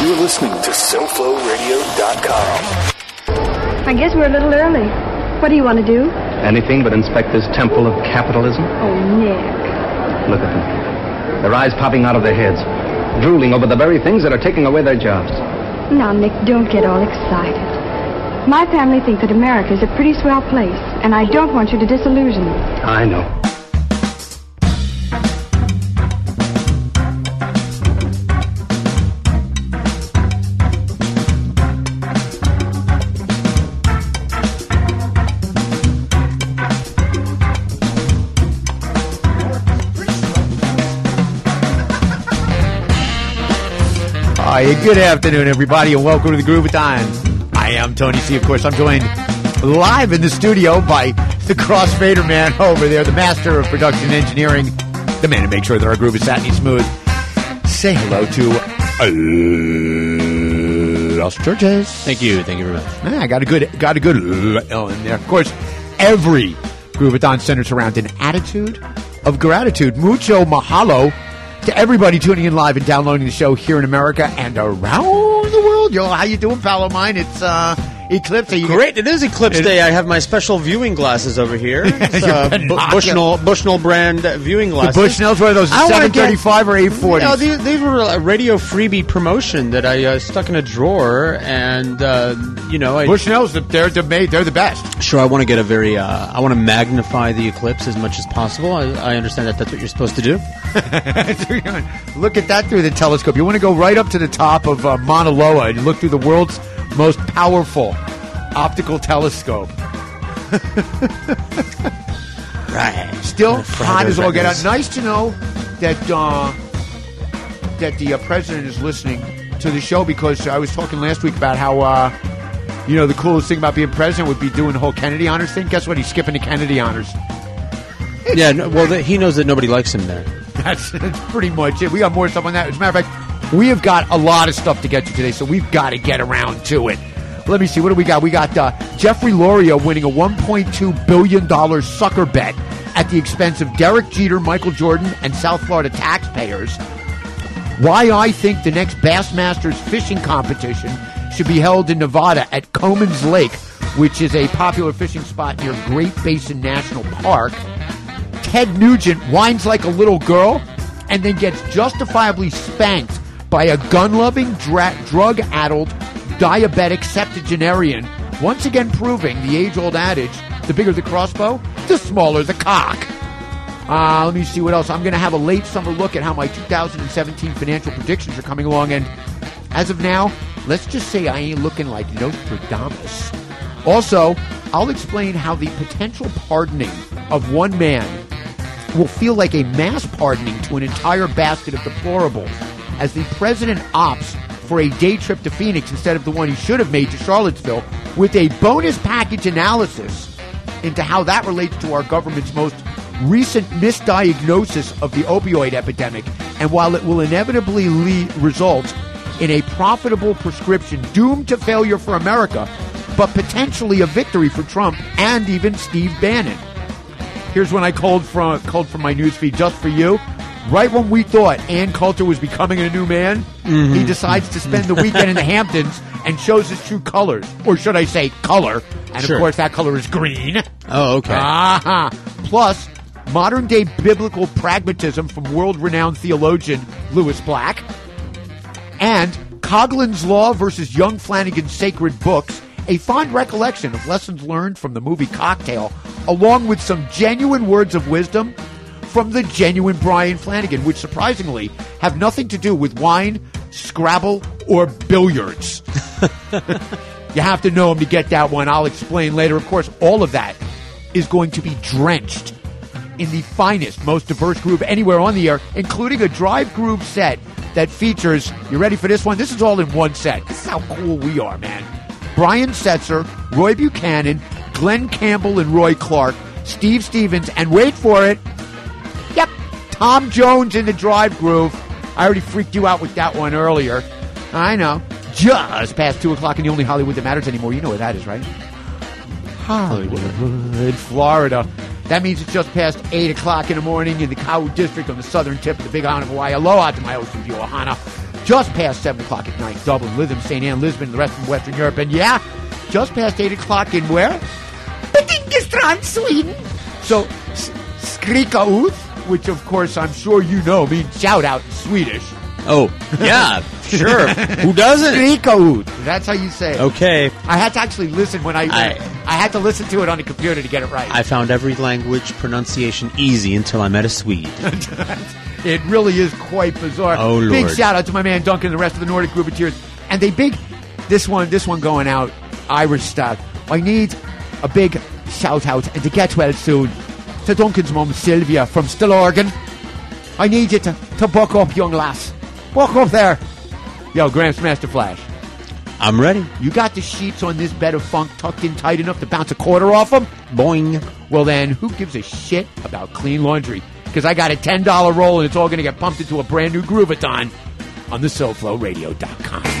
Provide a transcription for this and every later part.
You're listening to SoFloRadio.com. I guess we're a little early. What do you want to do? Anything but inspect this temple of capitalism? Oh, Nick. Look at them. Their eyes popping out of their heads, drooling over the very things that are taking away their jobs. Now, Nick, don't get all excited. My family think that America is a pretty swell place, and I don't want you to disillusion them. I know. Good afternoon, everybody, and welcome to the Groove of Time. I am Tony C. Of course, I'm joined live in the studio by the crossfader man over there, the master of production engineering, the man to make sure that our groove is satiny smooth. Say hello to uh, Los Churches. Thank you. Thank you very much. Ah, I got a good, got a good L in there. Of course, every Groovathon centers around an attitude of gratitude. Mucho mahalo to everybody tuning in live and downloading the show here in America and around the world. Yo, how you doing, pal of mine? It's uh, Eclipse. You Great. It is Eclipse It- Day. I have my special viewing glasses over here. It's, uh, Bu- binocular- Bushnell, Bushnell brand viewing The glasses. Bushnells, one of those? I wanna Seven thirty-five or eight forty? No, these, these were a radio freebie promotion that I uh, stuck in a drawer, and uh, you know, I, Bushnells, they're the made. They're the best. sure I want to get a very, uh, I want to magnify the eclipse as much as possible. I, I understand that that's what you're supposed to do. look at that through the telescope. You want to go right up to the top of uh, Mauna Loa and look through the world's most powerful optical telescope. Right. Still hot as all get out. Nice to know that uh, that the uh, president is listening to the show because I was talking last week about how uh, you know the coolest thing about being president would be doing the whole Kennedy honors thing. Guess what? He's skipping the Kennedy honors. Yeah. No, well, the, he knows that nobody likes him there. That's, that's pretty much it. We got more stuff on that. As a matter of fact, we have got a lot of stuff to get to today, so we've got to get around to it. Let me see. What do we got? We got uh, Jeffrey Loria winning a $1.2 billion sucker bet at the expense of Derek Jeter, Michael Jordan, and South Florida taxpayers. Why I think the next Bassmasters fishing competition should be held in Nevada at Comins Lake, which is a popular fishing spot near Great Basin National Park. Ted Nugent whines like a little girl and then gets justifiably spanked by a gun loving, dra- drug addled, diabetic septuagenarian, once again proving the age old adage the bigger the crossbow, the smaller the cock. Uh, let me see what else. I'm going to have a late summer look at how my 2017 financial predictions are coming along. And as of now, let's just say I ain't looking like Nostradamus. Also, I'll explain how the potential pardoning of one man will feel like a mass pardoning to an entire basket of deplorables as the president opts for a day trip to Phoenix instead of the one he should have made to Charlottesville with a bonus package analysis into how that relates to our government's most recent misdiagnosis of the opioid epidemic and while it will inevitably le- result in a profitable prescription doomed to failure for America but potentially a victory for Trump and even Steve Bannon. Here's when I called from called from my newsfeed just for you. Right when we thought Ann Coulter was becoming a new man, he decides to spend the weekend in the Hamptons and shows his true colors, or should I say, color? And Sure. of course, that color is green. Oh, okay. Ah, plus modern day biblical pragmatism from world renowned theologian Lewis Black, and Coughlin's Law versus Young Flanagan's Sacred Books, a fond recollection of lessons learned from the movie Cocktail, along with some genuine words of wisdom from the genuine Brian Flanagan, which surprisingly have nothing to do with wine, Scrabble, or billiards. you have to know him to get that one. I'll explain later. Of course, all of that is going to be drenched in the finest, most diverse groove anywhere on the air, including a drive groove set that features, you ready for this one? This is all in one set. This is how cool we are, man. Brian Setzer, Roy Buchanan, Glen Campbell and Roy Clark, Steve Stevens, and wait for it, Tom Jones in the drive groove. I already freaked you out with that one earlier. I know. Just past 2 o'clock in the only Hollywood that matters anymore. You know where that is, right? Hollywood, Florida. That means it's just past 8 o'clock in the morning in the Kau District on the southern tip of the Big Island of Hawaii. Aloha to my ocean view, Ohana. just past 7 o'clock at night. Dublin, Lytham, St. Anne, Lisbon, the rest of Western Europe. And yeah, just past 8 o'clock in where? Sweden. So, Skrika Uth, which of course I'm sure you know means shout out in Swedish. Oh, yeah, sure. Who doesn't? That's how you say it. Okay, I had to actually listen when I, I- I had to listen to it on the computer to get it right. I found every language pronunciation easy until I met a Swede. It really is quite bizarre. Oh, Lord. Big shout out to my man Duncan and the rest of the Nordic group of Tears. And they big this one this one going out Irish style. I need a big shout out and to get well soon to Duncan's mum Sylvia from Stillorgan. I need you to, to buck up, young lass. Buck up there. Yo, Gramps Master Flash. I'm ready. You got the sheets on this bed of funk tucked in tight enough to bounce a quarter off them? Boing. Well, then, who gives a shit about clean laundry? Because I got a $10 roll and it's all going to get pumped into a brand new Groovathon on the SoFloRadio.com.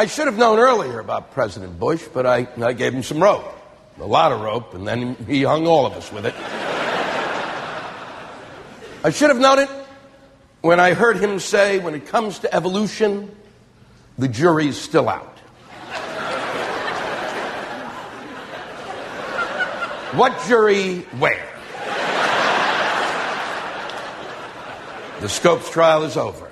I should have known earlier about President Bush, but I, I gave him some rope, a lot of rope, and then he hung all of us with it. I should have known it when I heard him say, when it comes to evolution, the jury's still out. what jury where? The Scopes trial is over.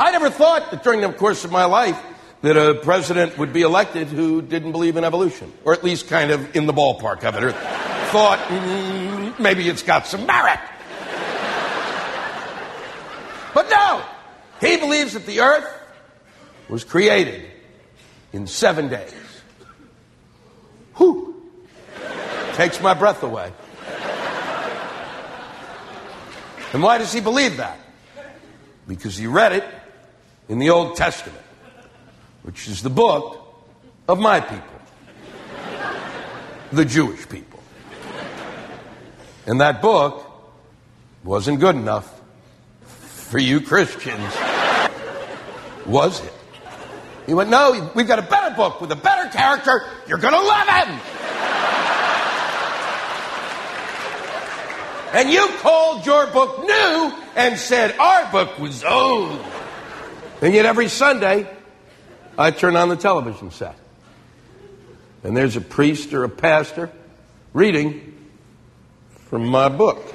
I never thought that during the course of my life that a president would be elected who didn't believe in evolution, or at least kind of in the ballpark of it, or thought mm, maybe it's got some merit. But no, he believes that the earth was created in seven days. Whew. Takes my breath away. And why does he believe that? Because he read it in the Old Testament, which is the book of my people, the Jewish people. And that book wasn't good enough for you Christians, was it? He went, No, we've got a better book with a better character. You're going to love him. And you called your book new and said our book was old. And yet every Sunday, I turn on the television set. And there's a priest or a pastor reading from my book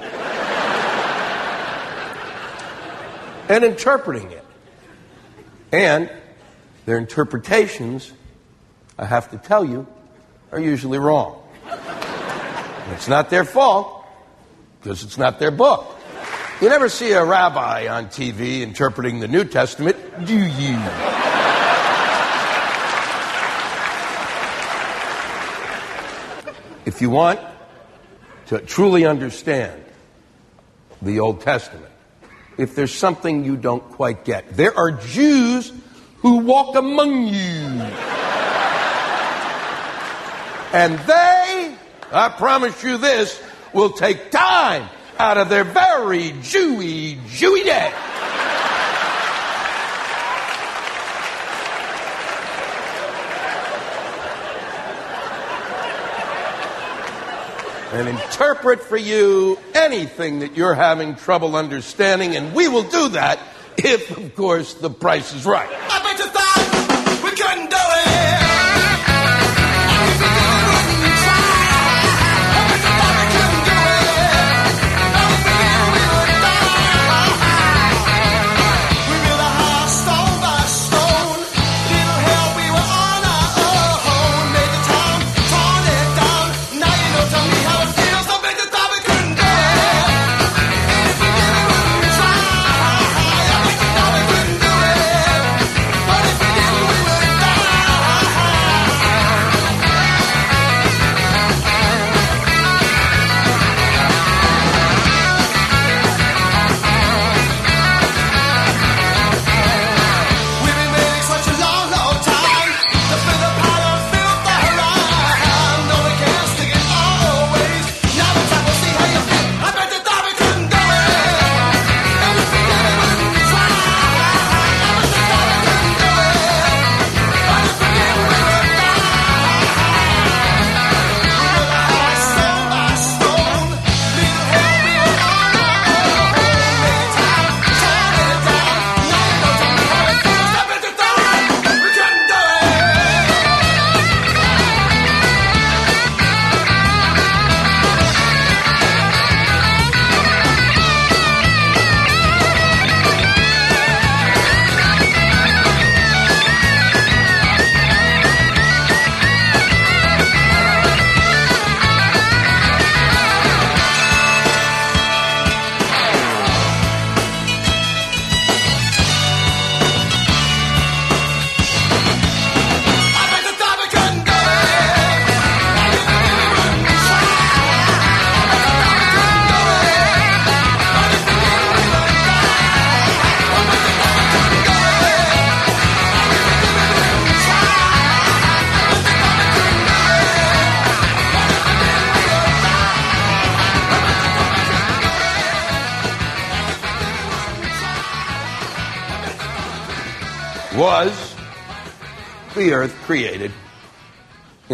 and interpreting it. And their interpretations, I have to tell you, are usually wrong. It's not their fault because it's not their book. You never see a rabbi on TV interpreting the New Testament, do you? If you want to truly understand the Old Testament, if there's something you don't quite get, there are Jews who walk among you. And they, I promise you this, will take time out of their very Jewy, Jewy day. and interpret for you anything that you're having trouble understanding, and we will do that if, of course, the price is right.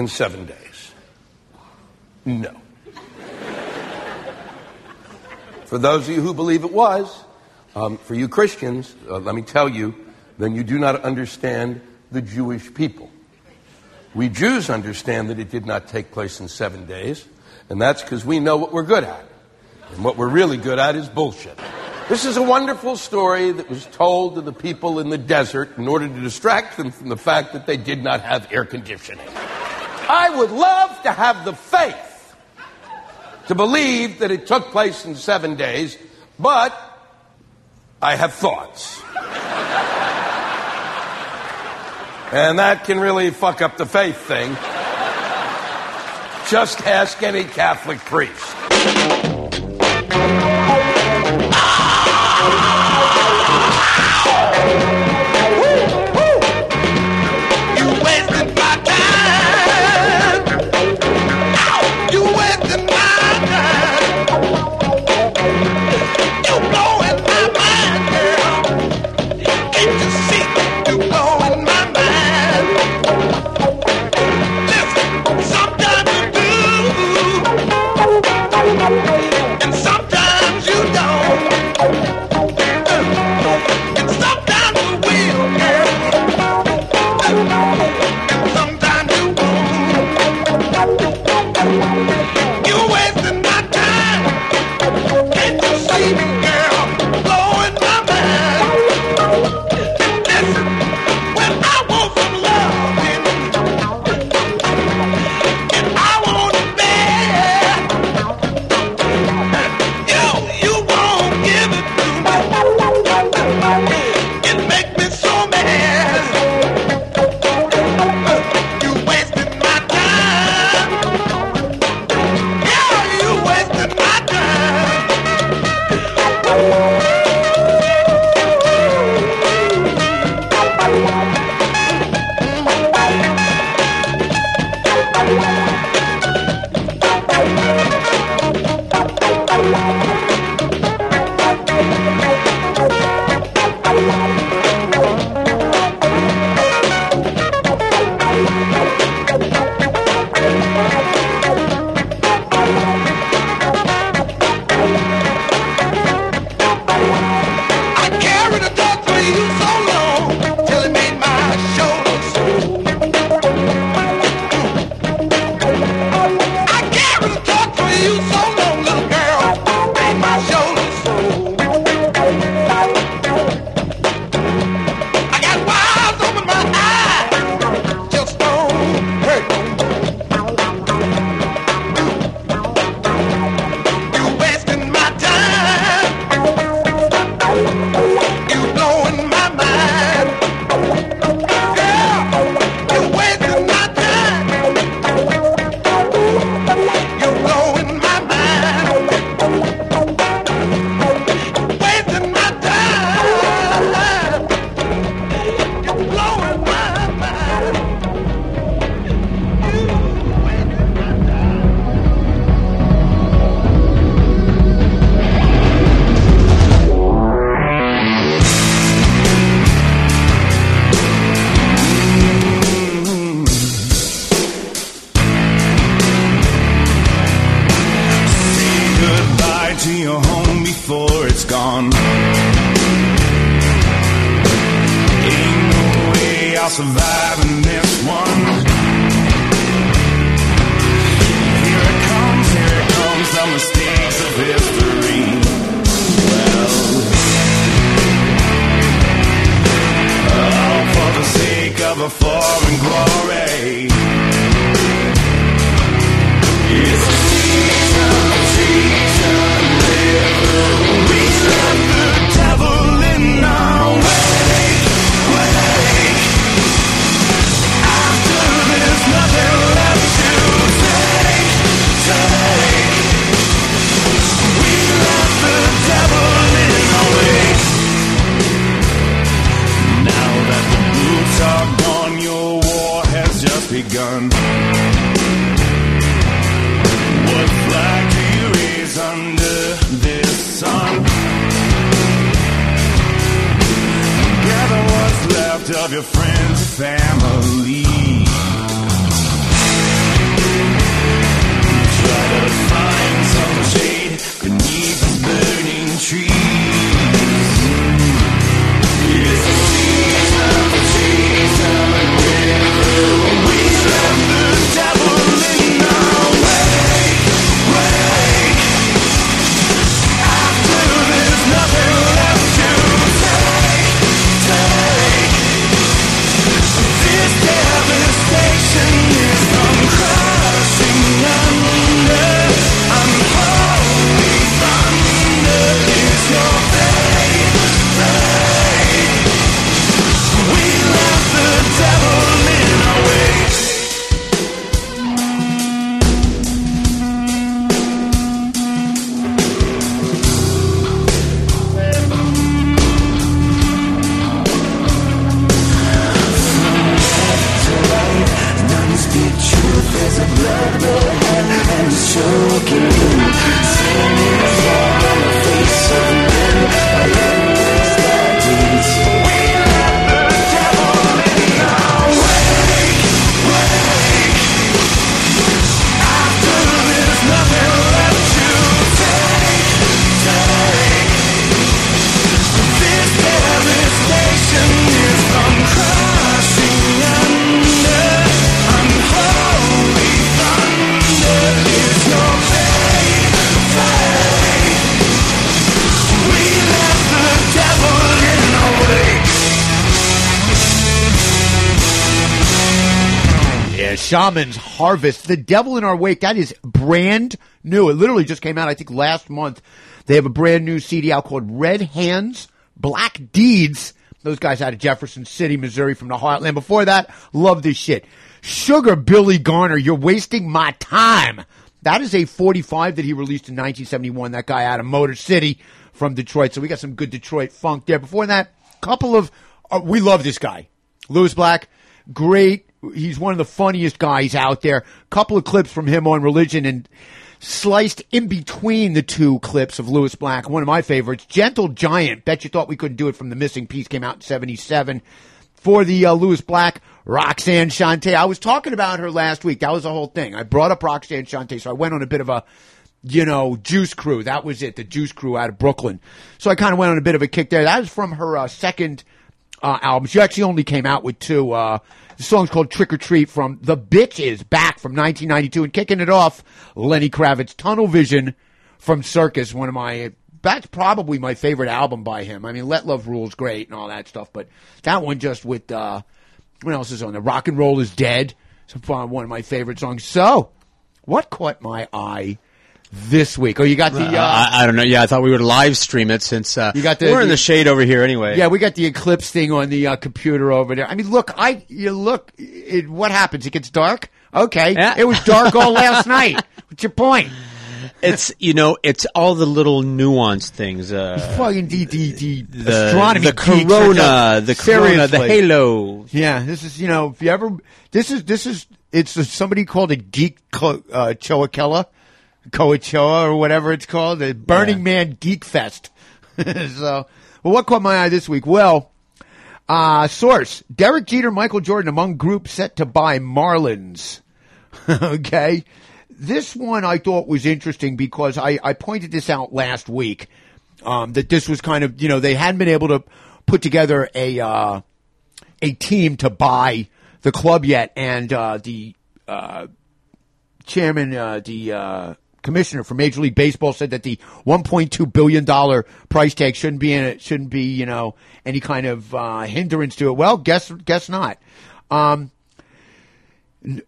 In seven days? No. For those of you who believe it was, um, for you Christians, uh, let me tell you, then you do not understand the Jewish people. We Jews understand that it did not take place in seven days, and that's because we know what we're good at. And what we're really good at is bullshit. This is a wonderful story that was told to the people in the desert in order to distract them from the fact that they did not have air conditioning. I would love to have the faith to believe that it took place in seven days, but I have thoughts. And that can really fuck up the faith thing. Just ask any Catholic priest. Shaman's Harvest. The Devil in Our Wake. That is brand new. It literally just came out, I think, last month. They have a brand new CD out called Red Hands, Black Deeds. Those guys out of Jefferson City, Missouri from the Heartland. Before that, love this shit. Sugar Billy Garner, you're wasting my time. That is a 45 that he released in 1971. That guy out of Motor City from Detroit. So we got some good Detroit funk there. Before that, couple of, uh, we love this guy. Lewis Black, great. He's one of the funniest guys out there. Couple of clips from him on religion and sliced in between the two clips of Lewis Black. One of my favorites, Gentle Giant. Bet you thought we couldn't do it from the missing piece came out in 77 for the uh, Lewis Black, Roxanne Shante. I was talking about her last week. That was the whole thing. I brought up Roxanne Shante, so I went on a bit of a, you know, Juice Crew. That was it, the Juice Crew out of Brooklyn. So I kind of went on a bit of a kick there. That was from her uh, second uh, album. She actually only came out with two. The song's called Trick or Treat from The Bitch Is Back from 1992. And kicking it off, Lenny Kravitz, Tunnel Vision from Circus, one of my that's probably my favorite album by him. I mean, Let Love Rule's great and all that stuff, but that one just with uh, what else is on there? Rock and Roll is Dead. It's one of my favorite songs. So, what caught my eye this week? Oh, you got the. Uh, Uh, I, I don't know. Yeah, I thought we would live stream it since uh, You got the- we're in the- the shade over here anyway. yeah, we got the eclipse thing on the uh, computer over there. I mean, look, I you look. It, what happens? It gets dark. Okay, Yeah. it was dark all last night. What's your point? it's you know it's all the little nuanced things. Uh, Fucking the the, the, the astronomy the corona, the corona, the halo. Yeah, this is you know if you ever this is this is it's uh somebody called a geek uh, Choakella, Coachella or whatever it's called, the Burning Yeah. Man Geek Fest. so, well, what caught my eye this week? Well, uh, source: Derek Jeter, Michael Jordan among groups set to buy Marlins. okay, this one I thought was interesting because I, I pointed this out last week um, that this was kind of you know they hadn't been able to put together a uh, a team to buy the club yet, and uh, the uh, chairman, uh, the uh, commissioner for Major League Baseball said that the 1.2 billion dollar price tag shouldn't be in it, shouldn't be you know any kind of uh, hindrance to it. Well, guess guess not. Um,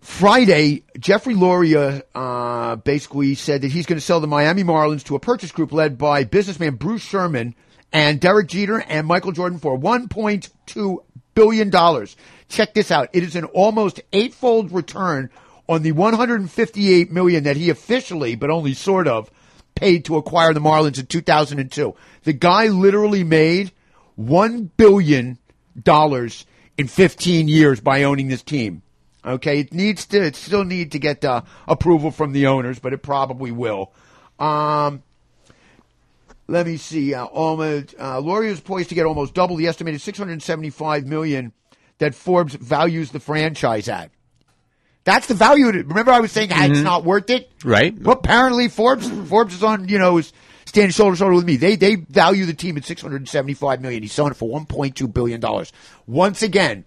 Friday, Jeffrey Loria uh, basically said that he's going to sell the Miami Marlins to a purchase group led by businessman Bruce Sherman and Derek Jeter and Michael Jordan for 1.2 billion dollars. Check this out. It is an almost eightfold return on the 158 million that he officially, but only sort of, paid to acquire the Marlins in 2002. The guy literally made 1 billion dollars in 15 years by owning this team. Okay, it needs to, it still need to get uh, approval from the owners, but it probably will. Um, let me see. Uh, almost, uh, Loria is poised to get almost double the estimated 675 million that Forbes values the franchise at. That's the value. of it. Remember, I was saying ah, it's not worth it, Right. Well, apparently Forbes Forbes is on you know is standing shoulder to shoulder with me. They they value the team at 675 million. He's selling it for 1.2 billion dollars. Once again,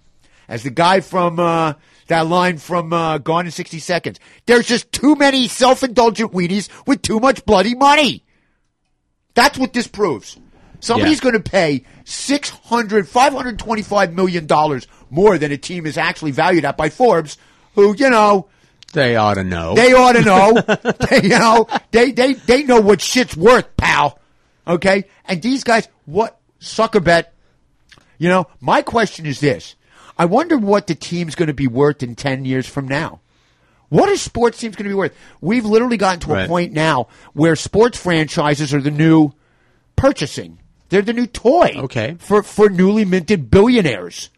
as the guy from uh, that line from uh, Gone in 60 Seconds, there's just too many self-indulgent weenies with too much bloody money. That's what this proves. Somebody's Yeah. going to pay 600, 525 million dollars more than a team is actually valued at by Forbes, who, you know, They ought to know. they ought to know. they, you know, they, they, they know what shit's worth, pal. Okay? And these guys, what sucker bet? You know, my question is this. I wonder what the team's going to be worth in 10 years from now. What is sports teams going to be worth? We've literally gotten to a Right. point now where sports franchises are the new purchasing. They're the new toy. Okay. For, for newly minted billionaires.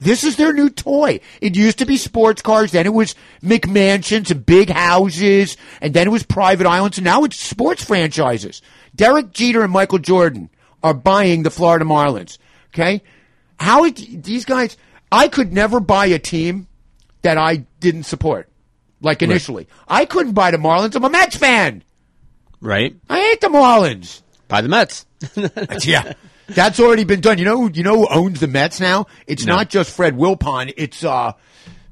This is their new toy. It used to be sports cars, then it was McMansions and big houses, and then it was private islands, and now it's sports franchises. Derek Jeter and Michael Jordan are buying the Florida Marlins. Okay? How it, these guys, I could never buy a team that I didn't support. Like initially. I couldn't buy the Marlins. I'm a Mets fan. right. I hate the Marlins. Buy the Mets. yeah. That's already been done. You know, you know who owns the Mets now? It's No. not just Fred Wilpon. It's uh,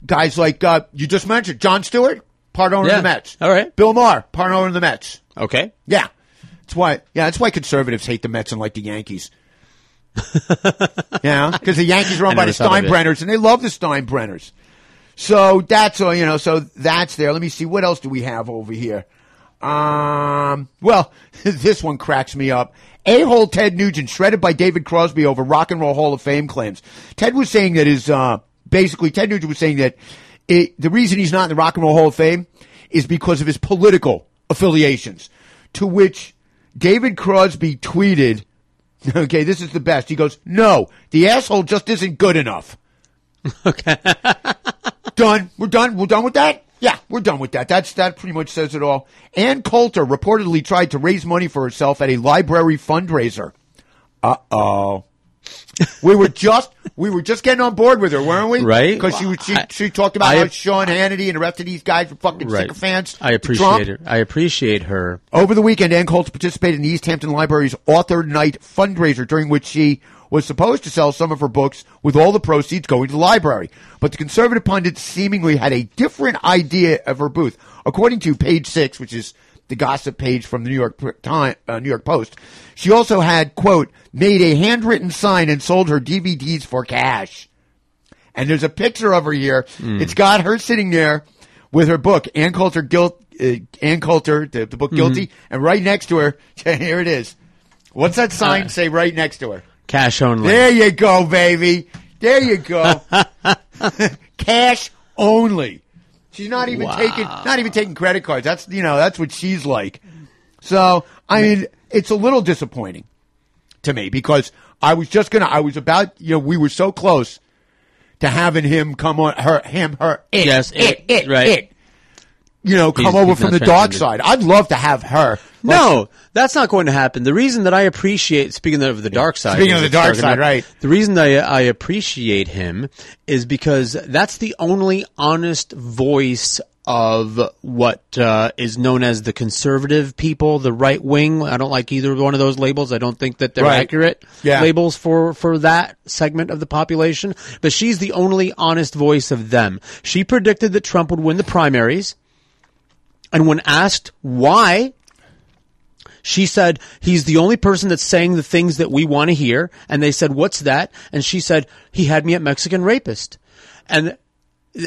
guys like uh, you just mentioned, Jon Stewart, part owner Yeah. of the Mets. All right. Bill Maher, part owner of the Mets. Okay. Yeah, that's why. Yeah, that's why conservatives hate the Mets and like the Yankees. yeah, because the Yankees are owned by the never thought of it. Steinbrenners, and they love the Steinbrenners. So that's all. You know, so that's there. Let me see what else do we have over here. Um, well, this one cracks me up. A-hole Ted Nugent shredded by David Crosby over Rock and Roll Hall of Fame claims. Ted was saying that his, uh, basically Ted Nugent was saying that it, the reason he's not in the Rock and Roll Hall of Fame is because of his political affiliations. To which David Crosby tweeted, okay, this is the best. He goes, no, the asshole just isn't good enough. Okay. done. We're done. We're done with that. Yeah, we're done with that. That's that pretty much says it all. Ann Coulter reportedly tried to raise money for herself at a library fundraiser. Uh oh. we were just we were just getting on board with her, weren't we? Right. Because she she, she talked about I- how Sean Hannity and the rest of these guys were fucking Right. sycophants. I appreciate her. I appreciate her. Over the weekend, Ann Coulter participated in the East Hampton Library's Author Night fundraiser, during which she was supposed to sell some of her books with all the proceeds going to the library. But the conservative pundits seemingly had a different idea of her booth. According to page six, which is the gossip page from the New York Time, uh, New York Post, she also had, quote, made a handwritten sign and sold her DVDs for cash. And there's a picture of her here. It's got her sitting there with her book, Ann Coulter, Guilt, uh, Ann Coulter, the, the book Guilty, and right next to her, here it is. What's that sign say right next to her? Cash only. There you go, baby. There you go. Cash only. She's not even taking not even taking credit cards. That's you know that's what she's like. So I mean, it's a little disappointing to me because I was just gonna. I was about you know we were so close to having him come on her him her it Yes, it it, it right. it. You know, come He's- over he's from the dark side. I'd love to have her. No, that's not going to happen. The reason that I appreciate, speaking of the dark side, Speaking of the dark side, right. The reason that I, I appreciate him is because that's the only honest voice of what uh, is known as the conservative people, the right wing. I don't like either one of those labels. I don't think that they're Right. accurate Yeah. labels for for that segment of the population. But she's the only honest voice of them. She predicted that Trump would win the primaries, and when asked why, she said he's the only person that's saying the things that we want to hear. And they said, "What's that?" And she said, "He had me at Mexican rapist." And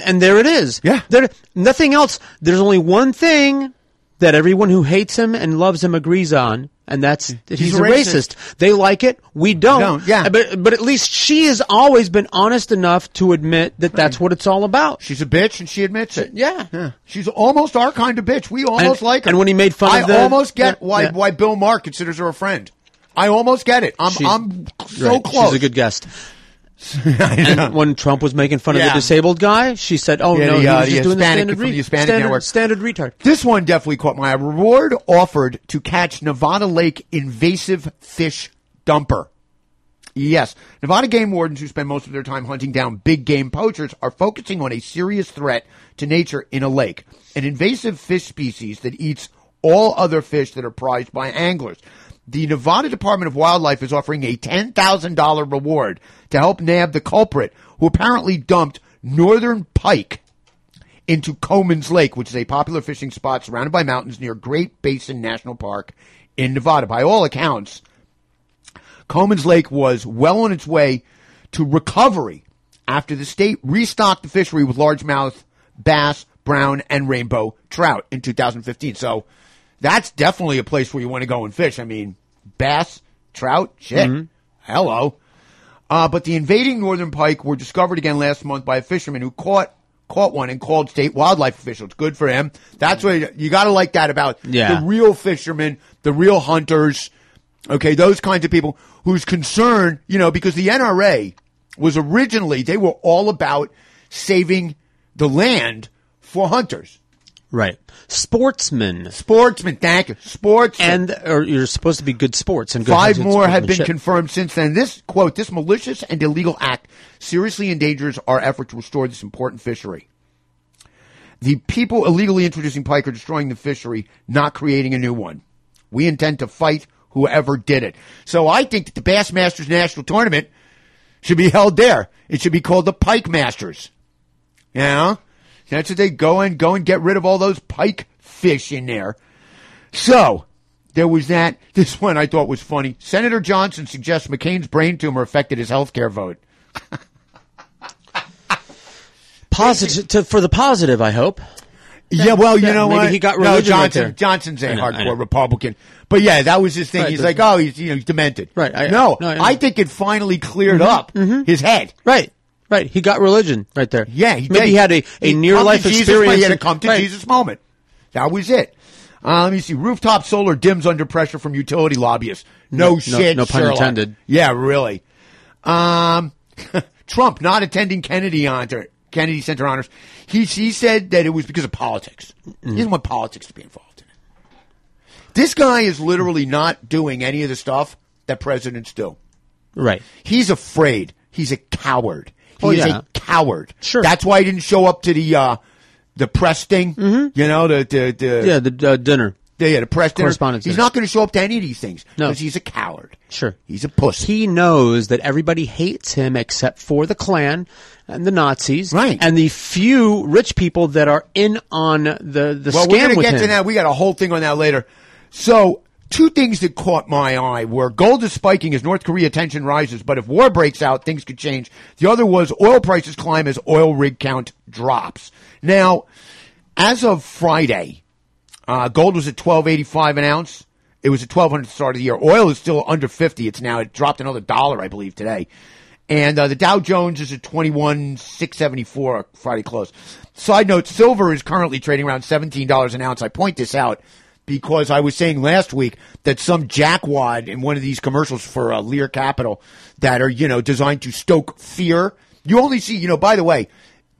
and there it is. Yeah. There nothing else. There's only one thing that everyone who hates him and loves him agrees on, and that's that he's, a a racist. They like it. We don't. Don't, yeah. But but at least she has always been honest enough to admit that that's what it's all about. She's a bitch, and she admits it. Yeah. Yeah. She's almost our kind of bitch. We almost And- like her. and when he made fun I of the- almost get Yeah, why yeah. why Bill Maher considers her a friend. I almost get it. I'm I'm so Right. close. She's a good guest. I know. And when Trump was making fun of the disabled guy, she said, "Oh Yeah, no, the, he was the just doing the standard, from the re- standard, standard retard." This one definitely caught my eye. Reward offered to catch Nevada Lake invasive fish dumper. Yes, Nevada game wardens who spend most of their time hunting down big game poachers are focusing on a serious threat to nature in a lake, an invasive fish species that eats all other fish that are prized by anglers. The Nevada Department of Wildlife is offering a $10,000 reward to help nab the culprit who apparently dumped northern pike into Comins Lake, which is a popular fishing spot surrounded by mountains near Great Basin National Park in Nevada. By all accounts, Comins Lake was well on its way to recovery after the state restocked the fishery with largemouth bass, brown, and rainbow trout in 2015. So that's definitely a place where you want to go and fish. I mean, bass, trout, shit. Hello. Uh, but the invading northern pike were discovered again last month by a fisherman who caught caught one and called state wildlife officials. Good for him. That's what you got to like that about Yeah. the real fishermen, the real hunters. Okay, those kinds of people whose concern, you know, because the NRA was originally they were all about saving the land for hunters, Right. Sportsmen. sportsmen. Thank you, sports And or you're supposed to be good sports and good Five more have been confirmed since then. This quote, this malicious and illegal act seriously endangers our effort to restore this important fishery. The people illegally introducing pike are destroying the fishery, not creating a new one. We intend to fight whoever did it. So I think that the Bassmasters National Tournament should be held there. It should be called the Pike Masters. You know? That's what they go and go and get rid of all those pike fish in there. So, there was that. This one I thought was funny. Senator Johnson suggests McCain's brain tumor affected his health care vote. positive to, for the positive. I hope. Yeah, well, you know maybe what? he got no, religion right Johnson. Johnson's a know, hardcore. Republican, but yeah, that was his thing. Right, he's like, oh, he's you know, he's demented. Right, I- no, no, I. I think it finally cleared mm-hmm, up mm-hmm. his head. Right. Right. He got religion right there. Yeah, he maybe did. he had a, a near life experience. He had a come to right. Jesus moment. That was it. Uh, let me see. Rooftop solar dims under pressure from utility lobbyists. No, No- no- shit. no pun Sherlock. intended. Yeah, really. Um, Trump not attending Kennedy honor, Kennedy Center honors. He he said that it was because of politics. Mm-hmm. He doesn't want politics to be involved in it. This guy is literally not doing any of the stuff that presidents do. Right. He's afraid. He's a coward. He Oh, is yeah. a coward. Sure. That's why he didn't show up to the uh, the press thing. Mm-hmm. You know, the the, the Yeah. The uh, dinner. the, yeah, the press dinner. Correspondence He's dinner. not going to show up to any of these things No. because he's a coward. Sure. He's a pussy. He knows that everybody hates him except for the Klan and the Nazis, Right. And the few rich people that are in on the the well, scam we're going to with get him. to that. We got a whole thing on that later. So, two things that caught my eye were gold is spiking as North Korea tension rises, but if war breaks out, things could change. The other was oil prices climb as oil rig count drops. Now, as of Friday, uh, gold was at twelve eighty five an ounce. It was at twelve hundred at the start of the year. Oil is still under fifty. It's now it dropped another dollar, I believe, today. And uh, the Dow Jones is at twenty one six seventy four Friday close. Side note: silver is currently trading around seventeen dollars an ounce. I point this out because I was saying last week that some jackwad in one of these commercials for uh, Lear Capital that are you know designed to stoke fear. You only see, you know, by the way,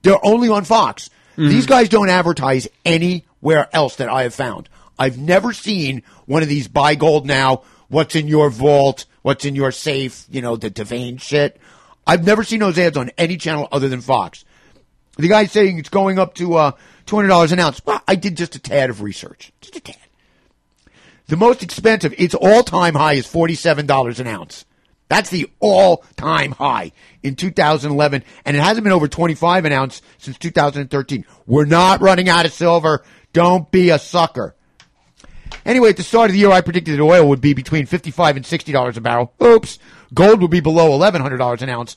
they're only on Fox. These guys don't advertise anywhere else that I have found. I've never seen one of these buy gold now. What's in your vault? What's in your safe? You know, the Devane shit. I've never seen those ads on any channel other than Fox. The guy's saying it's going up to uh, $200 an ounce. Well, I did just a tad of research. Just a tad. The most expensive, its all time high is $47 an ounce. That's the all time high in 2011, and it hasn't been over 25 an ounce since 2013. We're not running out of silver. Don't be a sucker. Anyway, at the start of the year, I predicted that oil would be between 55 and $60 a barrel. Oops. Gold would be below $1,100 an ounce.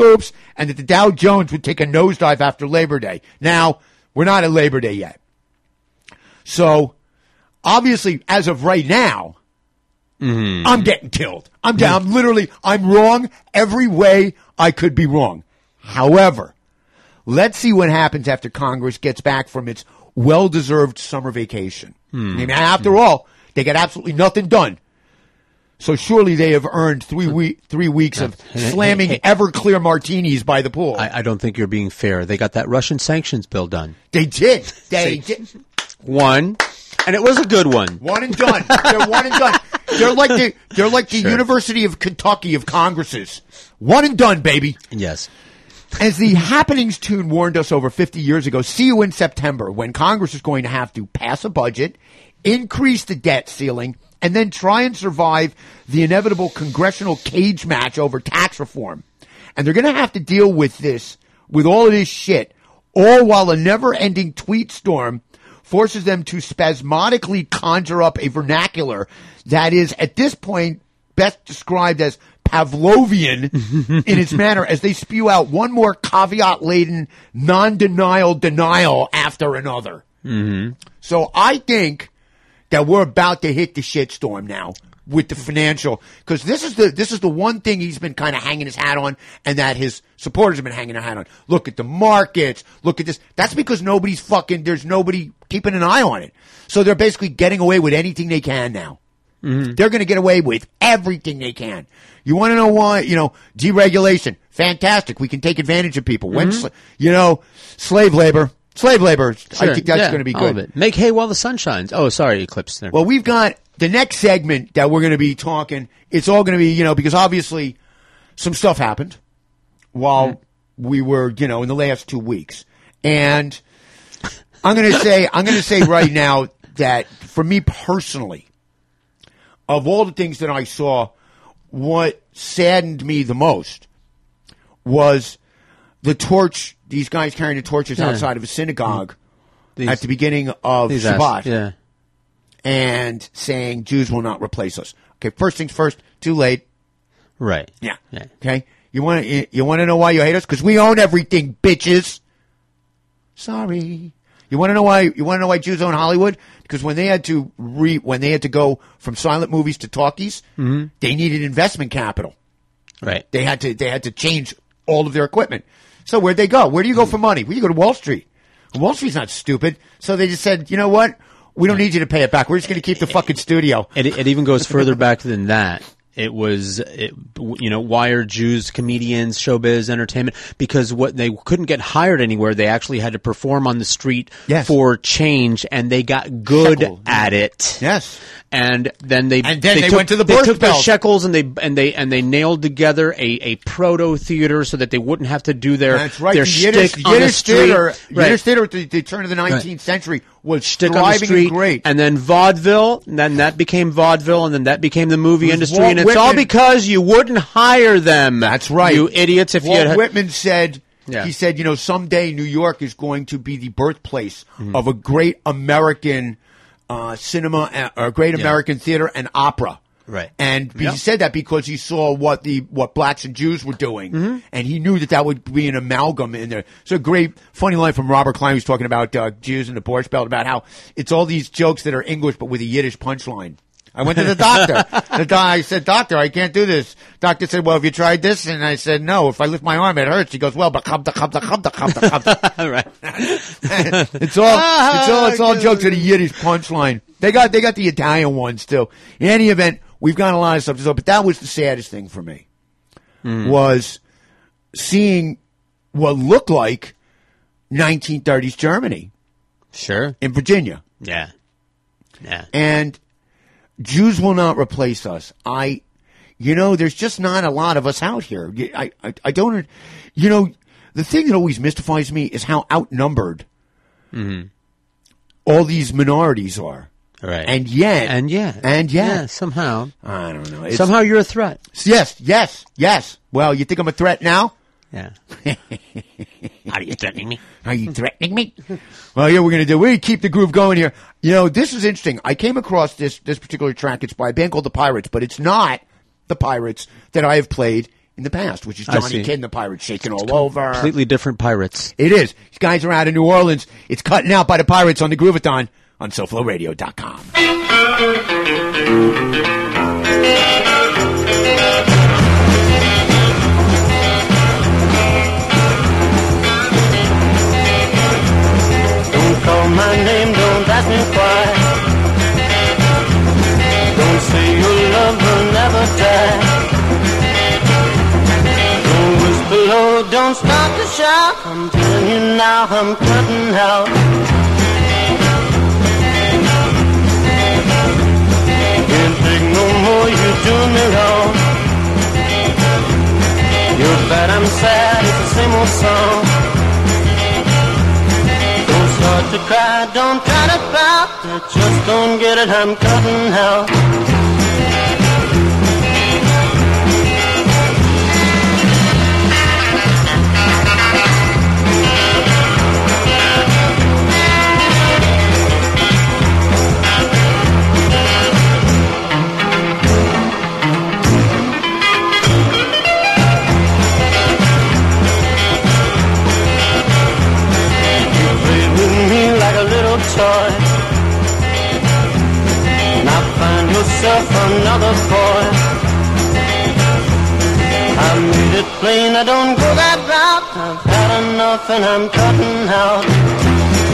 Oops. And that the Dow Jones would take a nosedive after Labor Day. Now, we're not at Labor Day yet. So, obviously, as of right now, mm-hmm. I'm getting killed. I'm down. Mm-hmm. I'm literally, I'm wrong every way I could be wrong. However, let's see what happens after Congress gets back from its well-deserved summer vacation. I hmm. mean, after all, they get absolutely nothing done. So surely they have earned three we- three weeks of slamming hey, Everclear martinis by the pool. I, I don't think you're being fair. They got that Russian sanctions bill done. they did. They did. One, and it was a good one. One and done. They're one and done. They're like the they're like the Sure. University of Kentucky of Congresses. One and done, baby. Yes. As the happenings tune warned us over 50 years ago, see you in September when Congress is going to have to pass a budget, increase the debt ceiling, and then try and survive the inevitable congressional cage match over tax reform. And they're going to have to deal with this, with all of this shit, all while a never ending tweet storm forces them to spasmodically conjure up a vernacular that is, at this point, best described as Pavlovian in its manner as they spew out one more caveat laden, non denial denial after another. Mm-hmm. So I think that we're about to hit the shitstorm now with the financial because this is the this is the one thing he's been kind of hanging his hat on and that his supporters have been hanging their hat on. Look at the markets. Look at this. That's because nobody's fucking. There's nobody keeping an eye on it. So they're basically getting away with anything they can now. Mm-hmm. They're going to get away with everything they can. You want to know why? You know, deregulation, fantastic. We can take advantage of people. When, mm-hmm. sla- you know, slave labor, slave labor. I think that's Yeah, going to be good. Make hay while the sun shines. Oh, sorry, eclipse there. Well, we've got the next segment that we're going to be talking. It's all going to be, you know, because obviously some stuff happened while mm-hmm. we were, you know, in the last two weeks. And I'm going to say, I'm going to say right now that for me personally, of all the things that I saw, what saddened me the most was the torch, these guys carrying the torches Yeah. outside of a synagogue These- at the beginning of Shabbat ass- yeah. And saying Jews will not replace us. Okay, first things first. Too late. Right. Yeah. Yeah. Okay. You want to you, you want to know why you hate us? Because we own everything, bitches. Sorry. You want to know why? You want to know why Jews own Hollywood? Because when they had to re when they had to go from silent movies to talkies, Mm-hmm. they needed investment capital. Right. They had to they had to change all of their equipment. So where'd they go? Where do you go for money? Well, you go to Wall Street. Wall Street's not stupid. So they just said, you know what? We don't need you to pay it back. We're just going to keep the fucking studio. It, it even goes further back than that. It was, it, you know, why are Jews comedians, showbiz, entertainment? Because what they couldn't get hired anywhere, they actually had to perform on the street Yes. for change, and they got good Shekel, at it. Yes. and then they And then they took, went to the they took their belt. shekels and they and they and they nailed together a, a proto theater so that they wouldn't have to do their That's right. their the Yiddish, on the Yiddish street. theater, Right. Yiddish theater at the, the turn of the 19th century was Shtick on the street, and great. and then vaudeville, and then that became vaudeville, and then that became the movie industry, Walt and it's all because you wouldn't hire them. That's right. you idiots. If Walt you had, Whitman said, Yeah. he said, you know, someday New York is going to be the birthplace Mm-hmm. of a great American uh, cinema, uh, or a great Yeah. American theater and opera. Right. And he Yep. said that because he saw what the what blacks and Jews were doing, Mm-hmm. and he knew that that would be an amalgam in there. A great, funny line from Robert Klein, who's talking about uh, Jews and the Borscht Belt, about how it's all these jokes that are English but with a Yiddish punchline. I went to the doctor. the doc, I said, "Doctor, I can't do this." Doctor said, "Well, have you tried this?" And I said, "No. If I lift my arm, it hurts." He goes, "Well, but come, come, to come, to come, to come, to come." right. it's all it's all it's all jokes with a Yiddish punchline. They got they got the Italian ones too. In any event, we've got a lot of stuff to do, but that was the saddest thing for me was seeing what looked like 1930s Germany Sure. in Virginia, Yeah. Yeah. and Jews will not replace us. I, you know, there's just not a lot of us out here. I I, I don't, you know. the thing that always mystifies me is how outnumbered Mhm. all these minorities are. Right. And yet, And yet. and yet, Yeah, somehow. I don't know. It's- Somehow you're a threat. Yes, yes, yes. Well, you think I'm a threat now? Yeah. Are you threatening me? Are you threatening me? well, yeah, we're gonna do. We keep the groove going here. You know, this is interesting. I came across this this particular track. It's by a band called the Pirates, but it's not the Pirates that I have played in the past, which is Johnny. Kidd and the Pirates shaking all over. Completely different pirates. It is. These guys are out of New Orleans. It's cutting out by the Pirates on the Groovathon on SoFloRadio.com. Don't call my name, don't ask me why. Don't say your love will never die. Don't whisper low, don't start to shout. I'm telling you now, I'm cutting out. More, you do me wrong. You're bad, I'm sad, it's the same old song. Don't start to cry, don't try to pout. I just don't get it, I'm cutting out. Toy. Now find yourself another boy. I made it plain I don't go that route. I've had enough and I'm cutting out.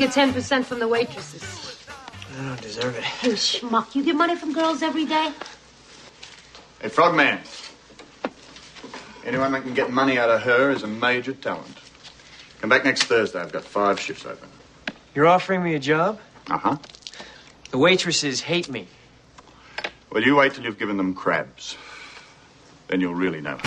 get 10% from the waitresses. I don't deserve it. Hey, schmuck, you get money from girls every day? Hey, Frogman. Anyone that can get money out of her is a major talent. Come back next Thursday. I've got five shifts open. You're offering me a job? Uh huh. The waitresses hate me. Well, you wait till you've given them crabs. Then you'll really know.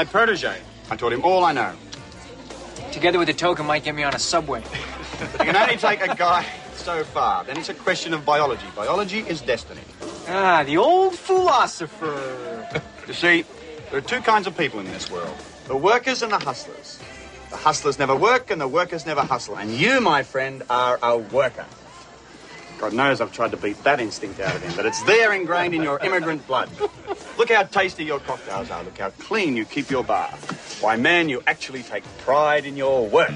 My protege. I taught him all I know. Together with the token might get me on a subway. You can only take a guy so far. Then it's a question of biology. Biology is destiny. Ah, the old philosopher. You see, there are two kinds of people in this world the workers and the hustlers. The hustlers never work and the workers never hustle. And you, my friend, are a worker. God knows I've tried to beat that instinct out of him, but it's there ingrained in your immigrant blood. Look how tasty your cocktails are. Look how clean you keep your bar. Why, man, you actually take pride in your work.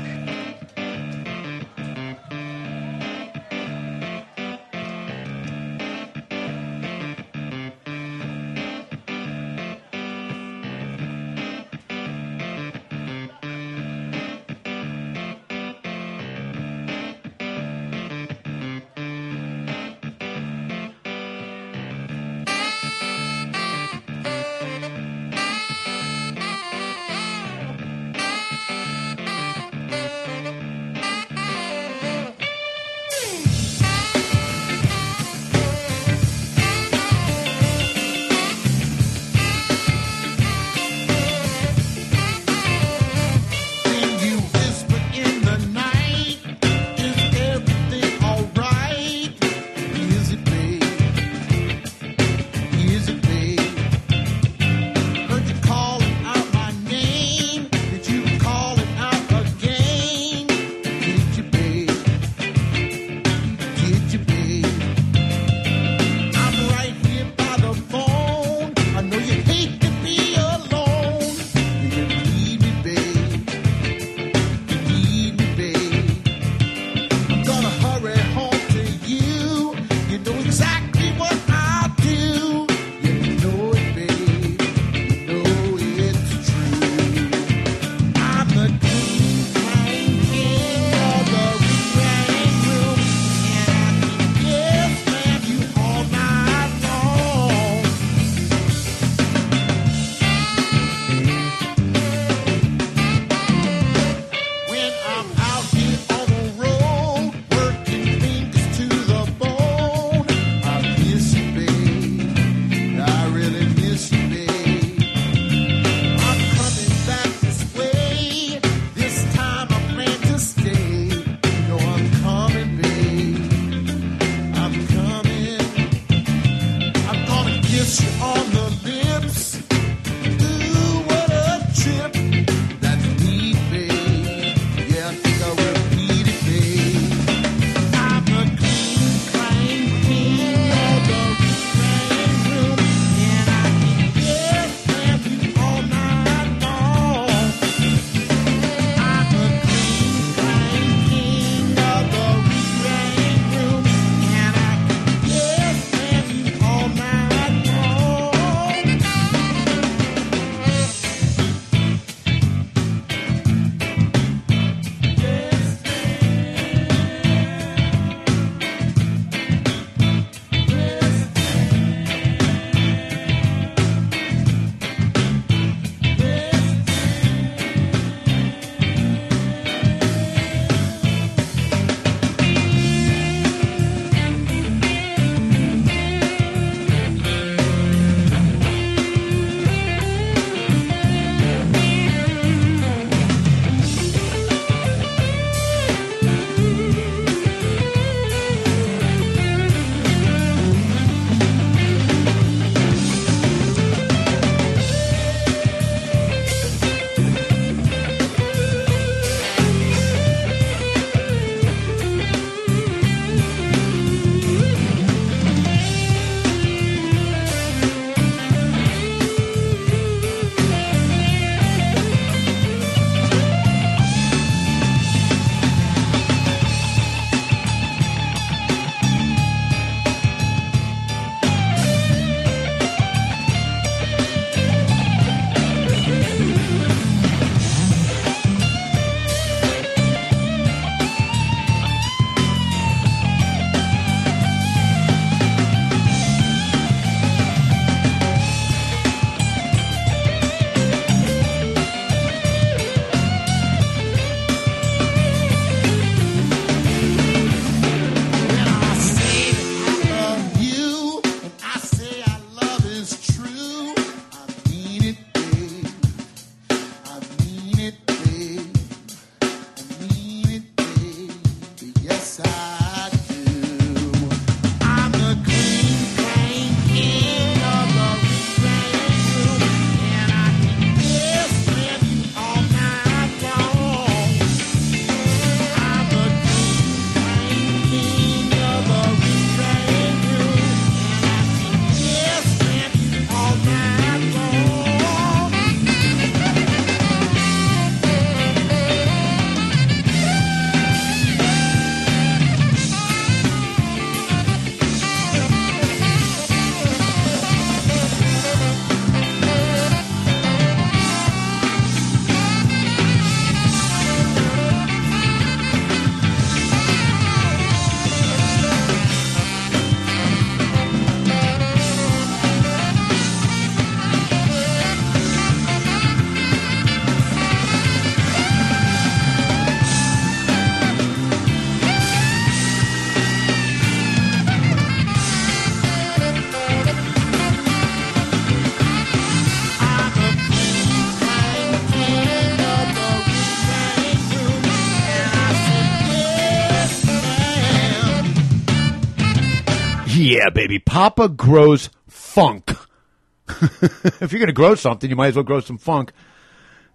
Yeah, baby. Papa grows funk. if you're going to grow something, you might as well grow some funk.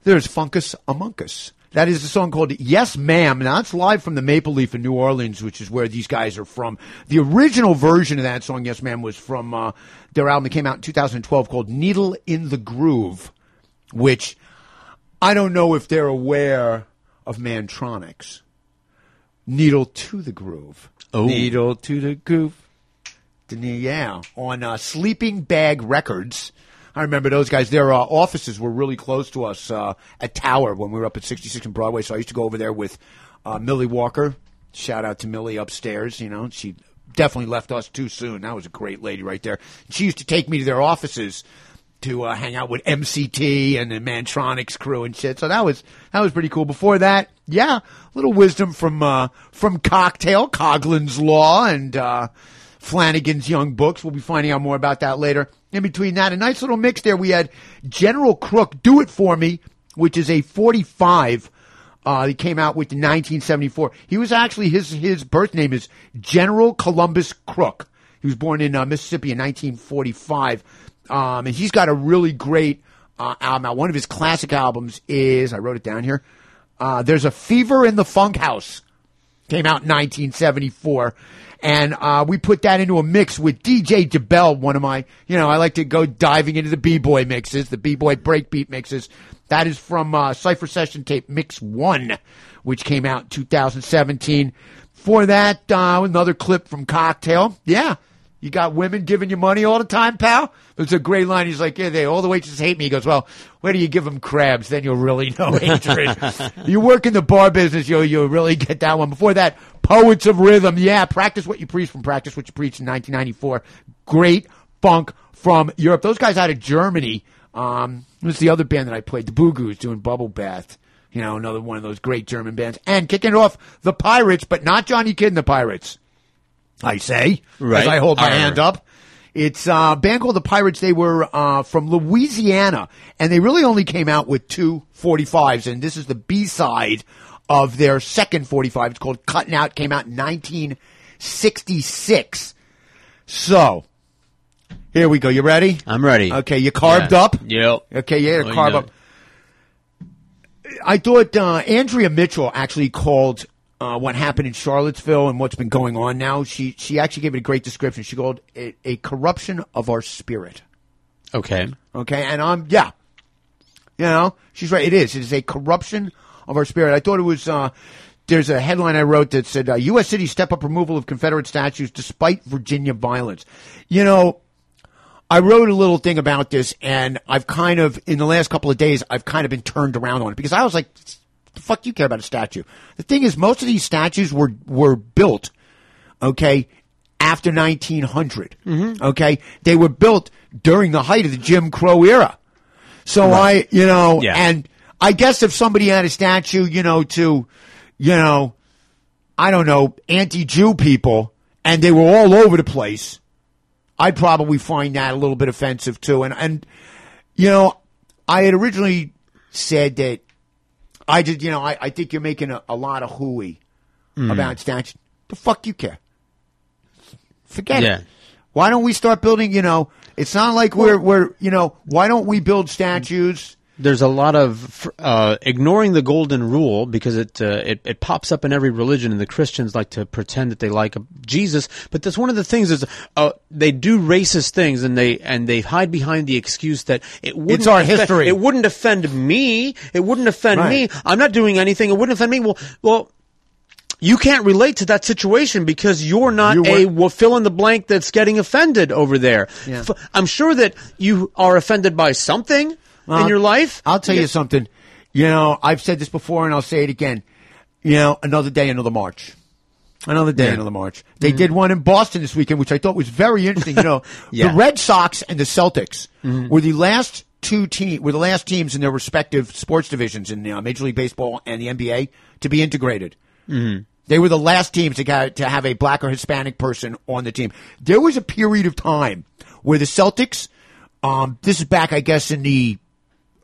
There's Funkus Among Us. That is a song called Yes Ma'am. Now, it's live from the Maple Leaf in New Orleans, which is where these guys are from. The original version of that song, Yes Ma'am, was from uh, their album that came out in 2012 called Needle in the Groove, which I don't know if they're aware of Mantronix. Needle to the Groove. Oh. Needle to the Groove. Yeah, on uh, Sleeping Bag Records. I remember those guys. Their uh, offices were really close to us uh, at Tower when we were up at 66 and Broadway. So I used to go over there with uh, Millie Walker. Shout out to Millie upstairs. You know, she definitely left us too soon. That was a great lady right there. She used to take me to their offices to uh, hang out with MC Tee and the Mantronix crew and shit. So that was that was pretty cool. Before that, yeah, a little wisdom from uh, from Cocktail, Coughlin's Law, and Flanagan's Young Books. We'll be finding out more about that later. In between that, a nice little mix there. We had General Crook, Do It For Me, which is a 45. Uh, he came out with in 1974. He was actually, his, his birth name is General Columbus Crook. He was born in uh, Mississippi in 1945. Um, and he's got a really great uh, album out. One of his classic albums is, I wrote it down here, uh, There's a Fever in the Funk House. Came out in 1974. And uh, we put that into a mix with DJ DeBell, one of my, you know, I like to go diving into the B-boy mixes, the B-boy breakbeat mixes. That is from uh, Cypher Session Tape Mix 1, which came out in 2017. For that, uh, another clip from Cocktail. Yeah, you got women giving you money all the time, pal? It's a great line. He's like, yeah, they, all the waitresses hate me. He goes, well, where do you give them crabs? Then you'll really know hatred. you work in the bar business, you'll, you'll really get that one. Before that, Poets of Rhythm. Yeah, Practice What You Preach from Practice What You Preach in 1994. Great funk from Europe. Those guys out of Germany. Um, it was the other band that I played, the Boo Goos, doing Bubble Bath. You know, another one of those great German bands. And kicking it off, the Pirates, but not Johnny Kidd and the Pirates. I say, Right. as I hold my Arr. hand up. It's uh, a band called the Pirates. They were uh, from Louisiana, and they really only came out with two 45s, and this is the B side of their second 45. It's called Cutting Out. Came out in 1966. So, here we go. You ready? I'm ready. Okay, you carved Yeah. up. Yep. Okay, yeah, Oh, carve up. I thought uh, Andrea Mitchell actually called uh, what happened in Charlottesville and what's been going on now. She she actually gave it a great description. She called it a corruption of our spirit. Okay. Okay, and I'm yeah, you know she's right. It is. It is a corruption of our spirit. I thought it was. Uh, there's a headline I wrote that said uh, U.S. cities step up removal of Confederate statues despite Virginia violence. You know, I wrote a little thing about this, and I've kind of in the last couple of days I've kind of been turned around on it because I was like, "The fuck you care about a statue?" The thing is, most of these statues were were built, okay, after 1900. Mm-hmm. Okay, they were built during the height of the Jim Crow era. So I, you know, Yeah. and I guess if somebody had a statue, you know, to, you know, I don't know, anti-Jew people, and they were all over the place, I'd probably find that a little bit offensive too. And and you know, I had originally said that I just, you know, I, I think you're making a, a lot of hooey Mm. about statues. The fuck you care? Forget Yeah. it. Why don't we start building? You know, it's not like we're we're you know. Why don't we build statues? There's a lot of uh, ignoring the golden rule because it, uh, it it pops up in every religion, and the Christians like to pretend that they like Jesus. But that's one of the things is uh, they do racist things, and they and they hide behind the excuse that it wouldn't It's our offend- history. It wouldn't offend me. It wouldn't offend Right. me. I'm not doing anything. It wouldn't offend me. Well, well. You can't relate to that situation because you're not You a well, fill in the blank that's getting offended over there. Yeah. I'm sure that you are offended by something in your life. I'll tell you something. You know, I've said this before, and I'll say it again. You know, another day, another march. Another day, Yeah. another march. They did one in Boston this weekend, which I thought was very interesting. You know, Yeah. the Red Sox and the Celtics were the last two team were the last teams in their respective sports divisions in uh, Major League Baseball and the NBA to be integrated. They were the last teams to, get, to have a black or Hispanic person on the team. There was a period of time where the Celtics, um, this is back, I guess, in the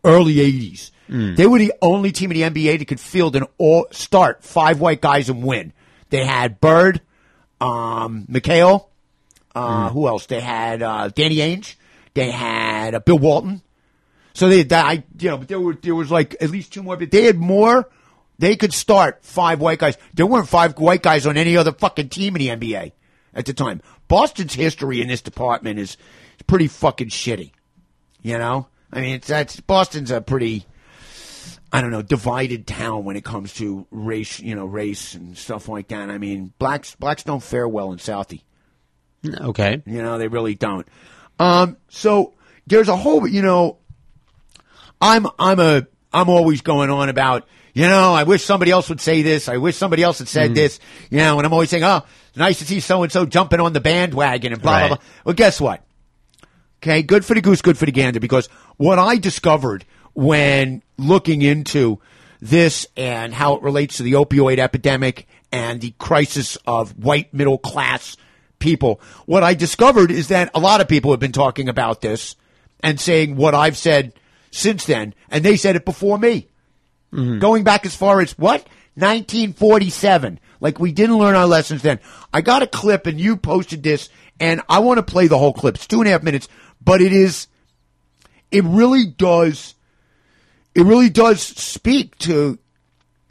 early 80s. They were the only team in the NBA that could field an all start five white guys and win. They had Bird, um, McHale, Uh, Who else? They had uh, Danny Ainge. They had uh, Bill Walton. So they, I, you know, but there were there was like at least two more. But they had more. They could start five white guys. There weren't five white guys on any other fucking team in the NBA at the time. Boston's history in this department is pretty fucking shitty. You know, I mean, it's that's Boston's a pretty, I don't know, divided town when it comes to race, you know, race and stuff like that. I mean, blacks blacks don't fare well in Southie. Okay. You know, they really don't. Um, so there's a whole, you know, I'm, I'm a, I'm always going on about, you know, I wish somebody else would say this. I wish somebody else had said Mm. this, you know, and I'm always saying, oh, it's nice to see so and so jumping on the bandwagon and blah, Right. blah, blah. Well, guess what? Okay. Good for the goose, good for the gander, because what I discovered when looking into this and how it relates to the opioid epidemic and the crisis of white middle class people, what I discovered is that a lot of people have been talking about this and saying what I've said since then, and they said it before me. Mm-hmm. Going back as far as what? 1947. Like we didn't learn our lessons then. I got a clip and you posted this and I want to play the whole clip. It's two and a half minutes, but it is, it really does, it really does speak to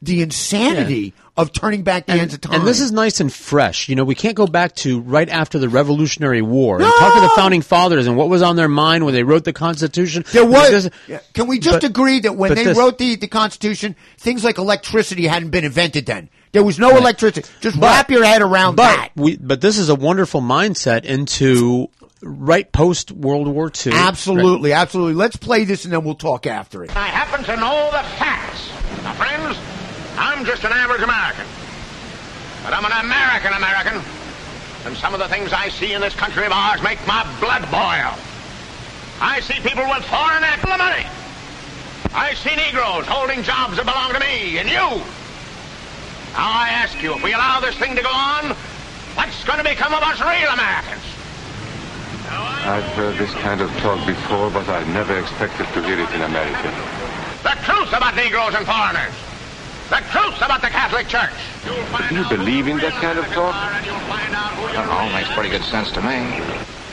the insanity of turning back the hands of time. And this is nice and fresh. You know, we can't go back to right after the Revolutionary War and talk to the founding fathers and what was on their mind when they wrote the Constitution. There was. Can we just but- agree that when they this- wrote the, the Constitution, things like electricity hadn't been invented then? There was no Right. electricity. Just But- wrap your head around but that. We, but this is a wonderful mindset into right post World War II. Absolutely, absolutely. Let's play this and then we'll talk after it. I happen to know the facts. Now, friends, I'm just an average American. But I'm an American American. And some of the things I see in this country of ours make my blood boil. I see people with foreign apple money. I see Negroes holding jobs that belong to me and you. Now I ask you, if we allow this thing to go on, what's going to become of us real Americans? I've heard this kind of talk before, but I never expected to hear it in America. The truth about Negroes and foreigners. The truth about the Catholic Church. Do you believe in that kind of talk? I don't all makes pretty good sense to me.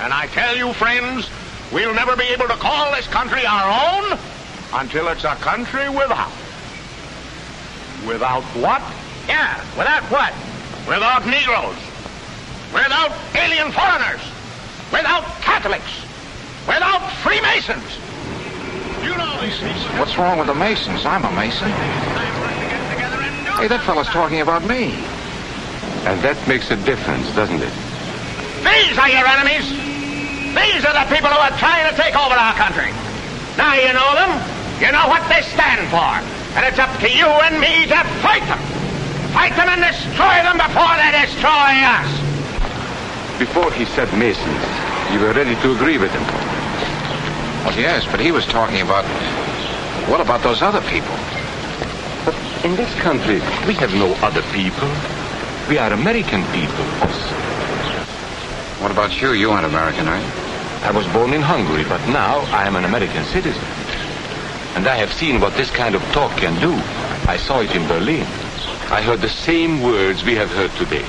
And I tell you, friends, we'll never be able to call this country our own until it's a country without. Without what? Yeah, without what? Without Negroes. Without alien foreigners. Without Catholics. Without Freemasons. You know these Masons. What's wrong with the Masons? I'm a Mason. Hey, that fellow's talking about me. And that makes a difference, doesn't it? These are your enemies. These are the people who are trying to take over our country. Now you know them. You know what they stand for. And it's up to you and me to fight them. Fight them and destroy them before they destroy us. Before he said Masons, you were ready to agree with him. Well, yes, but he was talking about. What about those other people? But in this country, we have no other people. We are American people. What about you? You aren't American, are you? I was born in Hungary, but now I am an American citizen. And I have seen what this kind of talk can do. I saw it in Berlin. I heard the same words we have heard today.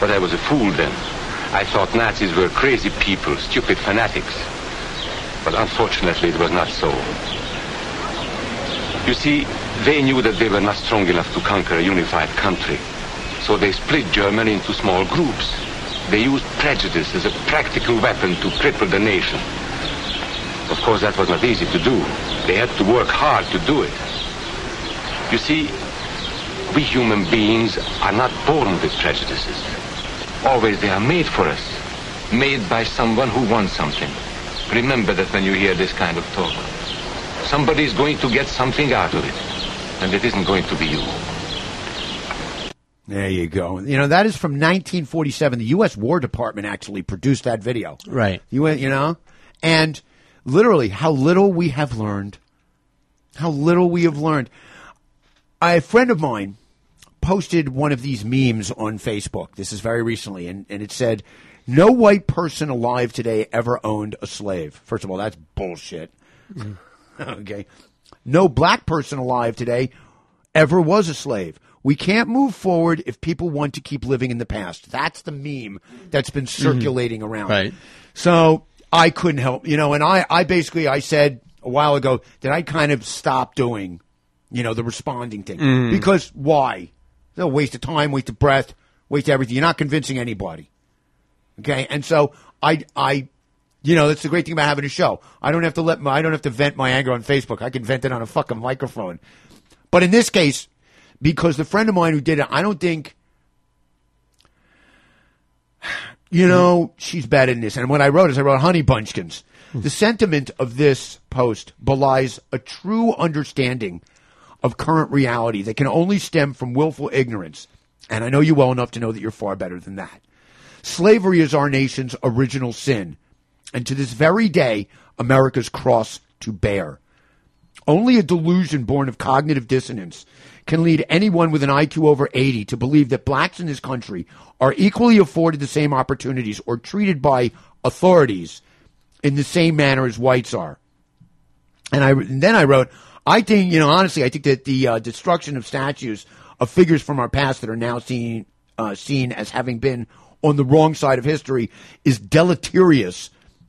But I was a fool then. I thought Nazis were crazy people, stupid fanatics. But unfortunately, it was not so. You see, they knew that they were not strong enough to conquer a unified country. So they split Germany into small groups. They used prejudice as a practical weapon to cripple the nation. Of course, that was not easy to do. They had to work hard to do it. You see, we human beings are not born with prejudices. Always they are made for us. Made by someone who wants something. Remember that when you hear this kind of talk. Somebody is going to get something out of it. And it isn't going to be you. There you go. You know, that is from 1947. The U.S. War Department actually produced that video. Right. You went, you know, and literally how little we have learned. How little we have learned. A friend of mine posted one of these memes on Facebook. This is very recently, and, and it said, No white person alive today ever owned a slave. First of all, that's bullshit. okay. No black person alive today ever was a slave. We can't move forward if people want to keep living in the past. That's the meme that's been mm-hmm. circulating around. Right. So I couldn't help, you know, and I, I basically, I said a while ago that I kind of stopped doing, you know, the responding thing. Mhm. Because why? It's a waste of time, waste of breath, waste of everything. You're not convincing anybody. Okay. And so I, I, you know, that's the great thing about having a show. I don't have to let my, I don't have to vent my anger on Facebook. I can vent it on a fucking microphone. But in this case, because the friend of mine who did it, I don't think, you know, she's bad in this. And what I wrote is I wrote Honey Bunchkins. The sentiment of this post belies a true understanding of current reality that can only stem from willful ignorance. And I know you well enough to know that you're far better than that. Slavery is our nation's original sin. And to this very day, America's cross to bear. Only a delusion born of cognitive dissonance can lead anyone with an IQ over 80 to believe that blacks in this country are equally afforded the same opportunities or treated by authorities in the same manner as whites are. And I and then I wrote, I think you know honestly, I think that the uh, destruction of statues of figures from our past that are now seen uh, seen as having been on the wrong side of history is deleterious,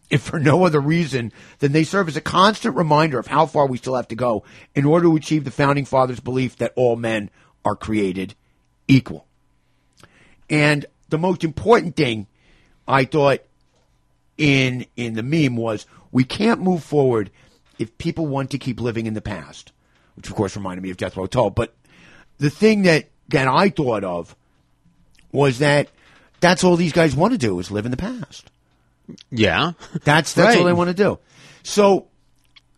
if for no other reason than they serve as a constant reminder of how far we still have to go in order to achieve the founding fathers' belief that all men are created equal. And the most important thing I thought in in the meme was we can't move forward if people want to keep living in the past, which of course reminded me of Death Row Toll. But the thing that that I thought of was that that's all these guys want to do is live in the past. Yeah. That's that's all Right. they want to do. So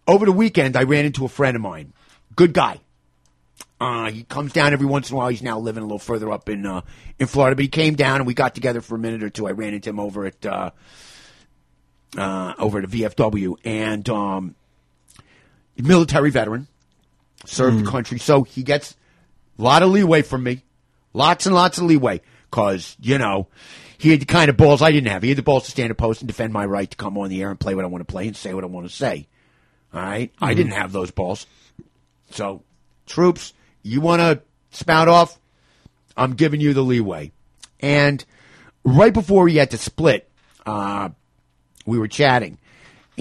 over the weekend, I ran into a friend of mine, good guy. Uh, he comes down every once in a while. He's now living a little further up in uh, in Florida, but he came down and we got together for a minute or two. I ran into him over at uh, uh, over at VFW and um, military veteran, served Mm. the country, so he gets a lot of leeway from me, lots and lots of leeway, because you know he had the kind of balls I didn't have. He had the balls to stand a post and defend my right to come on the air and play what I want to play and say what I want to say. All right, I Mhm. didn't have those balls. So, troops, you want to spout off? I'm giving you the leeway. And right before we had to split, uh, we were chatting,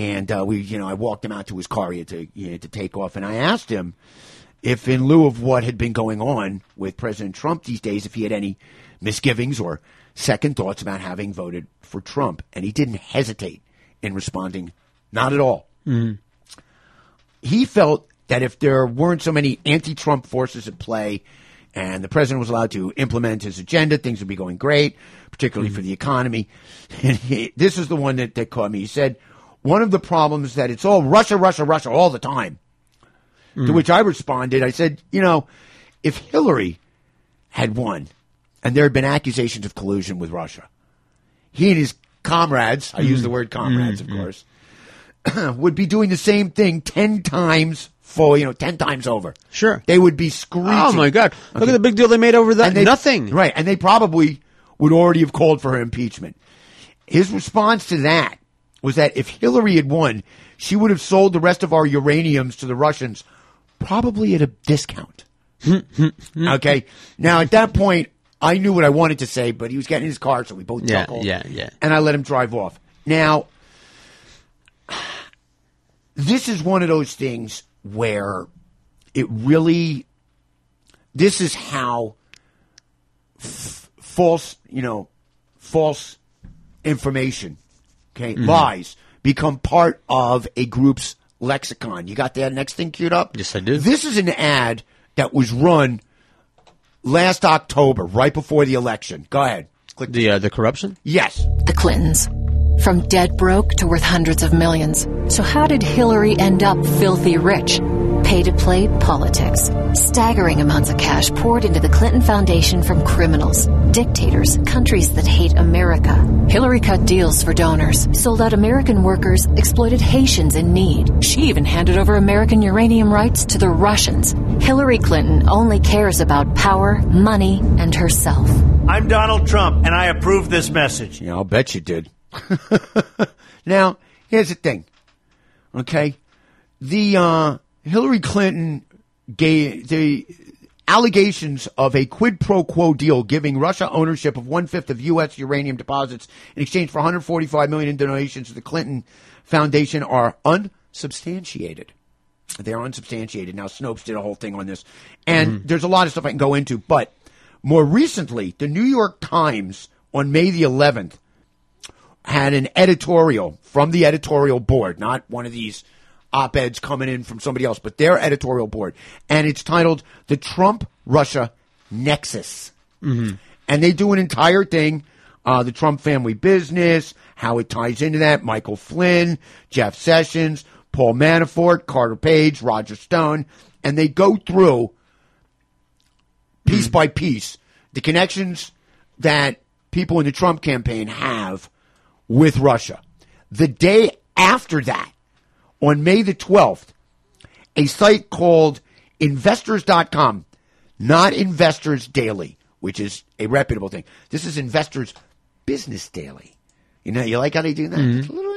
and uh, we, you know, I walked him out to his car. He had to, he had to take off, and I asked him if, in lieu of what had been going on with President Trump these days, if he had any misgivings or second thoughts about having voted for Trump, and he didn't hesitate in responding, not at all he felt that if there weren't so many anti-Trump forces at play and the president was allowed to implement his agenda, things would be going great, particularly for the economy. And he, this is the one that, that caught me. He said, one of the problems that it's all Russia, Russia, Russia all the time. To Mm. which I responded, I said, you know, if Hillary had won and there had been accusations of collusion with Russia, he and his comrades, I use the word comrades, of course, would be doing the same thing 10 times for, you know, 10 times over. Sure. They would be screeching. Oh my God! Look at the big deal they made over that. They- Nothing. Right. And they probably would already have called for her impeachment. His response to that was that if Hillary had won, she would have sold the rest of our uraniums to the Russians, probably at a discount. okay. Now, at that point, I knew what I wanted to say, but he was getting in his car, so we both Yeah, chuckled. yeah, yeah. And I let him drive off. Now, this is one of those things where it really, this is how f- false, you know, false information, okay, Mhm. lies become part of a group's lexicon. You got that next thing queued up? Yes, I do. This is an ad that was run last October, right before the election. Go ahead. Click the uh, the corruption. Yes. The Clintons. From dead broke to worth hundreds of millions. So how did Hillary end up filthy rich? Pay to play politics. Staggering amounts of cash poured into the Clinton Foundation from criminals, dictators, countries that hate America. Hillary cut deals for donors, sold out American workers, exploited Haitians in need. She even handed over American uranium rights to the Russians. Hillary Clinton only cares about power, money, and herself. I'm Donald Trump, and I approve this message. Yeah, I'll bet you did. now, here's the thing. Okay? The uh, Hillary Clinton gave the allegations of a quid pro quo deal giving Russia ownership of one fifth of U.S. uranium deposits in exchange for 145 million in donations to the Clinton Foundation are unsubstantiated. They're unsubstantiated. Now, Snopes did a whole thing on this, and mm-hmm. there's a lot of stuff I can go into. But more recently, the New York Times on May the 11th had an editorial from the editorial board, not one of these op eds coming in from somebody else, but their editorial board. And it's titled The Trump Russia Nexus. Mm-hmm. And they do an entire thing uh, the Trump family business, how it ties into that, Michael Flynn, Jeff Sessions, Paul Manafort, Carter Page, Roger Stone, and they go through piece by piece the connections that people in the Trump campaign have with Russia. The day after that, on May the 12th, a site called investors.com, not Investors Daily, which is a reputable thing. This is Investors Business Daily. You know, you like how they do that? Mm-hmm. A little-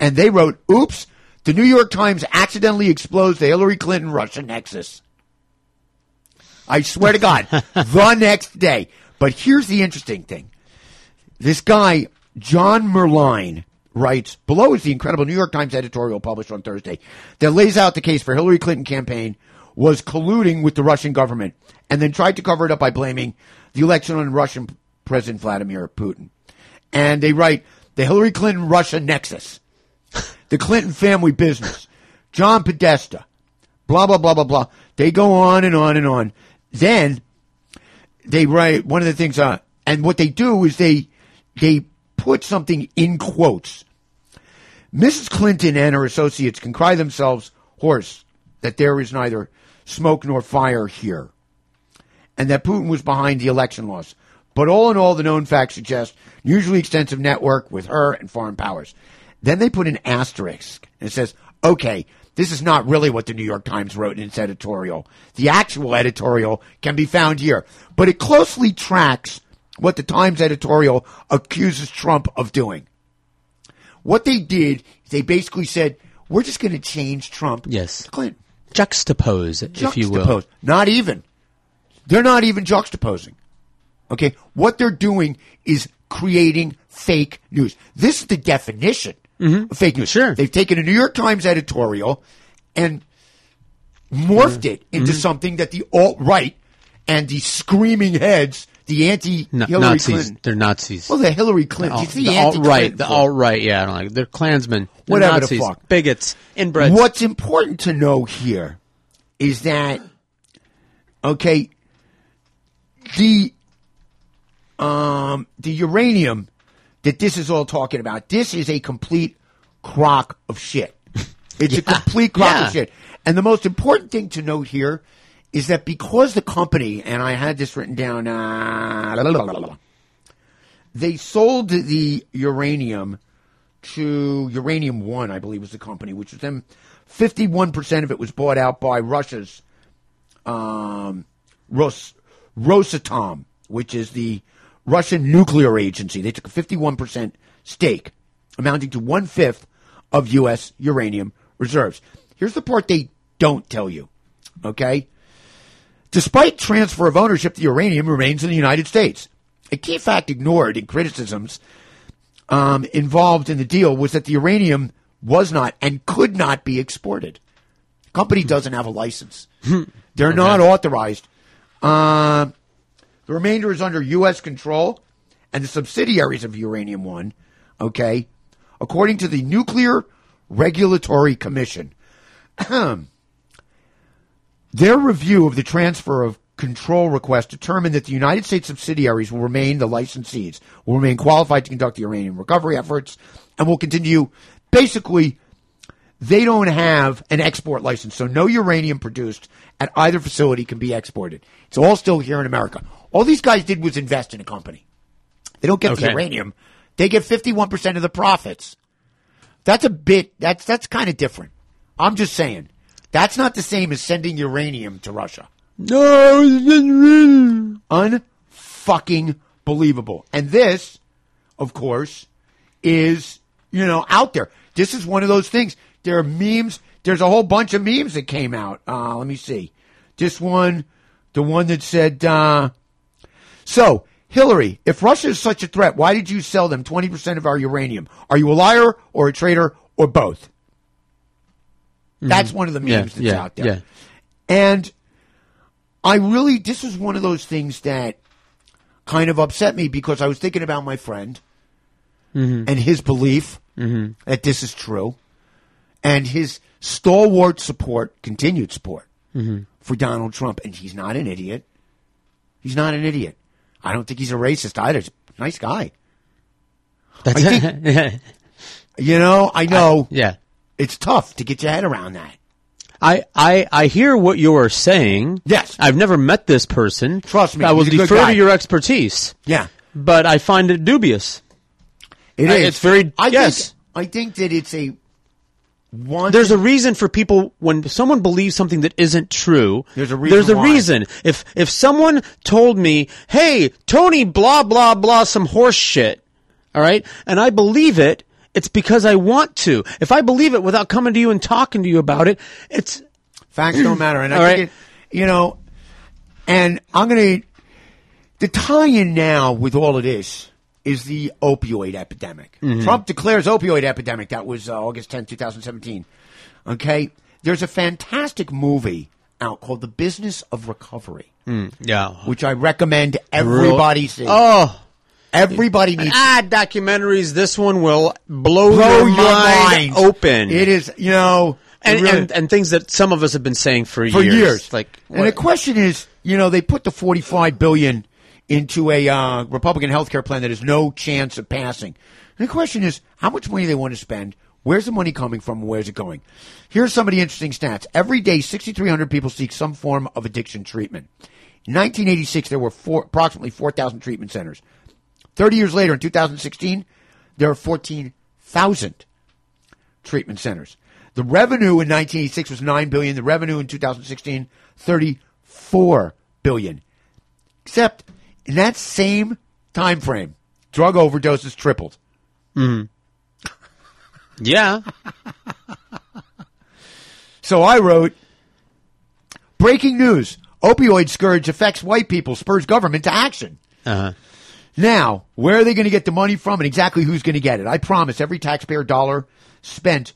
And they wrote, oops, the New York Times accidentally exposed the Hillary Clinton Russia nexus. I swear to God, the next day. But here's the interesting thing. This guy, John Merline, writes below is the incredible New York Times editorial published on Thursday that lays out the case for Hillary Clinton campaign was colluding with the Russian government and then tried to cover it up by blaming the election on Russian President Vladimir Putin. And they write the Hillary Clinton Russia nexus, the Clinton family business, John Podesta, blah blah blah blah blah. They go on and on and on. Then they write one of the things, uh, and what they do is they they put something in quotes. Mrs. Clinton and her associates can cry themselves hoarse that there is neither smoke nor fire here, and that Putin was behind the election loss. But all in all, the known facts suggest usually extensive network with her and foreign powers. Then they put an asterisk and it says, okay, this is not really what the New York Times wrote in its editorial. The actual editorial can be found here, but it closely tracks what the Times editorial accuses Trump of doing. What they did, is they basically said, we're just going to change Trump Yes. to Clinton. Juxtapose, if you will. Not even. They're not even juxtaposing. Okay? What they're doing is creating fake news. This is the definition of fake news. Sure. They've taken a New York Times editorial and morphed it into Mm-hmm. something that the alt right and the screaming heads, the anti No, Hillary Nazis. Clinton. They're Nazis. Well, the Hillary Clinton. the, it's the, the alt right. The alt right. Yeah, I don't like. They're Klansmen. They're Whatever the fuck. Bigots. Inbreds. What's important to know here is that okay, the um the uranium that this is all talking about, this is a complete crock of shit. It's a complete crock Yeah. of shit. And the most important thing to note here is that because the company, and I had this written down, uh, la, la, la, la, la, they sold the uranium to Uranium One, I believe was the company, which was then 51% of it was bought out by Russia's um, Ros- Rosatom, which is the Russian nuclear agency. They took a 51% stake, amounting to one fifth of U.S. uranium reserves. Here's the part they don't tell you, okay? Despite transfer of ownership, the uranium remains in the United States. A key fact ignored in criticisms um, involved in the deal was that the uranium was not and could not be exported. Company doesn't have a license. They're not authorized. Uh, the remainder is under U.S. control, and the subsidiaries of Uranium One, okay, according to the Nuclear Regulatory Commission, their review of the transfer of control request determined that the United States subsidiaries will remain the licensees, will remain qualified to conduct the uranium recovery efforts, and will continue. Basically, they don't have an export license, so no uranium produced at either facility can be exported. It's all still here in America. All these guys did was invest in a company. They don't get the uranium; they get fifty-one percent of the profits. That's a bit. That's that's kind of different. I'm just saying. That's not the same as sending uranium to Russia. No, unfucking believable. And this, of course, is you know out there. This is one of those things. There are memes. There's a whole bunch of memes that came out. Uh, let me see. This one the one that said, uh, so Hillary, if Russia is such a threat, why did you sell them 20% of our uranium? Are you a liar or a traitor or both? That's one of the memes Yeah, that's yeah, out there. yeah. And I really, this was one of those things that kind of upset me because I was thinking about my friend Mhm. and his belief Mhm. that this is true and his stalwart support, continued support Mhm. for Donald Trump. And he's not an idiot. He's not an idiot. I don't think he's a racist either. He's a nice guy. That's I think- You know, I know. yeah. It's tough to get your head around that. I, I, I hear what you are saying. Yes. I've never met this person. Trust me, I will he's a good defer to your expertise. Yeah. But I find it dubious. It Uh, is. It's very, I yes. Think, I think that it's a one. There's a reason for people when someone believes something that isn't true. There's a reason There's a why. reason. If if someone told me, "Hey, Tony, blah blah blah, some horse shit," all right, and I believe it, it's because I want to. If I believe it without coming to you and talking to you about it, it's Facts don't matter. And I All think right. it, you know, and I'm going to, the tie in now with all of this is the opioid epidemic. Mhm. Trump declares opioid epidemic. That was uh, August 10, 2017. Okay. There's a fantastic movie out called The Business of Recovery, Mm, yeah. which I recommend everybody see. Oh. Everybody needs ah documentaries. This one will blow, Blow your, your mind, mind. open. It is, you know, and, really- and and things that some of us have been saying for, for years. years. Like and the question is, you know, they put the forty-five billion into a uh, Republican health care plan that has no chance of passing. And the question is, how much money they want to spend? Where's the money coming from? Where's it going? Here's some of the interesting stats. Every day, 6,300 people seek some form of addiction treatment. In 1986, there were four, approximately 4,000 treatment centers. 30 years later, in 2016, there are 14,000 treatment centers. The revenue in 1986 was 9 billion. The revenue in 2016, 34 billion. Except in that same time frame, drug overdoses tripled. Mm. Yeah. So I wrote, breaking news. Opioid scourge affects white people, spurs government to action. Uh-huh. Now, where are they going to get the money from and exactly who's going to get it? I promise every taxpayer dollar spent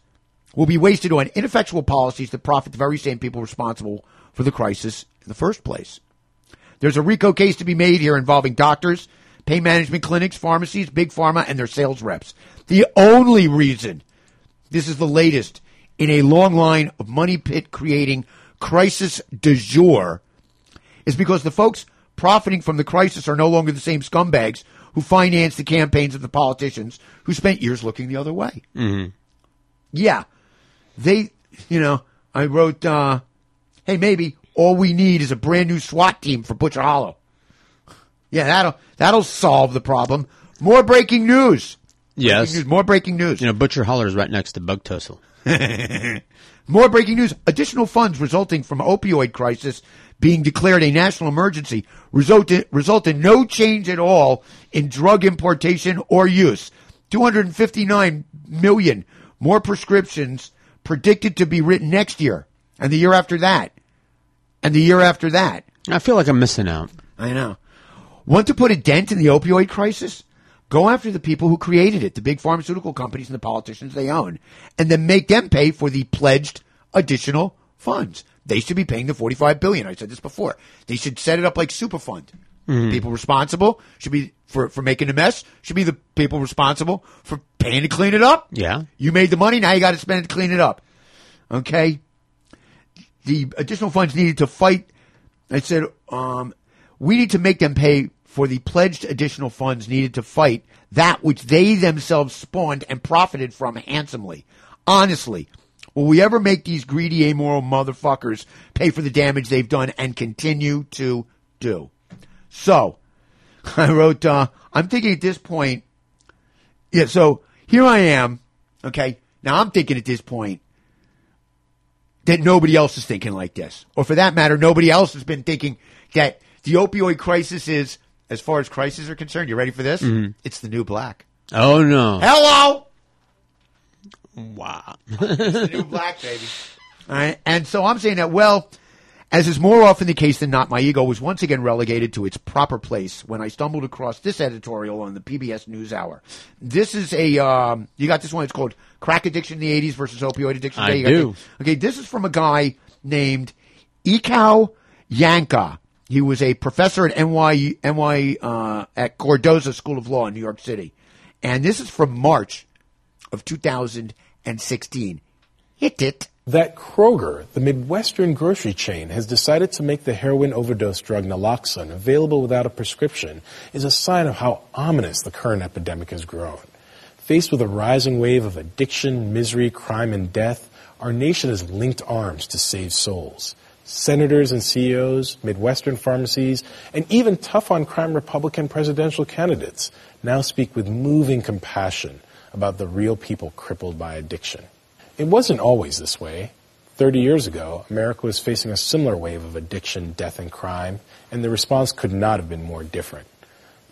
will be wasted on ineffectual policies that profit the very same people responsible for the crisis in the first place. There's a RICO case to be made here involving doctors, pain management clinics, pharmacies, big pharma, and their sales reps. The only reason this is the latest in a long line of money pit creating crisis du jour is because the folks profiting from the crisis are no longer the same scumbags who financed the campaigns of the politicians who spent years looking the other way. Mm-hmm. Yeah. They, you know, I wrote, uh, hey, maybe all we need is a brand new SWAT team for Butcher Hollow. Yeah, that'll, that'll solve the problem. More breaking news. Yes. Breaking news, more breaking news. You know, Butcher Holler is right next to Bug Tussle. More breaking news. Additional funds resulting from opioid crisis being declared a national emergency result in, result in no change at all in drug importation or use. 259 million more prescriptions predicted to be written next year and the year after that and the year after that. I feel like I'm missing out. I know. Want to put a dent in the opioid crisis? Go after the people who created it, the big pharmaceutical companies and the politicians they own, and then make them pay for the pledged additional funds. They should be paying the 45 billion. I said this before. They should set it up like Superfund. Mhm. People responsible should be for, for making a mess should be the people responsible for paying to clean it up. Yeah. You made the money, now you got to spend it to clean it up. Okay? The additional funds needed to fight. I said, um, we need to make them pay for the pledged additional funds needed to fight that which they themselves spawned and profited from handsomely. Honestly, will we ever make these greedy, amoral motherfuckers pay for the damage they've done and continue to do? So, I wrote, uh, I'm thinking at this point, yeah, so here I am, okay? Now I'm thinking at this point that nobody else is thinking like this. Or for that matter, nobody else has been thinking that the opioid crisis is, as far as crises are concerned, you ready for this? Mhm. It's the new black. Oh no! Hello! Wow. it's the new black, baby. All right. And so I'm saying that, well, As is more often the case than not, my ego was once again relegated to its proper place when I stumbled across this editorial on the PBS NewsHour. This is a um, you got this one. It's called "Crack Addiction in the '80s versus Opioid Addiction." I Today. You do. the- okay, this is from a guy named Ekow Yankah. He was a professor at NY, NY uh, at Cardozo School of Law in New York City, and this is from March of 2016. Hit it. That Kroger, the Midwestern grocery chain, has decided to make the heroin overdose drug naloxone available without a prescription is a sign of how ominous the current epidemic has grown. Faced with a rising wave of addiction, misery, crime, and death, our nation has linked arms to save souls. Senators and CEOs, Midwestern pharmacies, and even tough on crime Republican presidential candidates now speak with moving compassion about the real people crippled by addiction. It wasn't always this way. Thirty years ago, America was facing a similar wave of addiction, death, and crime, and the response could not have been more different.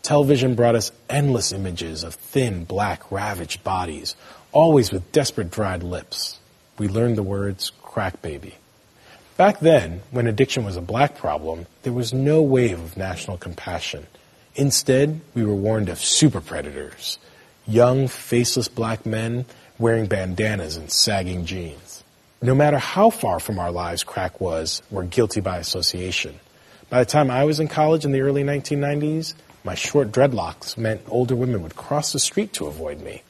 Television brought us endless images of thin, black, ravaged bodies, always with desperate dried lips. We learned the words crack baby. Back then, when addiction was a black problem, there was no wave of national compassion. Instead, we were warned of super predators, young, faceless black men wearing bandanas and sagging jeans. No matter how far from our lives crack was, we're guilty by association. By the time I was in college in the early 1990s, my short dreadlocks meant older women would cross the street to avoid me.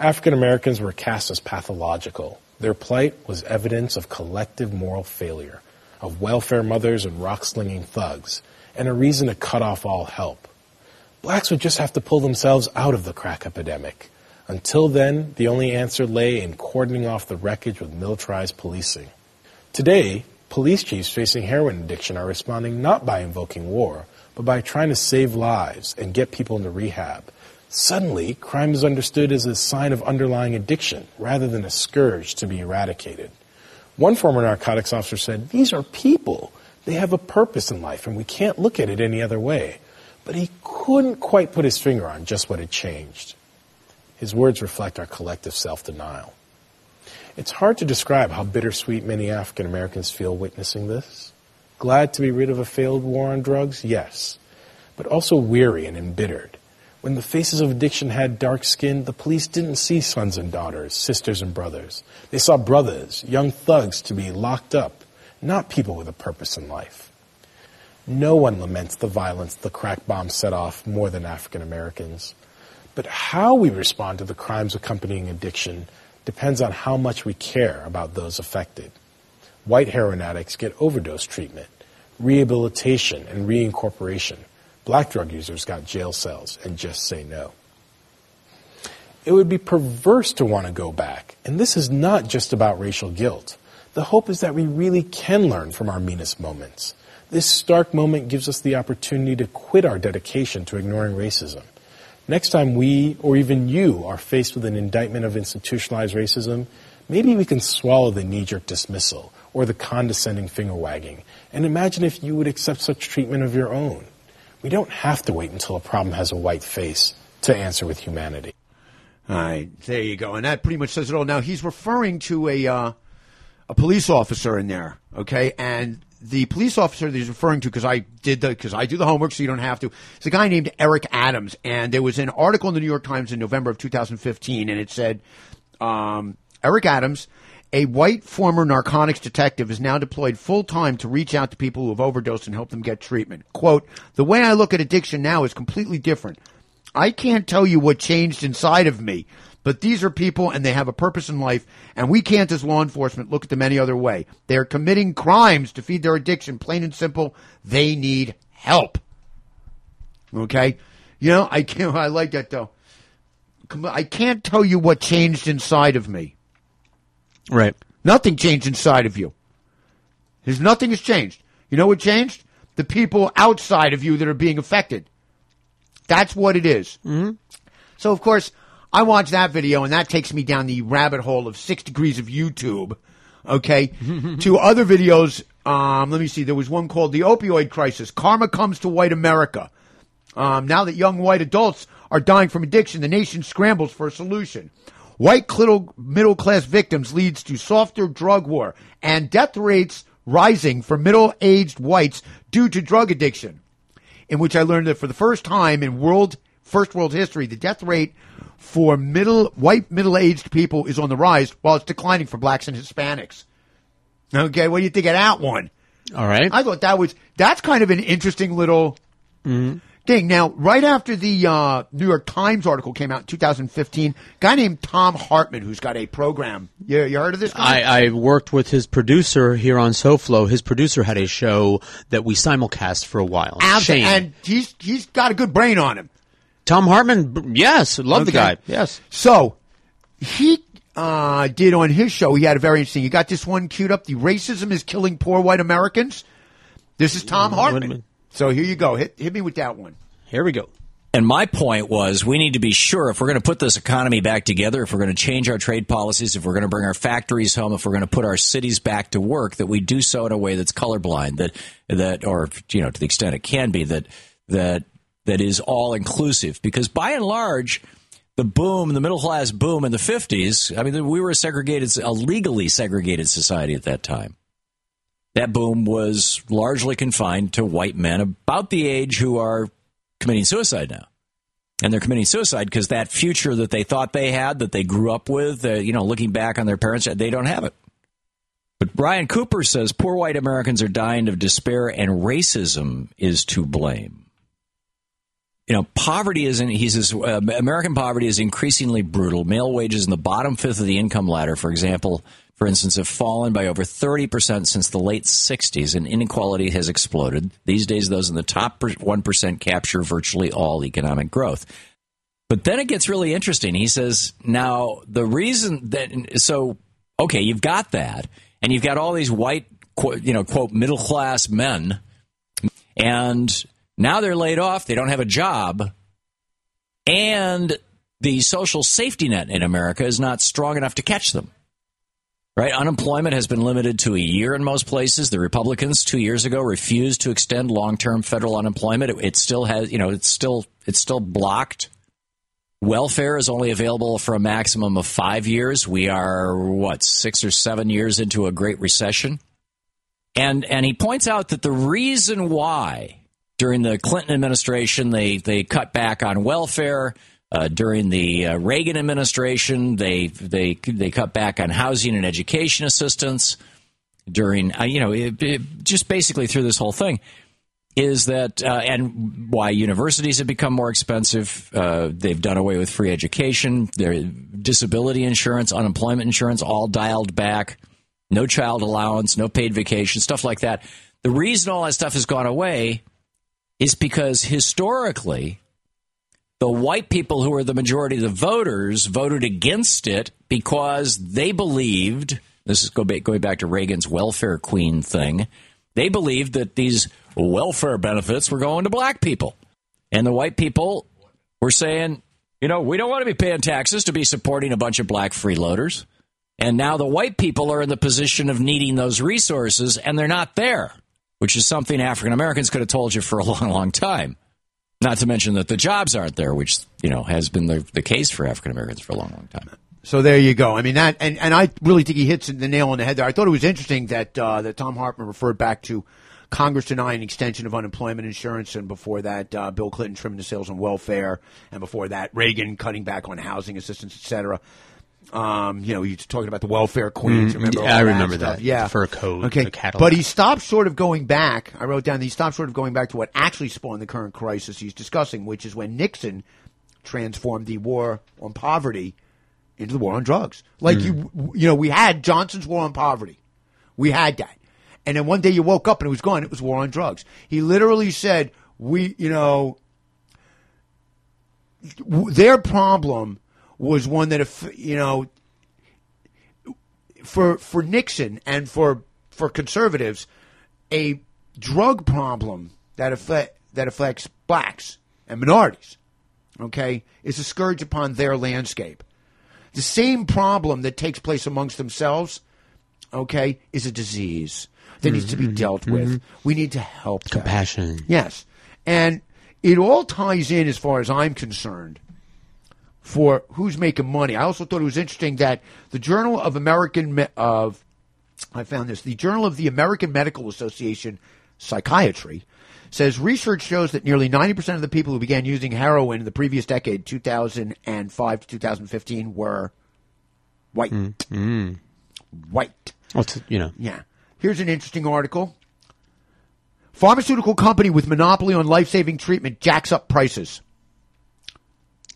African Americans were cast as pathological. Their plight was evidence of collective moral failure, of welfare mothers and rock slinging thugs, and a reason to cut off all help. Blacks would just have to pull themselves out of the crack epidemic. Until then, the only answer lay in cordoning off the wreckage with militarized policing. Today, police chiefs facing heroin addiction are responding not by invoking war, but by trying to save lives and get people into rehab. Suddenly, crime is understood as a sign of underlying addiction rather than a scourge to be eradicated. One former narcotics officer said, These are people. They have a purpose in life, and we can't look at it any other way. But he couldn't quite put his finger on just what had changed. His words reflect our collective self denial. It's hard to describe how bittersweet many African Americans feel witnessing this. Glad to be rid of a failed war on drugs? Yes. But also weary and embittered. When the faces of addiction had dark skin, the police didn't see sons and daughters, sisters and brothers. They saw brothers, young thugs to be locked up, not people with a purpose in life. No one laments the violence the crack bomb set off more than African Americans. But how we respond to the crimes accompanying addiction depends on how much we care about those affected. White heroin addicts get overdose treatment, rehabilitation, and reincorporation. Black drug users got jail cells and just say no. It would be perverse to want to go back, and this is not just about racial guilt. The hope is that we really can learn from our meanest moments. This stark moment gives us the opportunity to quit our dedication to ignoring racism. Next time we, or even you, are faced with an indictment of institutionalized racism, maybe we can swallow the knee jerk dismissal or the condescending finger wagging and imagine if you would accept such treatment of your own. We don't have to wait until a problem has a white face to answer with humanity. All right, there you go, and that pretty much says it all. Now he's referring to a uh, a police officer in there, okay, and the police officer that he's referring to because I did the because I do the homework, so you don't have to. It's a guy named Eric Adams, and there was an article in the New York Times in November of 2015, and it said um, Eric Adams. A white former narcotics detective is now deployed full time to reach out to people who have overdosed and help them get treatment. Quote, the way I look at addiction now is completely different. I can't tell you what changed inside of me, but these are people and they have a purpose in life, and we can't, as law enforcement, look at them any other way. They're committing crimes to feed their addiction, plain and simple. They need help. Okay? You know, I can't, I like that though. I can't tell you what changed inside of me. Right. Nothing changed inside of you. There's nothing has changed. You know what changed? The people outside of you that are being affected. That's what it is. Mm-hmm. So, of course, I watch that video, and that takes me down the rabbit hole of six degrees of YouTube. Okay, to other videos. Um, let me see. There was one called "The Opioid Crisis: Karma Comes to White America." Um, now that young white adults are dying from addiction, the nation scrambles for a solution. White middle class victims leads to softer drug war and death rates rising for middle-aged whites due to drug addiction, in which I learned that for the first time in world first world history, the death rate for middle white middle-aged people is on the rise, while it's declining for blacks and Hispanics. Okay, what do you think of that one? All right. I thought that was that's kind of an interesting little Mm-hmm. thing. Now, right after the uh, New York Times article came out in 2015, a guy named Thom Hartmann, who's got a program. You, you heard of this guy? I, I worked with his producer here on SoFlo. His producer had a show that we simulcast for a while. Abs- Shane. and he's he's got a good brain on him. Thom Hartmann, yes, love the guy. Yes. So he uh, did on his show. He had a very interesting. You got this one queued up. The racism is killing poor white Americans. This is Thom Hartmann. So here you go. Hit hit me with that one. Here we go. And my point was, we need to be sure if we're going to put this economy back together, if we're going to change our trade policies, if we're going to bring our factories home, if we're going to put our cities back to work, that we do so in a way that's colorblind, that that, or you know, to the extent it can be, that that that is all inclusive. Because by and large, the boom, the middle class boom in the fifties, I mean, we were a segregated, a legally segregated society at that time. That boom was largely confined to white men about the age who are committing suicide now. And they're committing suicide because that future that they thought they had, that they grew up with, uh, you know, looking back on their parents, they don't have it. But Brian Cooper says poor white Americans are dying of despair and racism is to blame. You know, poverty isn't, he says, uh, American poverty is increasingly brutal. Male wages in the bottom fifth of the income ladder, for example, for instance, have fallen by over 30% since the late 60s, and inequality has exploded. These days, those in the top 1% capture virtually all economic growth. But then it gets really interesting. He says, now, the reason that, so, okay, you've got that, and you've got all these white, you know, quote, middle class men, and now they're laid off, they don't have a job, and the social safety net in America is not strong enough to catch them. Right? Unemployment has been limited to a year in most places. The Republicans two years ago refused to extend long-term federal unemployment. It, it still has, you know, it's still it's still blocked. Welfare is only available for a maximum of five years. We are what six or seven years into a Great Recession, and and he points out that the reason why during the Clinton administration they they cut back on welfare. Uh, during the uh, Reagan administration, they they they cut back on housing and education assistance. During uh, you know it, it, just basically through this whole thing is that uh, and why universities have become more expensive. Uh, they've done away with free education, their disability insurance, unemployment insurance, all dialed back. No child allowance, no paid vacation, stuff like that. The reason all that stuff has gone away is because historically the white people who are the majority of the voters voted against it because they believed this is going back to Reagan's welfare queen thing. They believed that these welfare benefits were going to black people, and the white people were saying, you know, we don't want to be paying taxes to be supporting a bunch of black freeloaders. And now the white people are in the position of needing those resources, and they're not there, which is something African Americans could have told you for a long, long time. Not to mention that the jobs aren't there, which you know has been the, the case for African Americans for a long, long time. So there you go. I mean that, and, and I really think he hits the nail on the head there. I thought it was interesting that uh, that Thom Hartmann referred back to Congress denying extension of unemployment insurance, and before that, uh, Bill Clinton trimming the sails on welfare, and before that, Reagan cutting back on housing assistance, et cetera. Um, you know, he's talking about the welfare queens. Mm, remember? yeah, I remember stuff? that. Yeah, The fur coat, Okay, but he stopped sort of going back. I wrote down. He stopped sort of going back to what actually spawned the current crisis he's discussing, which is when Nixon transformed the war on poverty into the war on drugs. Like Hmm. you, you know, we had Johnson's war on poverty. We had that. And then one day you woke up and it was gone. It was war on drugs. He literally said, we, you know, w- their problem was one that if, you know, for, for Nixon and for, for conservatives, a drug problem that affect, that affects blacks and minorities, okay, is a scourge upon their landscape. The same problem that takes place amongst themselves, okay, is a disease that needs to be mm-hmm. dealt with. Mm-hmm. We need to help them. Compassion. Yes. And it all ties in, as far as I'm concerned, for who's making money. I also thought it was interesting that the Journal of American Me- of I found this. The Journal of the American Medical Association Psychiatry says research shows that nearly 90% of the people who began using heroin in the previous decade, 2005 to 2015, were white. Mm. White. Well, you know. Yeah. Here's an interesting article. Pharmaceutical company with monopoly on life-saving treatment jacks up prices.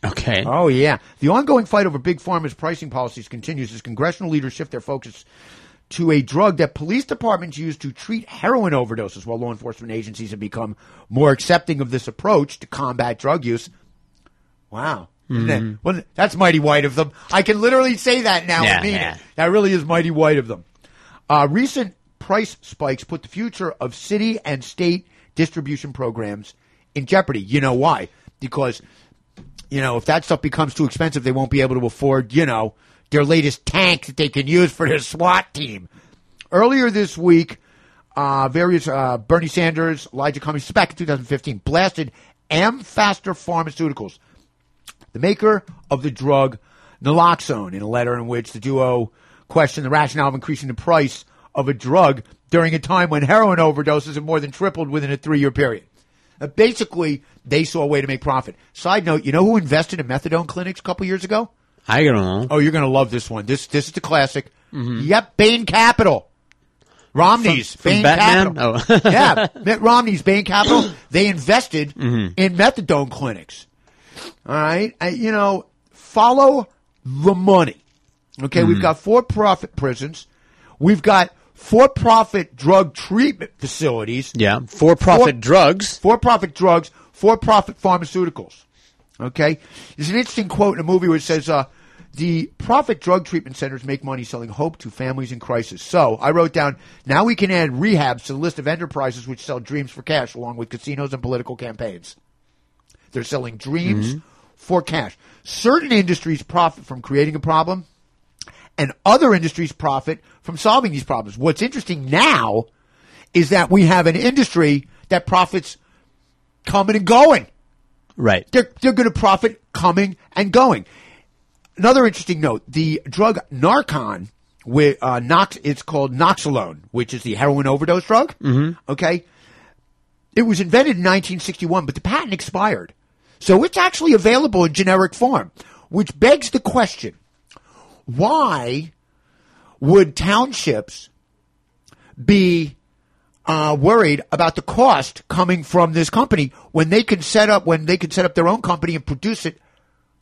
Okay. Oh yeah. The ongoing fight over big pharma's pricing policies continues as congressional leaders shift their focus to a drug that police departments use to treat heroin overdoses while law enforcement agencies have become more accepting of this approach to combat drug use. Wow. Mhm. well, that's mighty white of them. I can literally say that now Yeah, yeah. That really is mighty white of them. Uh, recent price spikes put the future of city and state distribution programs in jeopardy. You know why? Because, you know, if that stuff becomes too expensive, they won't be able to afford, you know, their latest tank that they can use for their SWAT team. Earlier this week, uh, various uh, Bernie Sanders, Elijah Cummings, back in 2015, blasted Amphastar Pharmaceuticals, the maker of the drug naloxone, in a letter in which the duo questioned the rationale of increasing the price of a drug during a time when heroin overdoses have more than tripled within a three-year period. Uh, basically, they saw a way to make profit. Side note, you know who invested in methadone clinics a couple years ago? I don't know. Oh, you're going to love this one. This this is the classic. Yep, Bain Capital. Romney's From- from Bain Batman? Capital. Oh. yeah, Mitt Romney's Bain Capital. They invested Mhm. in methadone clinics. All right, I, you know, follow the money. Okay, we've Mhm. got for-profit prisons. We've got for-profit drug treatment facilities. Yeah. For-profit drugs. For-profit drugs. For-profit pharmaceuticals. Okay, there's an interesting quote in a movie where it says, uh, "The profit drug treatment centers make money selling hope to families in crisis." So I wrote down, now we can add rehabs to the list of enterprises which sell dreams for cash, along with casinos and political campaigns. They're selling dreams Mhm. for cash. Certain industries profit from creating a problem, and other industries profit from solving these problems. What's interesting now is that we have an industry that profits coming and going. Right. They're, they're going to profit coming and going. Another interesting note: the drug Narcan, with uh, Nox, it's called Noxalone, which is the heroin overdose drug. Mhm. Okay, it was invented in 1961, but the patent expired, so it's actually available in generic form, which begs the question: Why would townships be uh, worried about the cost coming from this company when they can set up when they can set up their own company and produce it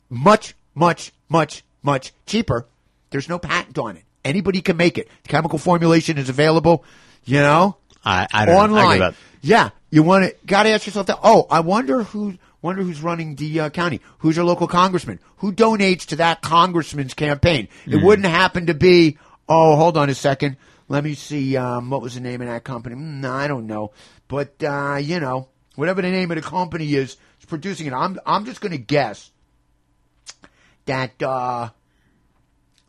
much, much, much, much cheaper. There's no patent on it. Anybody can make it. The chemical formulation is available. You know, I, I don't know. I online. Yeah, you want to got to ask yourself that. Oh, I wonder who wonder who's running the uh, county. Who's your local congressman? Who donates to that congressman's campaign? It Mm. wouldn't happen to be. Oh, hold on a second. Let me see. Um, what was the name of that company? Mm, I don't know. But uh, you know, whatever the name of the company is, is producing it. I'm I'm just going to guess that. Uh,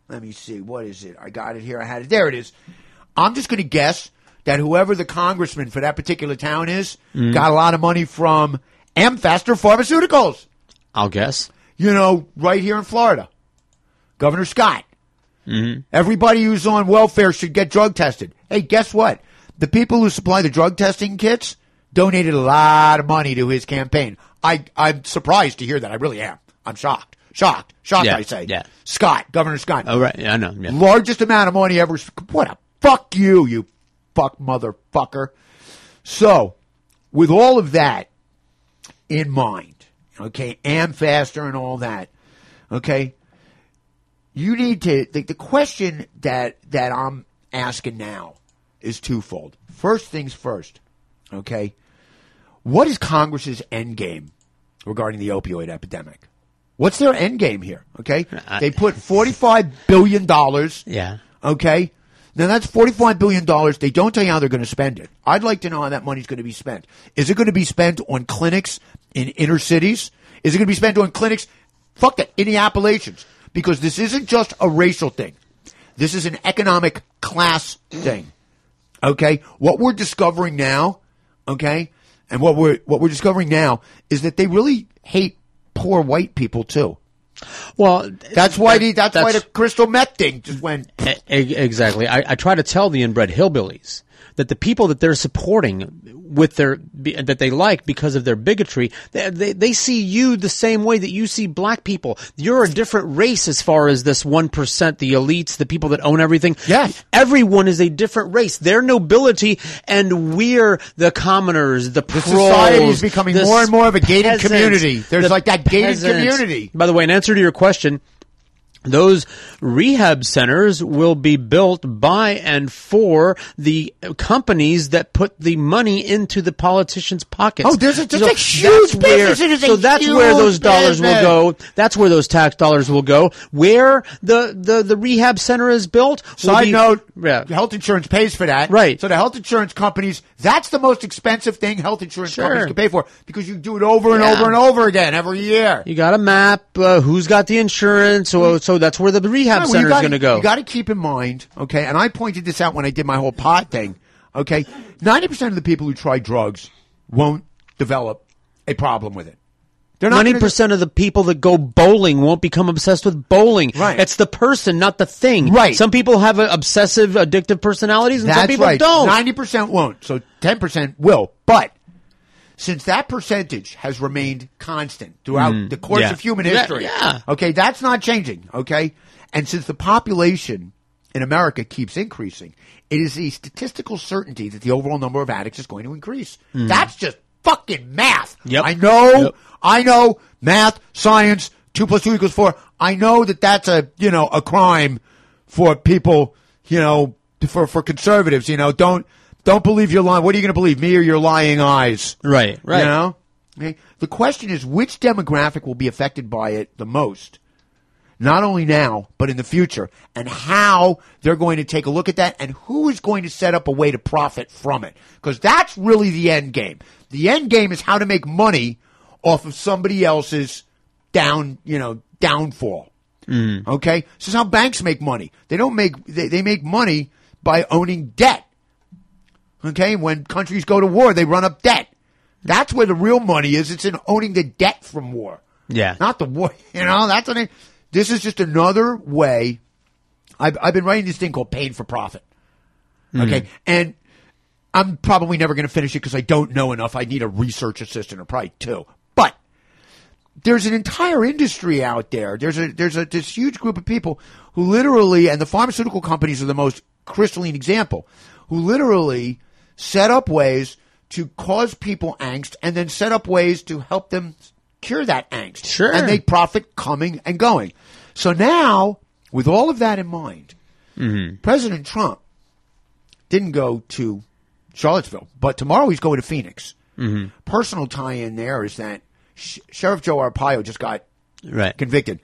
let me see. What is it? I got it here. I had it. There it is. I'm just going to guess that whoever the congressman for that particular town is Mm. got a lot of money from Amphastar Pharmaceuticals. I'll guess. You know, right here in Florida. Governor Scott. Mm-hmm. Everybody who's on welfare should get drug tested. Hey, guess what? The people who supply the drug testing kits donated a lot of money to his campaign. I, I'm surprised to hear that. I really am. I'm shocked. Shocked. Shocked, Yeah, I say. yeah. Scott, Governor Scott. Oh, right. Yeah, I know. Yeah. Largest amount of money ever. What a fuck you, you fuck motherfucker. So, with all of that in mind, okay, Amphastar and all that, okay, you need to. The, the question that that I'm asking now is twofold. First things first, okay. What is Congress's end game regarding the opioid epidemic? What's their end game here? Okay, they put forty-five billion dollars. Yeah. Okay. Now that's forty-five billion dollars. They don't tell you how they're going to spend it. I'd like to know how that money's going to be spent. Is it going to be spent on clinics in inner cities? Is it going to be spent on clinics? Fuck that in the Appalachians, because this isn't just a racial thing. This is an economic class thing. Okay, what we're discovering now, okay, and what we're what we're discovering now is that they really hate poor white people too. Well, That's why the that's, why the crystal meth thing just went. Exactly. I, I try to tell the inbred hillbillies that the people that they're supporting with their that they like because of their bigotry, they, they they see you the same way that you see black people. You're a different race as far as this one percent, the elites, the people that own everything. Yes. everyone is a different race. They're nobility, and we're the commoners, the, The pros. society is becoming more and more of a gated peasants, community. There's the like that gated peasants. community. By the way, in answer to your question, those rehab centers will be built by and for the companies that put the money into the politicians' pockets. Oh, there's a- there's a that's huge where- business. A so that's where those dollars business. will go. That's where those tax dollars will go. Where the the, the rehab center is built. Side be- note: yeah. health insurance pays for that. Right. So the health insurance companies, that's the most expensive thing health insurance Sure. companies can pay for because you do it over and Yeah. over and over again every year. You got to map uh, who's got the insurance. So, so that's where the rehab center is going to go. You got to keep in mind, okay, and I pointed this out when I did my whole pot thing, okay? 90% of the people who try drugs won't develop a problem with it. They're not Ninety percent of the people that go bowling won't become obsessed with bowling. Right. It's the person, not the thing. Right. Some people have obsessive, addictive personalities, and That's some people right. don't. 90% won't, so 10% will. But since that percentage has remained constant throughout Mm, the course yeah. of human Yeah, history, yeah. okay, that's not changing, okay? And since the population in America keeps increasing, it is a statistical certainty that the overall number of addicts is going to increase. Mm. That's just fucking math. Yep. I know, Yep. I know math, science, two plus two equals four. I know that that's a, you know, a crime for people, you know, for, for conservatives, you know, don't, don't believe your lying. What are you going to believe, me or your lying eyes? Right, right. You know? Okay. The question is which demographic will be affected by it the most? Not only now, but in the future, and how they're going to take a look at that, and who is going to set up a way to profit from it. Because that's really the end game. The end game is how to make money off of somebody else's down, you know, downfall. Mm. Okay, this is how banks make money. They don't make they, they make money by owning debt. Okay, when countries go to war, they run up debt. That's where the real money is. It's in owning the debt from war, Yeah. not the war. You know, that's I, this is just another way. I've I've been writing this thing called "Paid for Profit." Okay, Mm. and I'm probably never going to finish it because I don't know enough. I need a research assistant or probably two. But there's an entire industry out there. There's a there's a this huge group of people who literally, and the pharmaceutical companies are the most crystalline example, who literally set up ways to cause people angst and then set up ways to help them cure that angst. Sure. And make profit coming and going. So now, with all of that in mind, Mm-hmm. President Trump didn't go to Charlottesville, but tomorrow he's going to Phoenix. Mm-hmm. Personal tie in there is that Sh- Sheriff Joe Arpaio just got Right. convicted.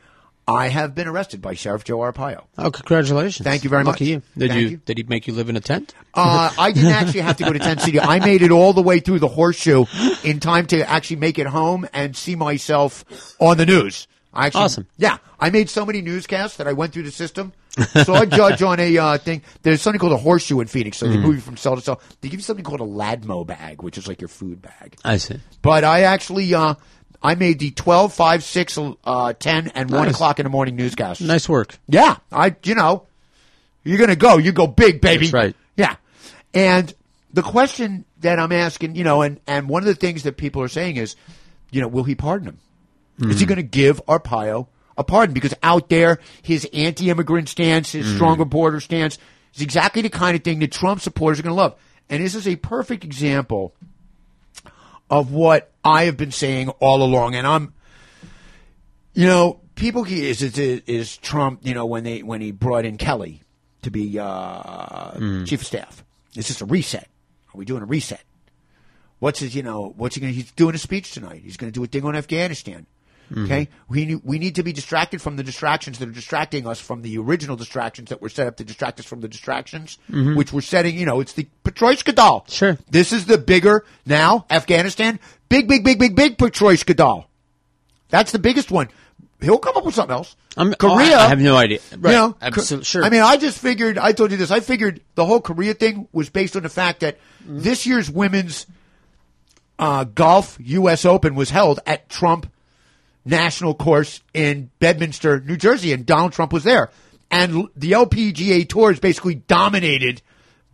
I have been arrested by Sheriff Joe Arpaio. Oh, congratulations! Thank you very Lucky much. you. Did Thank you, you. Did he make you live in a tent? Uh, I didn't actually have to go to Tent City. I made it all the way through the horseshoe in time to actually make it home and see myself on the news. I actually, Awesome. Yeah, I made so many newscasts that I went through the system. Saw a judge on a uh, thing. There's something called a horseshoe in Phoenix, so they Mhm. move you from cell to cell. They give you something called a Ladmo bag, which is like your food bag. I see. But I actually, uh, I made the 12, 5, 6, uh, 10, and 1 o'clock in the morning newscasts. Nice work. Yeah, I you know, you're gonna go, you go big, baby. That's right. Yeah, and the question that I'm asking, you know, and and one of the things that people are saying is, you know, will he pardon him? Is Hmm. he going to give Arpaio a pardon? Because out there, his anti-immigrant stance, his Hmm. stronger border stance, is exactly the kind of thing that Trump supporters are going to love. And this is a perfect example of what I have been saying all along. And I'm, you know, people is is is Trump. You know, when they when he brought in Kelly to be uh, chief of staff, it's just a reset. Are we doing a reset? What's his? You know, what's he going? to He's doing a speech tonight. He's going to do a thing on Afghanistan. Okay, we need, we need to be distracted from the distractions that are distracting us from the original distractions that were set up to distract us from the distractions, Mhm. which we're setting. You know, it's the Patroishka doll. Sure. This is the bigger now Afghanistan. Big, big, big, big, big Patroishka doll. That's the biggest one. He'll come up with something else. I'm, Korea. oh, I have no idea. Right. You know, Absol- Ko- sure. I mean, I just figured. I told you this. I figured the whole Korea thing was based on the fact that Mm-hmm. this year's women's uh, golf U.S. Open was held at Trump national course in Bedminster, New Jersey, and Donald Trump was there. And the LPGA tour is basically dominated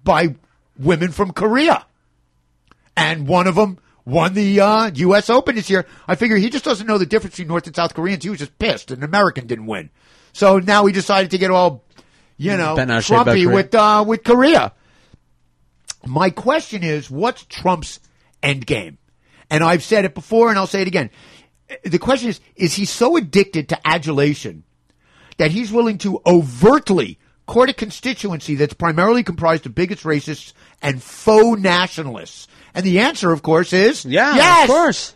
by women from Korea. And one of them won the uh, U.S. Open this year. I figure he just doesn't know the difference between North and South Koreans. He was just pissed. An American didn't win. So now he decided to get all, you know, Bent out of shape about Trumpy with, uh, with Korea. My question is, what's Trump's end game? And I've said it before and I'll say it again. The question is, is he so addicted to adulation that he's willing to overtly court a constituency that's primarily comprised of bigots, racists, and faux nationalists? And the answer, of course, is Yeah, yes. of course.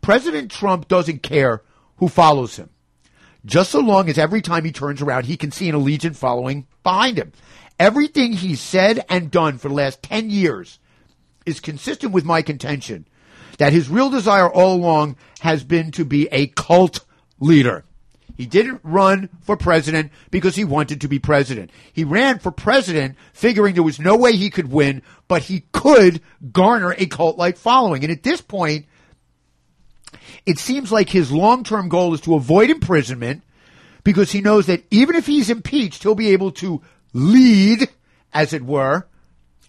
President Trump doesn't care who follows him. Just so long as every time he turns around, he can see an allegiant following behind him. Everything he's said and done for the last 10 years is consistent with my contention that his real desire all along has been to be a cult leader. He didn't run for president because he wanted to be president. He ran for president figuring there was no way he could win, but he could garner a cult like following. And at this point, it seems like his long term goal is to avoid imprisonment because he knows that even if he's impeached, he'll be able to lead, as it were,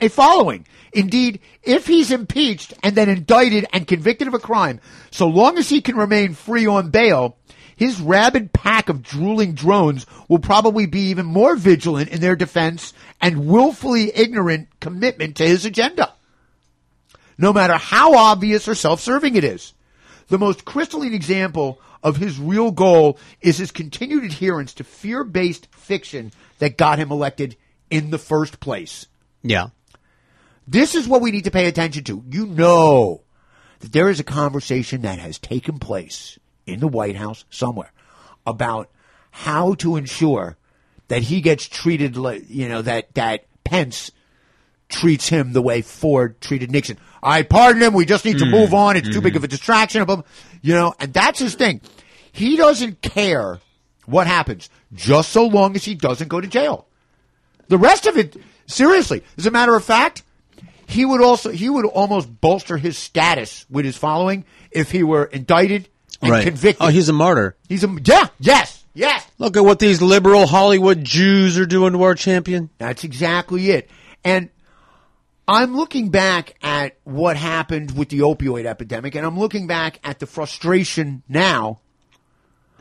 a following. Indeed, if he's impeached and then indicted and convicted of a crime, so long as he can remain free on bail, his rabid pack of drooling drones will probably be even more vigilant in their defense and willfully ignorant commitment to his agenda. No matter how obvious or self-serving it is. The most crystalline example of his real goal is his continued adherence to fear-based fiction that got him elected in the first place. Yeah. This is what we need to pay attention to. You know that there is a conversation that has taken place in the White House somewhere about how to ensure that he gets treated you know, that, that Pence treats him the way Ford treated Nixon. I pardon him. We just need to Mm. move on. It's too Mm-hmm. big of a distraction of him, you know, and that's his thing. He doesn't care what happens just so long as he doesn't go to jail. The rest of it, seriously, as a matter of fact, he would also he would almost bolster his status with his following if he were indicted and right. convicted. Oh, he's a martyr. He's a yeah, yes, yes. Look at what these liberal Hollywood Jews are doing to our champion. That's exactly it. And I'm looking back at what happened with the opioid epidemic, and I'm looking back at the frustration now,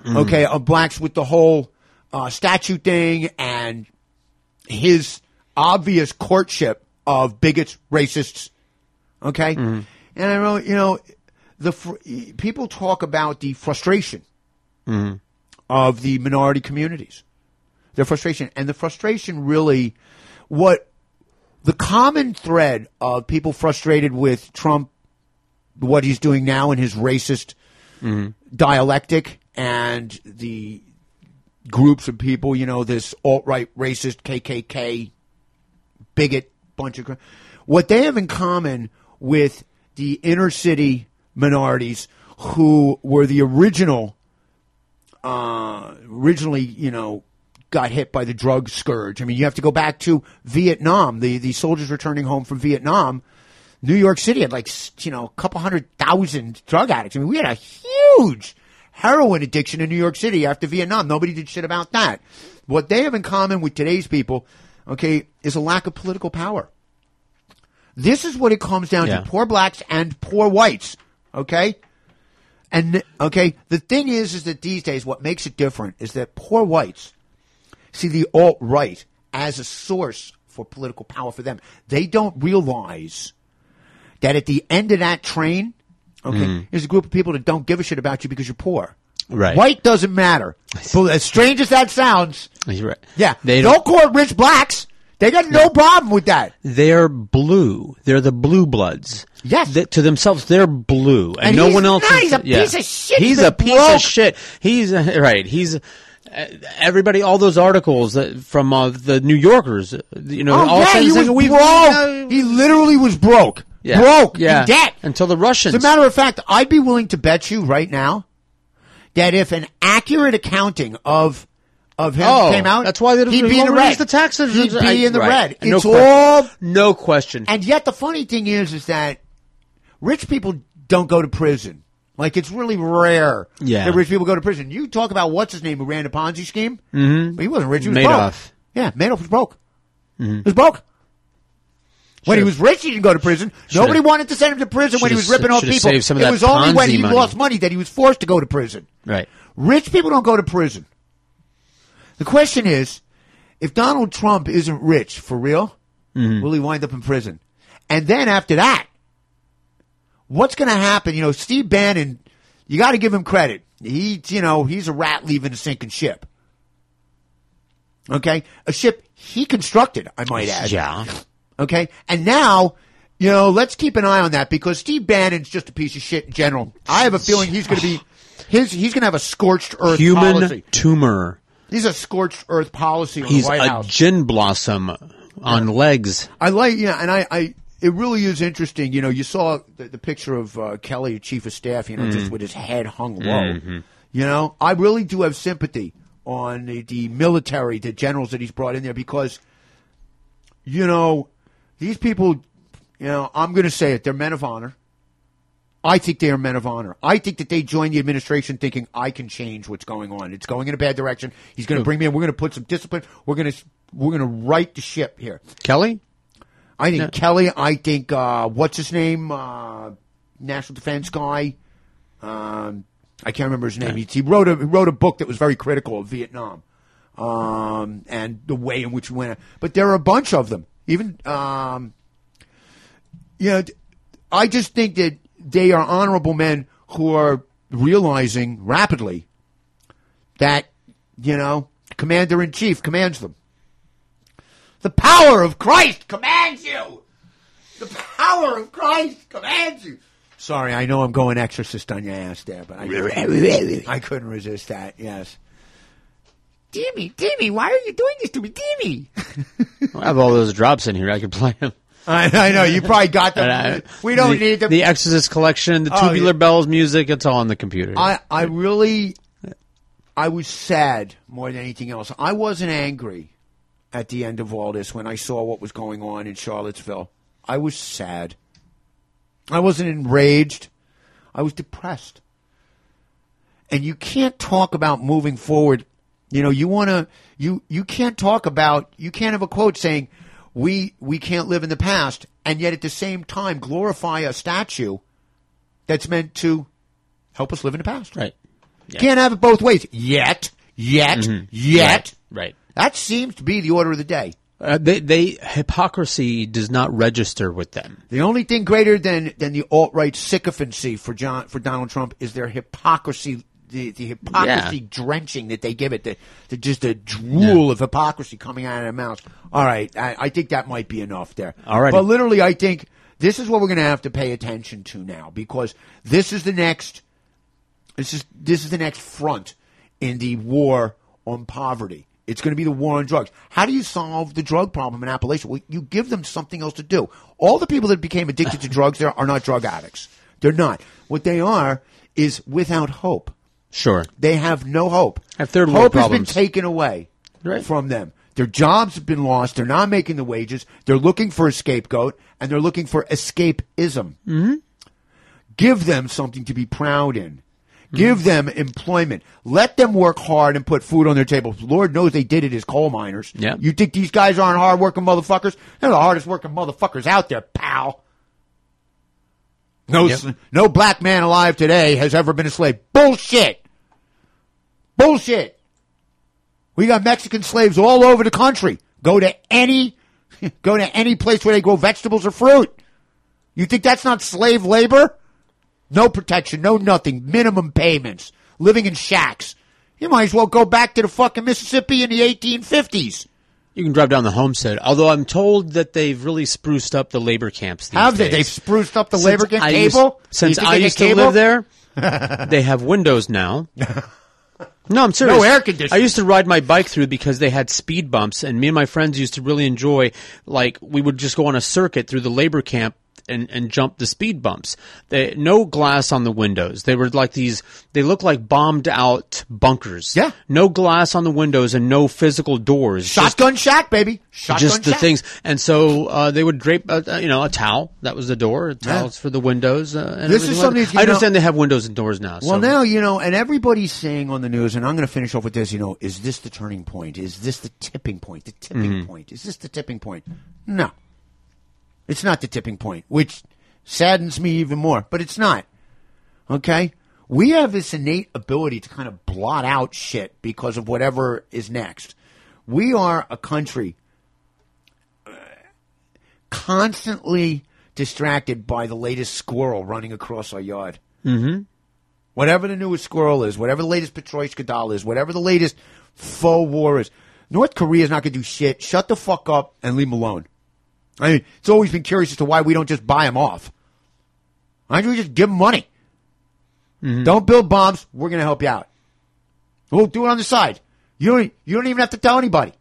Mm. okay, of blacks with the whole uh, statute thing and his obvious courtship of bigots, racists, okay? Mm. And I wrote, you know, the fr- people talk about the frustration Mm. of the minority communities. Their frustration. And the frustration really, what the common thread of people frustrated with Trump, what he's doing now in his racist dialectic, and the groups of people, you know, this alt right racist KKK bigot bunch of. What they have in common with the inner city minorities who were the original uh, originally, you know, got hit by the drug scourge. I mean, you have to go back to Vietnam. The the soldiers returning home from Vietnam, New York City had like you know a couple hundred thousand drug addicts. I mean, we had a huge heroin addiction in New York City after Vietnam. Nobody did shit about that. What they have in common with today's people, okay, is a lack of political power. This is what it comes down Yeah. to: poor blacks and poor whites. Okay. And okay, the thing is, is that these days, what makes it different is that poor whites see the alt right as a source for political power for them. They don't realize that at the end of that train, okay, Mhm. there's a group of people that don't give a shit about you because you're poor. Right. White doesn't matter. But as strange as that sounds, He's right. yeah, They don't don't- court rich blacks. They got no problem with that. They're blue. They're the blue bloods. Yes. to themselves, they're blue, and, And no one else. not. is, He's a yeah. piece of shit. He's He's a piece broke. of shit. He's uh, right. He's uh, everybody. All those articles that, from uh, the New Yorkers. uh, You know, Oh, all yeah, he was saying, "We- broke. He literally was broke. Yeah. Broke. Yeah. In debt. Until the Russians. As a matter of fact, I'd be willing to bet you right now that if an accurate accounting of of him Oh, came out, that's why they he'd be in the red. the taxes. He'd be I- in the right. red. No It's question. all no question. and yet the funny thing is, is that rich people don't go to prison. Like it's really rare Yeah. that rich people go to prison. You talk about what's his name who ran the Ponzi scheme. Mhm. But he wasn't rich. He was Madoff. broke. Yeah, Madoff was broke. Mhm. He was broke. When he was rich, he didn't go to prison. Should've- Nobody wanted to send him to prison when he was ripping off people. saved some of it was only when he money. lost money that he was forced to go to prison. Right. Rich people don't go to prison. The question is, if Donald Trump isn't rich for real, Mm-hmm. will he wind up in prison? And then after that, what's going to happen? You know, Steve Bannon, you got to give him credit. He, you know, he's a rat leaving a sinking ship. Okay, a ship he constructed, I might add. Yeah. Okay, and now. You know, let's keep an eye on that because Steve Bannon's just a piece of shit in general. I have a feeling he's going to be his. He's going to have a scorched earth Human policy. tumor. He's a scorched earth policy He's a House. gin blossom on legs. I like, yeah, and I, I, it really is interesting. You know, you saw the, the picture of uh, Kelly, chief of staff, you know, just Mhm. with his head hung low. Mhm. You know, I really do have sympathy on the, the military, the generals that he's brought in there because, you know, these people, you know, I'm going to say it, they're men of honor. I think they are men of honor. I think that they joined the administration thinking I can change what's going on. It's going in a bad direction. He's going to bring me in. We're going to put some discipline. We're going to we're going to right the ship here. Kelly? I think No. Kelly. I think uh, what's his name? Uh, National Defense guy. Um, I can't remember his name. He, he wrote a he wrote a book that was very critical of Vietnam um, and the way in which we went. But there are a bunch of them. Even um, you know, I just think that they are honorable men who are realizing rapidly that you know commander in chief commands them. The power of Christ commands you. The power of Christ commands you. Sorry, I know I'm going exorcist on your ass there, but I, I couldn't resist that. Yes. Timmy, Timmy, why are you doing this to me, Timmy? I have all those drops in here. I could play them. I, I know you probably got them. I- we don't the, need them. The Exorcist collection, the Oh, Tubular yeah. Bells music. It's all on the computer. I, I really, I was sad more than anything else. I wasn't angry at the end of all this when I saw what was going on in Charlottesville. I was sad. I wasn't enraged. I was depressed. And you can't talk about moving forward. You know, you want to, you, you can't talk about, you can't have a quote saying, we, we can't live in the past, and yet at the same time glorify a statue that's meant to help us live in the past. Right. You can't have it both ways. Yet, yet, Mhm. yet. Right, right. That seems to be the order of the day. Uh, they, they hypocrisy does not register with them. The only thing greater than than the alt right sycophancy for John for Donald Trump is their hypocrisy. The, the hypocrisy Yeah. drenching that they give it, the, the just a drool of hypocrisy coming out of their mouths. All right, I, I think that might be enough there. All right. but literally, I think this is what we're going to have to pay attention to now because this is the next. This is this is the next front in the war on poverty. It's going to be the war on drugs. How do you solve the drug problem in Appalachia? Well, you give them something else to do. All the people that became addicted to drugs there are not drug addicts. They're not. What they are is without hope. Sure. They have no hope. Have third world hope has been taken away from them. Their jobs have been lost. They're not making the wages. They're looking for a scapegoat, and they're looking for escapism. Mm-hmm. Give them something to be proud in. Give them employment. Let them work hard and put food on their table. Lord knows they did it as coal miners. Yeah. You think these guys aren't hardworking motherfuckers? They're the hardest working motherfuckers out there, pal. No, Yep. no black man alive today has ever been a slave. Bullshit. Bullshit. We got Mexican slaves all over the country. Go to any, go to any place where they grow vegetables or fruit. You think that's not slave labor? No protection, no nothing, minimum payments, living in shacks. You might as well go back to the fucking Mississippi in the 1850s. You can drive down the homestead. Although I'm told that they've really spruced up the labor camps. These Have they? days. They've spruced up the Since labor camp I used- cable? since I used to cable? live there, they have windows now. No, I'm serious. No air conditioning. I used to ride my bike through because they had speed bumps, and me and my friends used to really enjoy. Like we would just go on a circuit through the labor camp and, and jump the speed bumps. They, no glass on the windows. They were like these. They look like bombed out bunkers. Yeah. No glass on the windows and no physical doors. Just- Shotgun shack, baby. Shotgun just the shack. things, and so uh, they would drape, uh, uh, you know, a towel. That was the door. Yeah. Towels for the windows. Uh, and This is like something you I know- understand they have windows and doors now. Well, so. now you know, and everybody's saying on the news, and I'm going to finish off with this. You know, is this the turning point? Is this the tipping point? The tipping Mhm. point? Is this the tipping point? No, it's not the tipping point, which saddens me even more. But it's not. Okay, we have this innate ability to kind of blot out shit because of whatever is next. We are a country uh, constantly distracted by the latest squirrel running across our yard. Mm-hmm. Whatever the newest squirrel is, whatever the latest Petroika doll is, whatever the latest faux war is, North Korea is not going to do shit. Shut the fuck up and leave them alone. I mean, it's always been curious as to why we don't just buy them off. Why don't we just give them money? Don't build bombs. We're going to help you out. We'll do it on the side. You don't. You don't even have to tell anybody.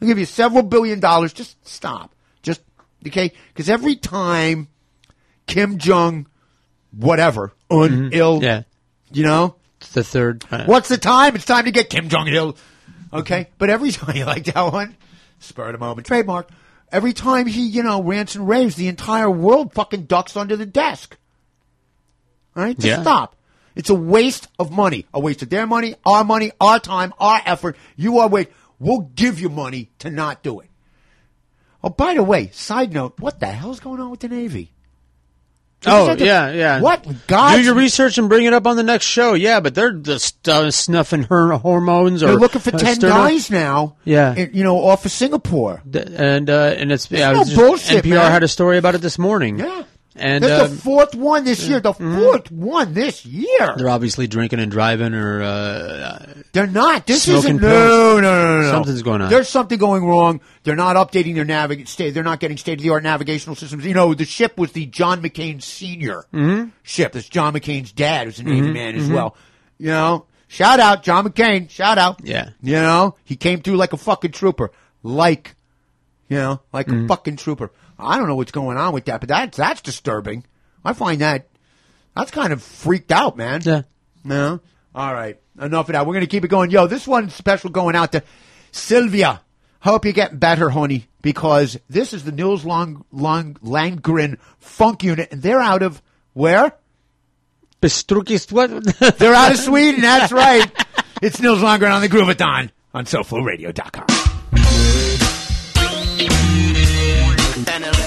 I'll give you several billion dollars. Just stop. Just okay. Because every time Kim Jong, whatever, un ill, Yeah. you know, It's the third. uh, What's the time? It's time to get Kim Jong Il. Okay, but every time you like that one, spur of the moment, trademark. Every time he, you know, rants and raves, the entire world fucking ducks under the desk. All right, just Yeah. stop. It's a waste of money, a waste of their money, our money, our time, our effort. You are wait. We'll give you money to not do it. Oh, by the way, side note, what the hell's going on with the Navy? Oh the- yeah, yeah. What? God, Do your research and bring it up on the next show. Yeah, but they're just uh, snuffing her hormones. Or they're looking for uh, ten guys now. Yeah. in- you know, off of Singapore. Th- and uh, and it's yeah, no just- bullshit, NPR man. had a story about it this morning. Yeah. And That's um, the fourth one this year. The Mm-hmm. fourth one this year. they're obviously drinking and driving, or uh, They're not. This isn't. No, pills. no, no, no, no. Something's going on. There's something going wrong. They're not updating their navig. State. They're not getting state of the art navigational systems. You know, the ship was the John McCain Senior Mhm. ship. That's John McCain's dad, who's a Navy Mhm, man as mhm. well. You know, shout out John McCain. Shout out. Yeah. You know, he came through like a fucking trooper. Like, you know, like Mm-hmm. a fucking trooper. I don't know what's going on with that, but that's that's disturbing. I find that that's kind of freaked out, man. Yeah. No. All right. Enough of that. We're going to keep it going. Yo, this one's special going out to Sylvia. Hope you're getting better, honey, because this is the Nils Long, Long, Landgren Funk Unit, and they're out of where? Bistrukis, what? They're out of Sweden. That's right. It's Nils Longren on the Groovathon on SoFloRadio.com. NLFU.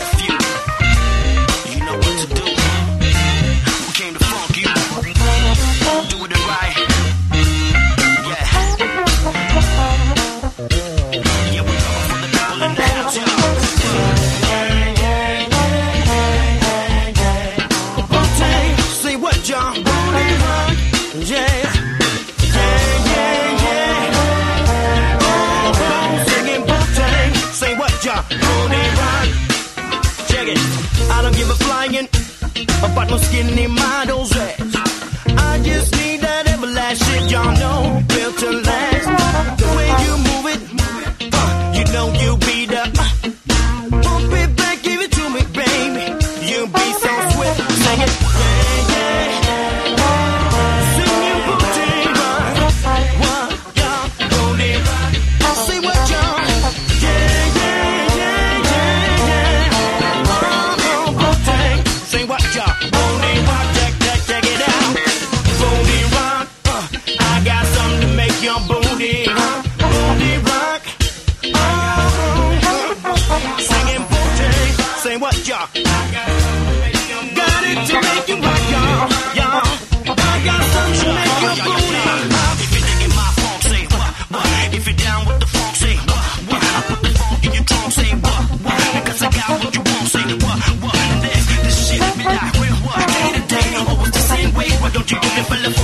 About no skinny models. ass. I just way. Why don't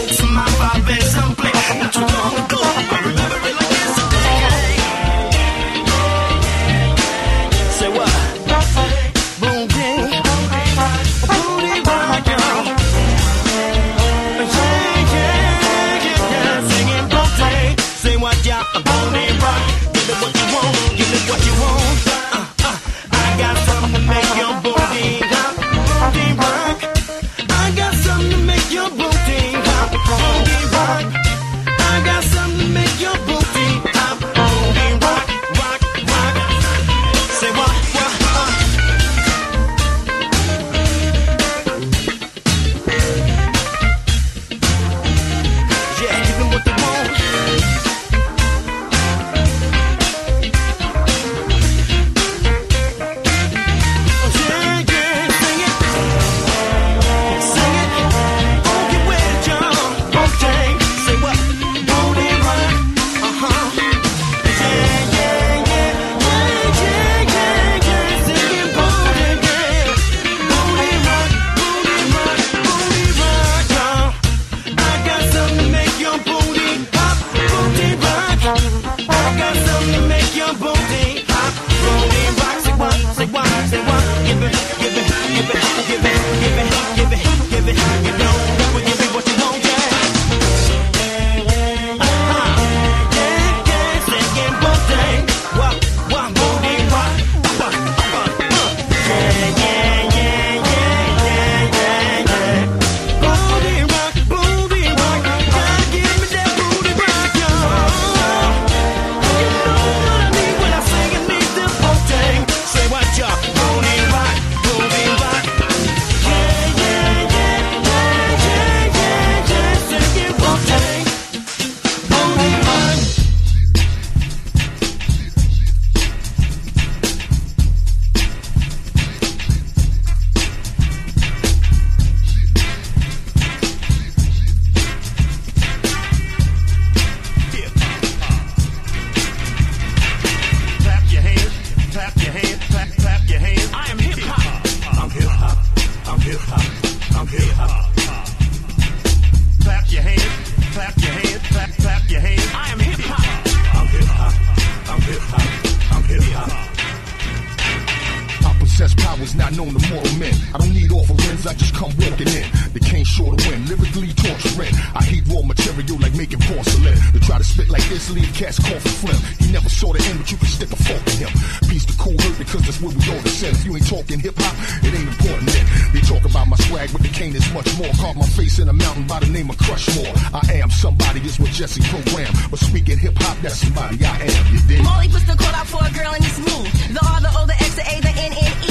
was not known to mortal men. I don't need offerings, I just come walking in. The cane sure to win, lyrically torturing. I heat raw material like making porcelain. To try to spit like this, leave cats coffin flim. He never saw the end, but you can stick a fork in him. Peace to Kool Herc because that's where we all descend. If you ain't talking hip hop, it ain't important then. They talk about my swag, but the cane is much more. Carve my face in a mountain by the name of Crushmore. I am somebody, is what Jesse programmed. But speaking hip hop, that's somebody I am. You dig? Marley puts the code out for a girl and it's me. The R, the O, the X, the A, the N, N, E.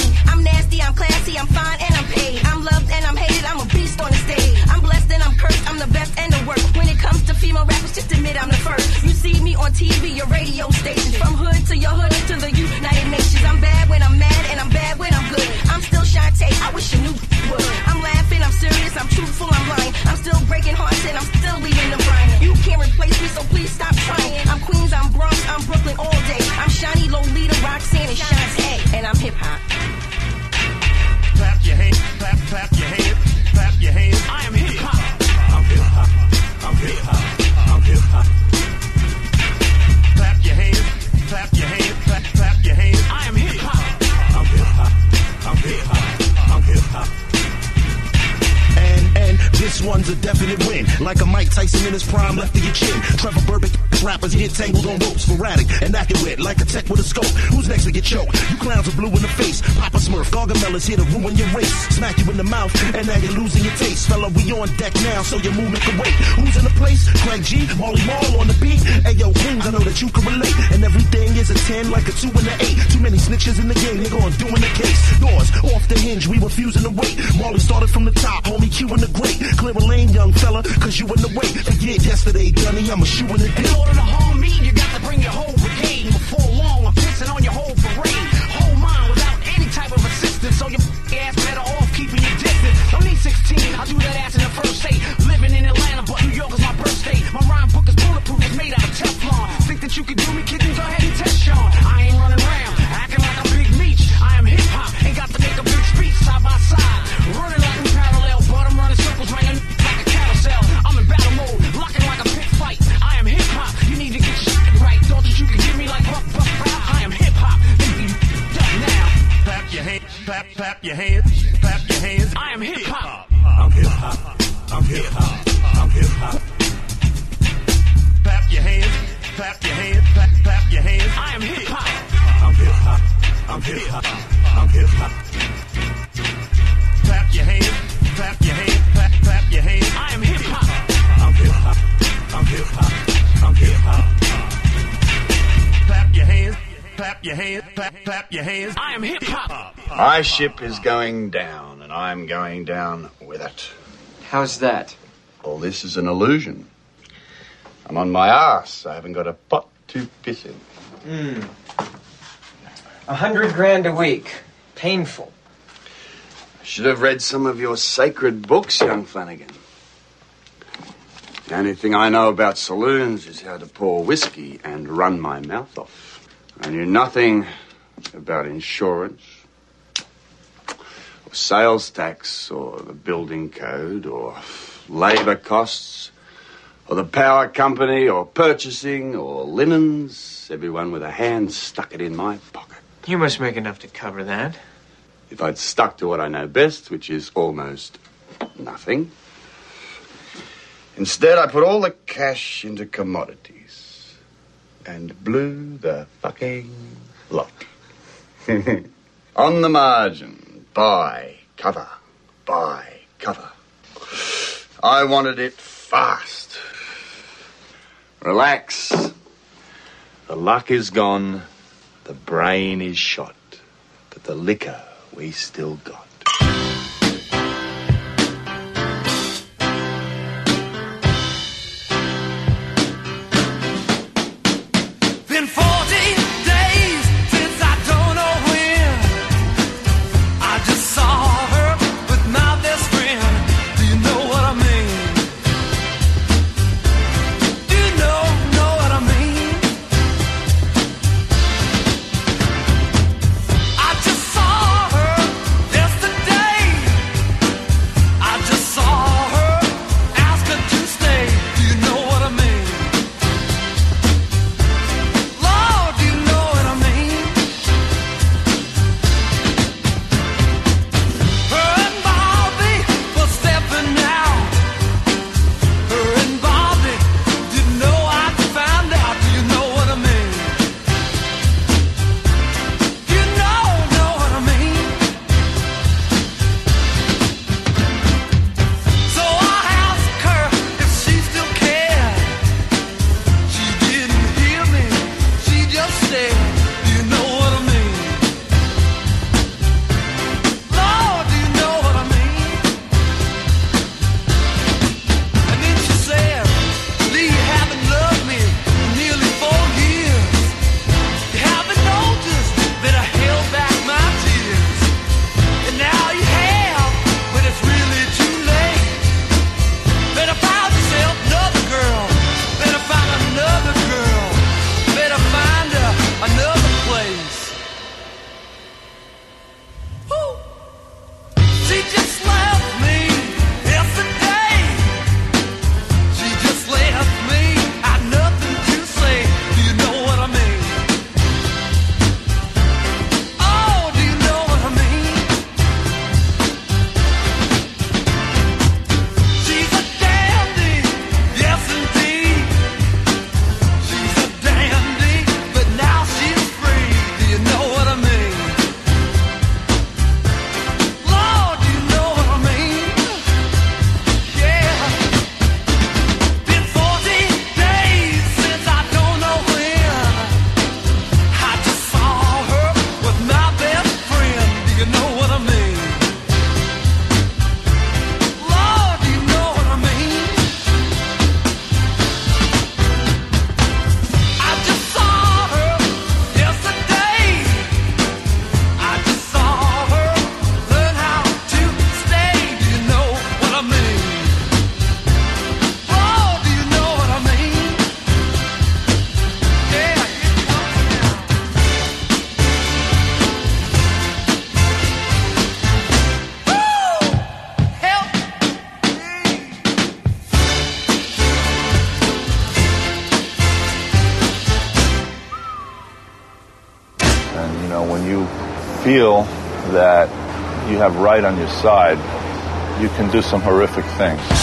I'm I'm fine, and I'm paid. I'm loved and I'm hated, I'm a beast on the stage. I'm blessed and I'm cursed, I'm the best and the worst. When it comes to female rappers, just admit I'm the first. You see me on TV, your radio station. From hood to your hood to the United Nations. I'm bad when I'm mad and I'm bad when I'm good. I'm still Shanté, I wish you knew would. I'm laughing, I'm serious, I'm truthful, I'm lying. I'm still breaking hearts and I'm still leaving them crying. You can't replace me, so please stop trying. I'm Queens, I'm Bronx, I'm Brooklyn all day. I'm Shiny, Lolita, Roxanne, and Shanté. And I'm hip hop. Clap your hands, clap, clap your hands, clap your hands. I am hip hop. I'm hip hop. I'm hip hop. I'm hip hop. Clap your hands, clap your hands, clap, clap your hands. This one's a definite win. Like a Mike Tyson in his prime, left of your chin. Trevor Berbick rappers get tangled on ropes, sporadic and accurate, like a tech with a scope. Who's next to get choked? You clowns are blue in the face. Papa Smurf, Gargamella's here to ruin your race. Smack you in the mouth, and now you're losing your taste. Fella, we on deck now, so your movement can wait. Who's in the place? Craig G, Marley Marl on the beat. Hey yo, Queens, I know that you can relate. And everything is a 10, like a 2 and an 8. Too many snitches in the game, nigga, on doing the case. Doors off the hinge, we refusing to wait. Molly started from the top, homie Q in the great. Clear a lane, young fella, cause you in the way. Forget yesterday, Gunny, I'm a shoe in the In order to harm me, you got to bring your whole brigade. Before long, I'm pissing on your whole parade. Whole mind without any type of assistance, so your ass better off keeping your distance. Don't need 16, I'll do that ass in the first state. Living in Atlanta, but New York is my birth state. My rhyme book is bulletproof, it's made out of Teflon. Think that you can do me, kid? Then go ahead and test Sean. I ain't running clap, clap your hands, clap your hands. I am hip hop. I'm hip hop. I'm hip hop. I'm hip hop. Clap your hands, clap your hands, clap, clap your hands. I am hip hop. I'm hip hop. I'm hip hop. I'm hip hop. Clap your hands, clap your hands, clap, clap your hands. I am hip hop. I'm hip hop. I'm hip hop. I'm hip hop. Clap your hands, clap your hands, clap, clap your hands. I am hip hop. My ship is going down, and I'm going down with it. How's that? All this is an illusion. I'm on my ass. I haven't got a pot to piss in. Hmm. A hundred grand a week. Painful. I should have read some of your sacred books, young Flanagan. The only thing I know about saloons is how to pour whiskey and run my mouth off. I knew nothing about insurance, or sales tax, or the building code, or labour costs, or the power company, or purchasing, or linens. Everyone with a hand stuck it in my pocket. You must make enough to cover that. If I'd stuck to what I know best, which is almost nothing. Instead, I put all the cash into commodities and blew the fucking lot. On the margin, buy, cover, buy, cover. I wanted it fast. Relax. The luck is gone, the brain is shot, but the liquor we still got. on your side, you can do some horrific things.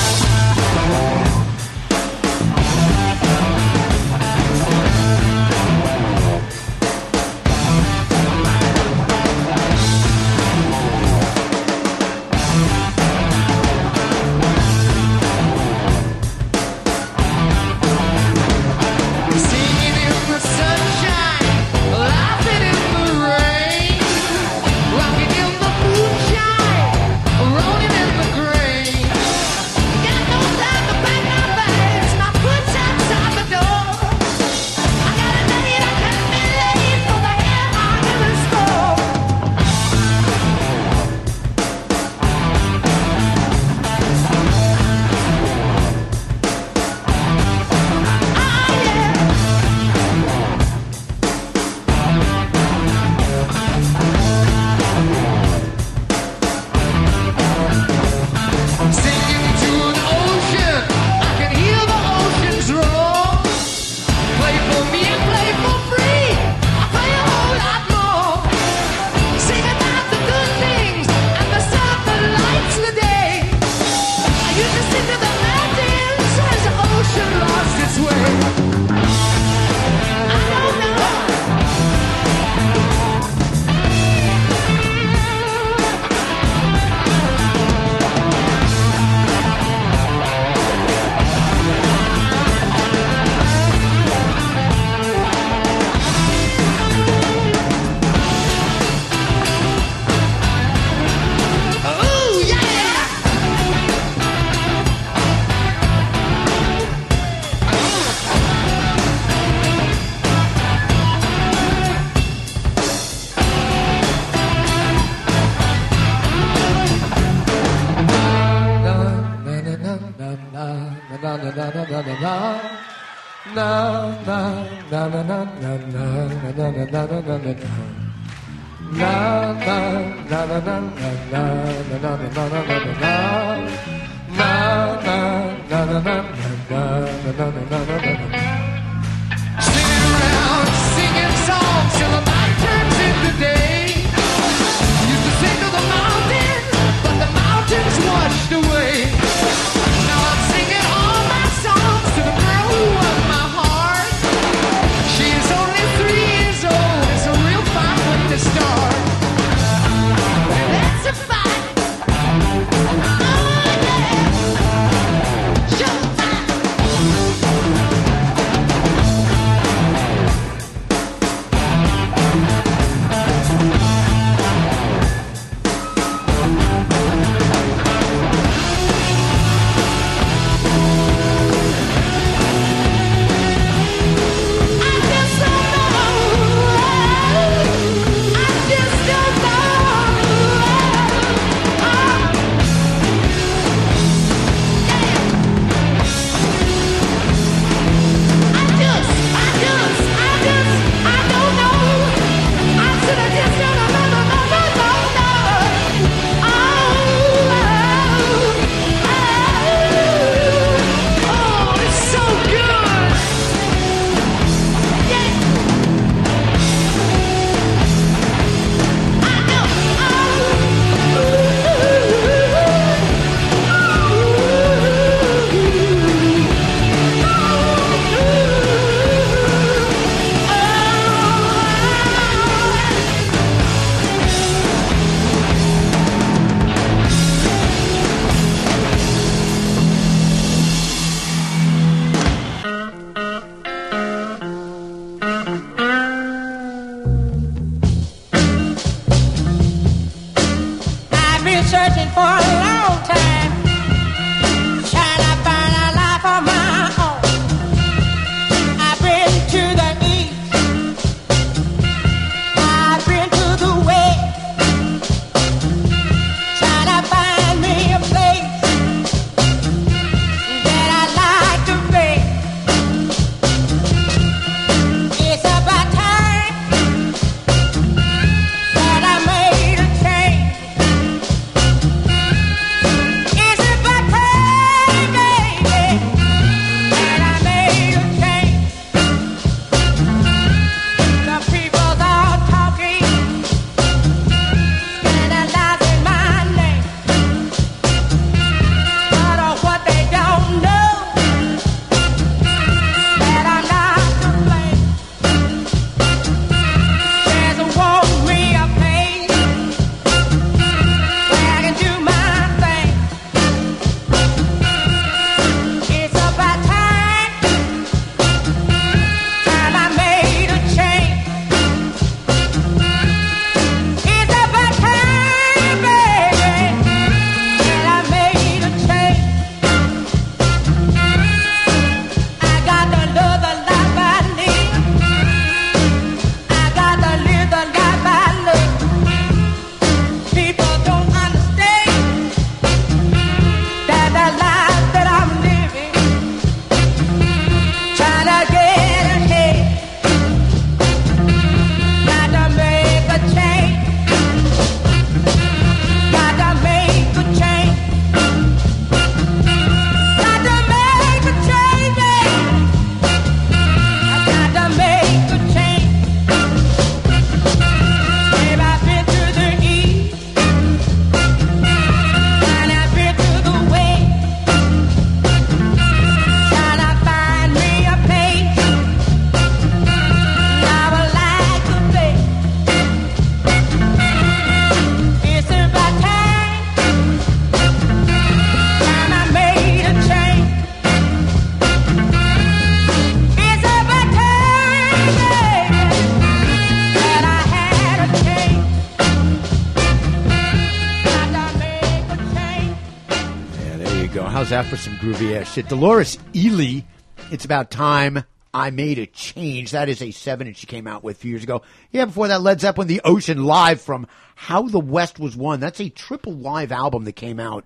That for some groovy ass shit? Dolores Ely, it's about time I made a change. That is a seven that she came out with a few years ago. Yeah, before that, Led Zeppelin, The Ocean Live from How the West Was Won. That's a triple live album that came out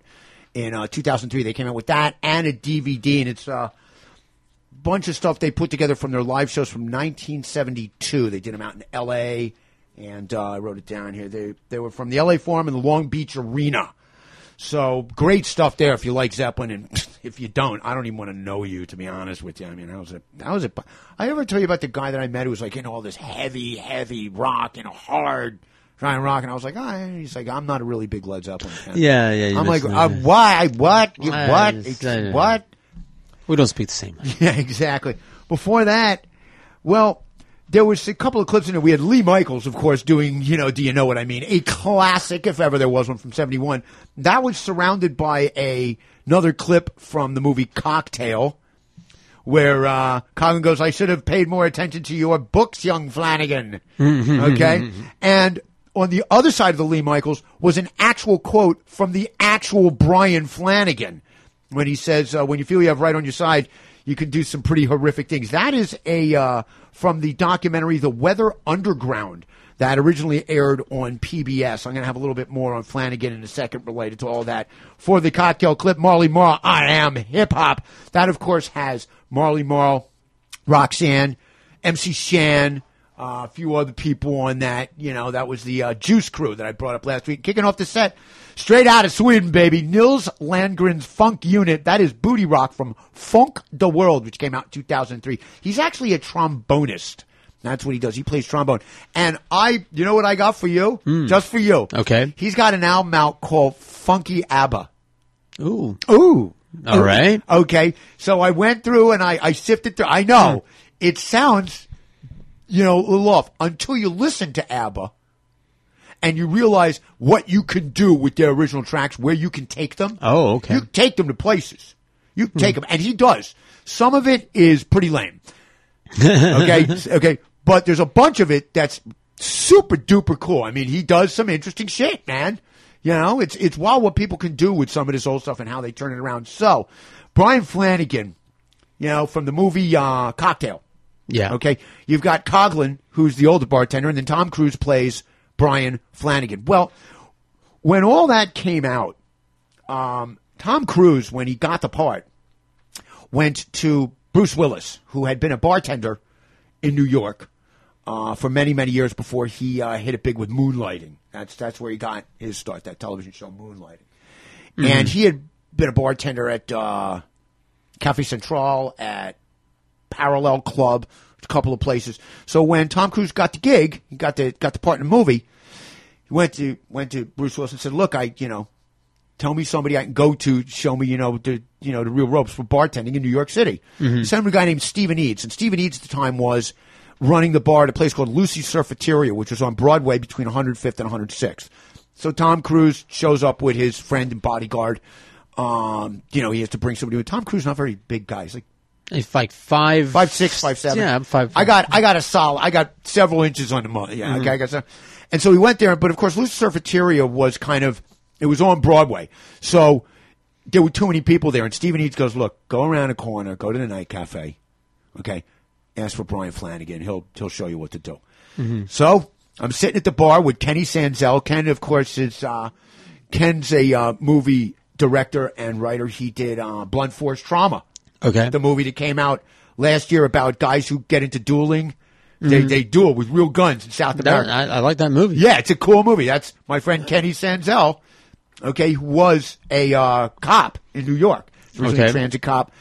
in uh, 2003. They came out with that and a DVD, and it's a bunch of stuff they put together from their live shows from 1972. They did them out in L.A., and uh, I wrote it down here. They they were from the L.A. Forum and the Long Beach Arena. So great stuff there if you like Zeppelin, and if you don't, I don't even want to know you to be honest with you. I mean, that was a that was a. I ever tell you about the guy that I met who was like in all this heavy, heavy rock and hard trying rock, and I was like, oh, he's like, I'm not a really big Led Zeppelin fan. Yeah, yeah, you I'm like, uh, why? What? You- what? it's, what? We don't speak the same. Yeah, exactly. Before that, well, there was a couple of clips in there. We had Lee Michaels, of course, doing, you know, do you know what I mean? A classic, if ever there was one from 71. That was surrounded by a, another clip from the movie Cocktail, where, uh, Coughlin goes, I should have paid more attention to your books, young Flanagan. okay? And on the other side of the Lee Michaels was an actual quote from the actual Brian Flanagan when he says, uh, "When you feel you have right on your side, you can do some pretty horrific things." That is a uh, from the documentary "The Weather Underground." That originally aired on PBS. I'm going to have a little bit more on Flanagan in a second related to all that. For the cocktail clip, Marley Marl, I am hip hop. That, of course, has Marley Marl, Roxanne, MC Shan, uh, a few other people on that. You know, that was the uh, Juice Crew that I brought up last week. Kicking off the set, straight out of Sweden, baby. Nils Landgren's Funk Unit. That is Booty Rock from Funk the World, which came out in 2003. He's actually a trombonist. That's what he does. He plays trombone. And I, you know what I got for you? Hmm. Just for you. Okay. He's got an album out called Funky ABBA. Ooh. Ooh. All right. Okay. So I went through and I, I sifted through. I know hmm. it sounds, you know, a little off until you listen to ABBA and you realize what you can do with their original tracks, where you can take them. Oh, okay. You take them to places. You can take them, and he does. Some of it is pretty lame. okay. okay. But there's a bunch of it that's super duper cool. I mean, he does some interesting shit, man. You know, it's it's wild what people can do with some of this old stuff and how they turn it around. So, Brian Flanagan, you know, from the movie uh, Cocktail. Yeah. Okay. You've got Coughlin, who's the older bartender, and then Tom Cruise plays Brian Flanagan. Well, when all that came out, um, Tom Cruise, when he got the part, went to Bruce Willis, who had been a bartender in New York uh, for many, many years before he uh, hit it big with Moonlighting. That's that's where he got his start, that television show Moonlighting. And he had been a bartender at uh, Cafe Central, at Parallel Club, a couple of places. So when Tom Cruise got the gig, he got the got the part in the movie. He went to went to Bruce Willis and said, "Look, I you know, tell me somebody I can go to, show me you know the you know the real ropes for bartending in New York City." He sent him a guy named Stephen Eads, and Stephen Eads at the time was running the bar at a place called Lucy Surfateria, which was on Broadway between 105th and 106th. So Tom Cruise shows up with his friend and bodyguard. Um, you know, he has to bring somebody with. Tom Cruise is not a very big guy. He's like He's like five, five six, five seven. Yeah, five. I got I got a solid. I got several inches on the money. Yeah, Mhm. okay, I got some. And so we went there, but of course, Lucy Surfateria was kind of it was on Broadway, so there were too many people there. And Stephen Eads goes, "Look, go around the corner, go to the night cafe, okay, ask for Brian Flanagan. He'll he'll show you what to do." Mhm. So I'm sitting at the bar with Kenny Sanzel. Ken, of course, is uh, Ken's a uh, movie director and writer. He did uh, Blunt Force Trauma. Okay. The movie that came out last year about guys who get into dueling. They, Mhm. they duel with real guns in South That- America. I, I like that movie. Yeah, it's a cool movie. That's my friend Kenny Sanzel, okay, who was a uh, cop in New York. He was a transit cop.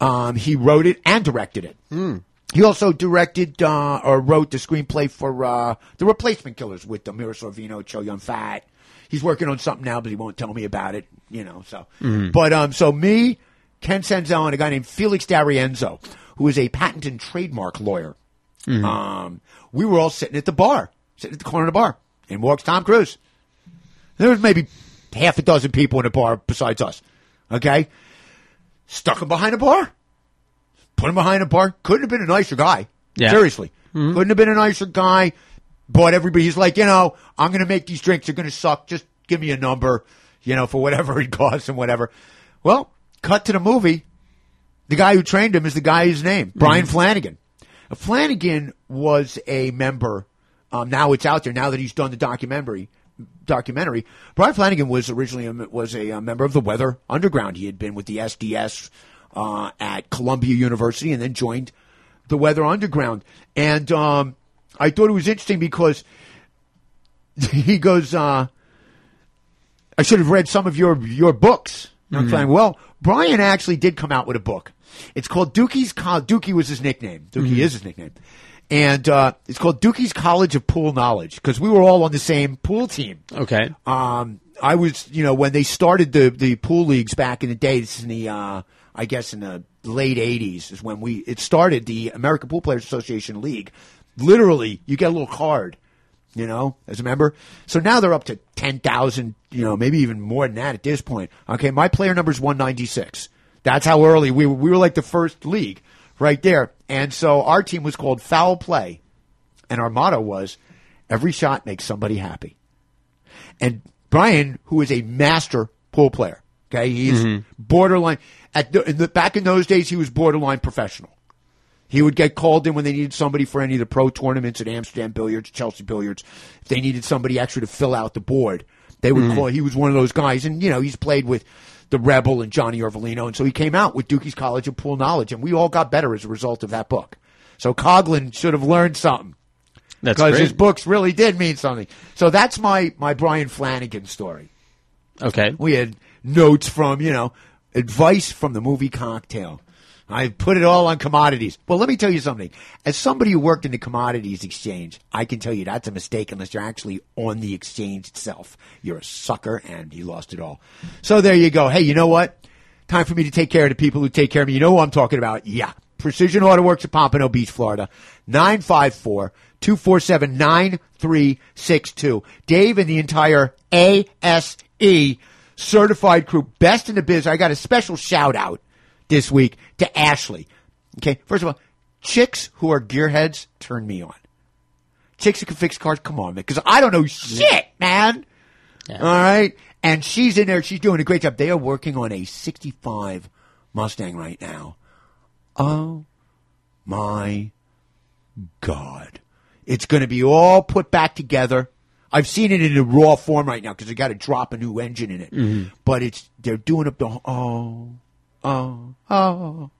Um, he wrote it and directed it. Hmm. He also directed uh, or wrote the screenplay for uh, The Replacement Killers with Mira Sorvino, Chow Yun Fat. He's working on something now, but he won't tell me about it. You know, so. Mhm. But um, so me, Ken Sanzel, and a guy named Felix D'Arienzo, who is a patent and trademark lawyer. Mhm. Um, we were all sitting at the bar, sitting at the corner of the bar, and walks Tom Cruise. There was maybe half a dozen people in the bar besides us. Okay, stuck him behind a bar, put him behind a bar. Couldn't have been a nicer guy. Yeah. Seriously, couldn't have been a nicer guy. Bought everybody. He's like, you know, I'm going to make these drinks. They're going to suck. Just give me a number, you know, for whatever it costs and whatever. Well, cut to the movie. The guy who trained him is the guy whose name, Brian Flanagan. Uh, Flanagan was a member. Um, now it's out there. Now that he's done the documentary, documentary, Brian Flanagan was originally a, was a, uh member of the Weather Underground. He had been with the SDS uh, at Columbia University and then joined the Weather Underground. And um, I thought it was interesting because he goes, uh, I should have read some of your your books. And I'm saying, well, Brian actually did come out with a book. It's called Dookie's Col- Dookie was his nickname. Dookie Mhm. is his nickname. And uh, it's called Dookie's College of Pool Knowledge because we were all on the same pool team. Okay. Um, I was, you know, when they started the the pool leagues back in the day. This is in the, uh, I guess, in the late '80s is when we it started the American Pool Players Association League. Literally, you get a little card, you know, as a member. So now they're up to ten thousand, you know, maybe even more than that at this point. Okay, my player number is one ninety six. That's how early we were. We were like the first league right there. And so our team was called Foul Play, and our motto was, "Every shot makes somebody happy." And Brian, who is a master pool player, okay, he's Mhm. borderline. At the, in the, back in those days, he was borderline professional. He would get called in when they needed somebody for any of the pro tournaments at Amsterdam Billiards, Chelsea Billiards. If they needed somebody extra to fill out the board, they would Mhm. call. He was one of those guys, and you know he's played with the Rebel and Johnny Orvalino, and so he came out with Dookie's College of Pool Knowledge, and we all got better as a result of that book. So Coughlin should have learned something That's because his books really did mean something. So that's my my Brian Flanagan story. Okay. We had notes from, you know, advice from the movie Cocktail. I put it all on commodities. Well, let me tell you something. As somebody who worked in the commodities exchange, I can tell you that's a mistake unless you're actually on the exchange itself. You're a sucker and you lost it all. So there you go. Hey, you know what? Time for me to take care of the people who take care of me. You know who I'm talking about? Yeah. Precision Auto Works at Pompano Beach, Florida. 954 247 9362. Dave and the entire ASE certified crew, best in the biz. I got a special shout out this week to Ashley. Okay, first of all, chicks who are gearheads turn me on. Chicks who can fix cars, come on, man, because I don't know shit, man. All right, and she's in there. She's doing a great job. They are working on a '65 Mustang right now. Oh my God. It's going to be all put back together. I've seen it in a raw form right now because they got to drop a new engine in it. Mhm. But it's they're doing up the oh oh oh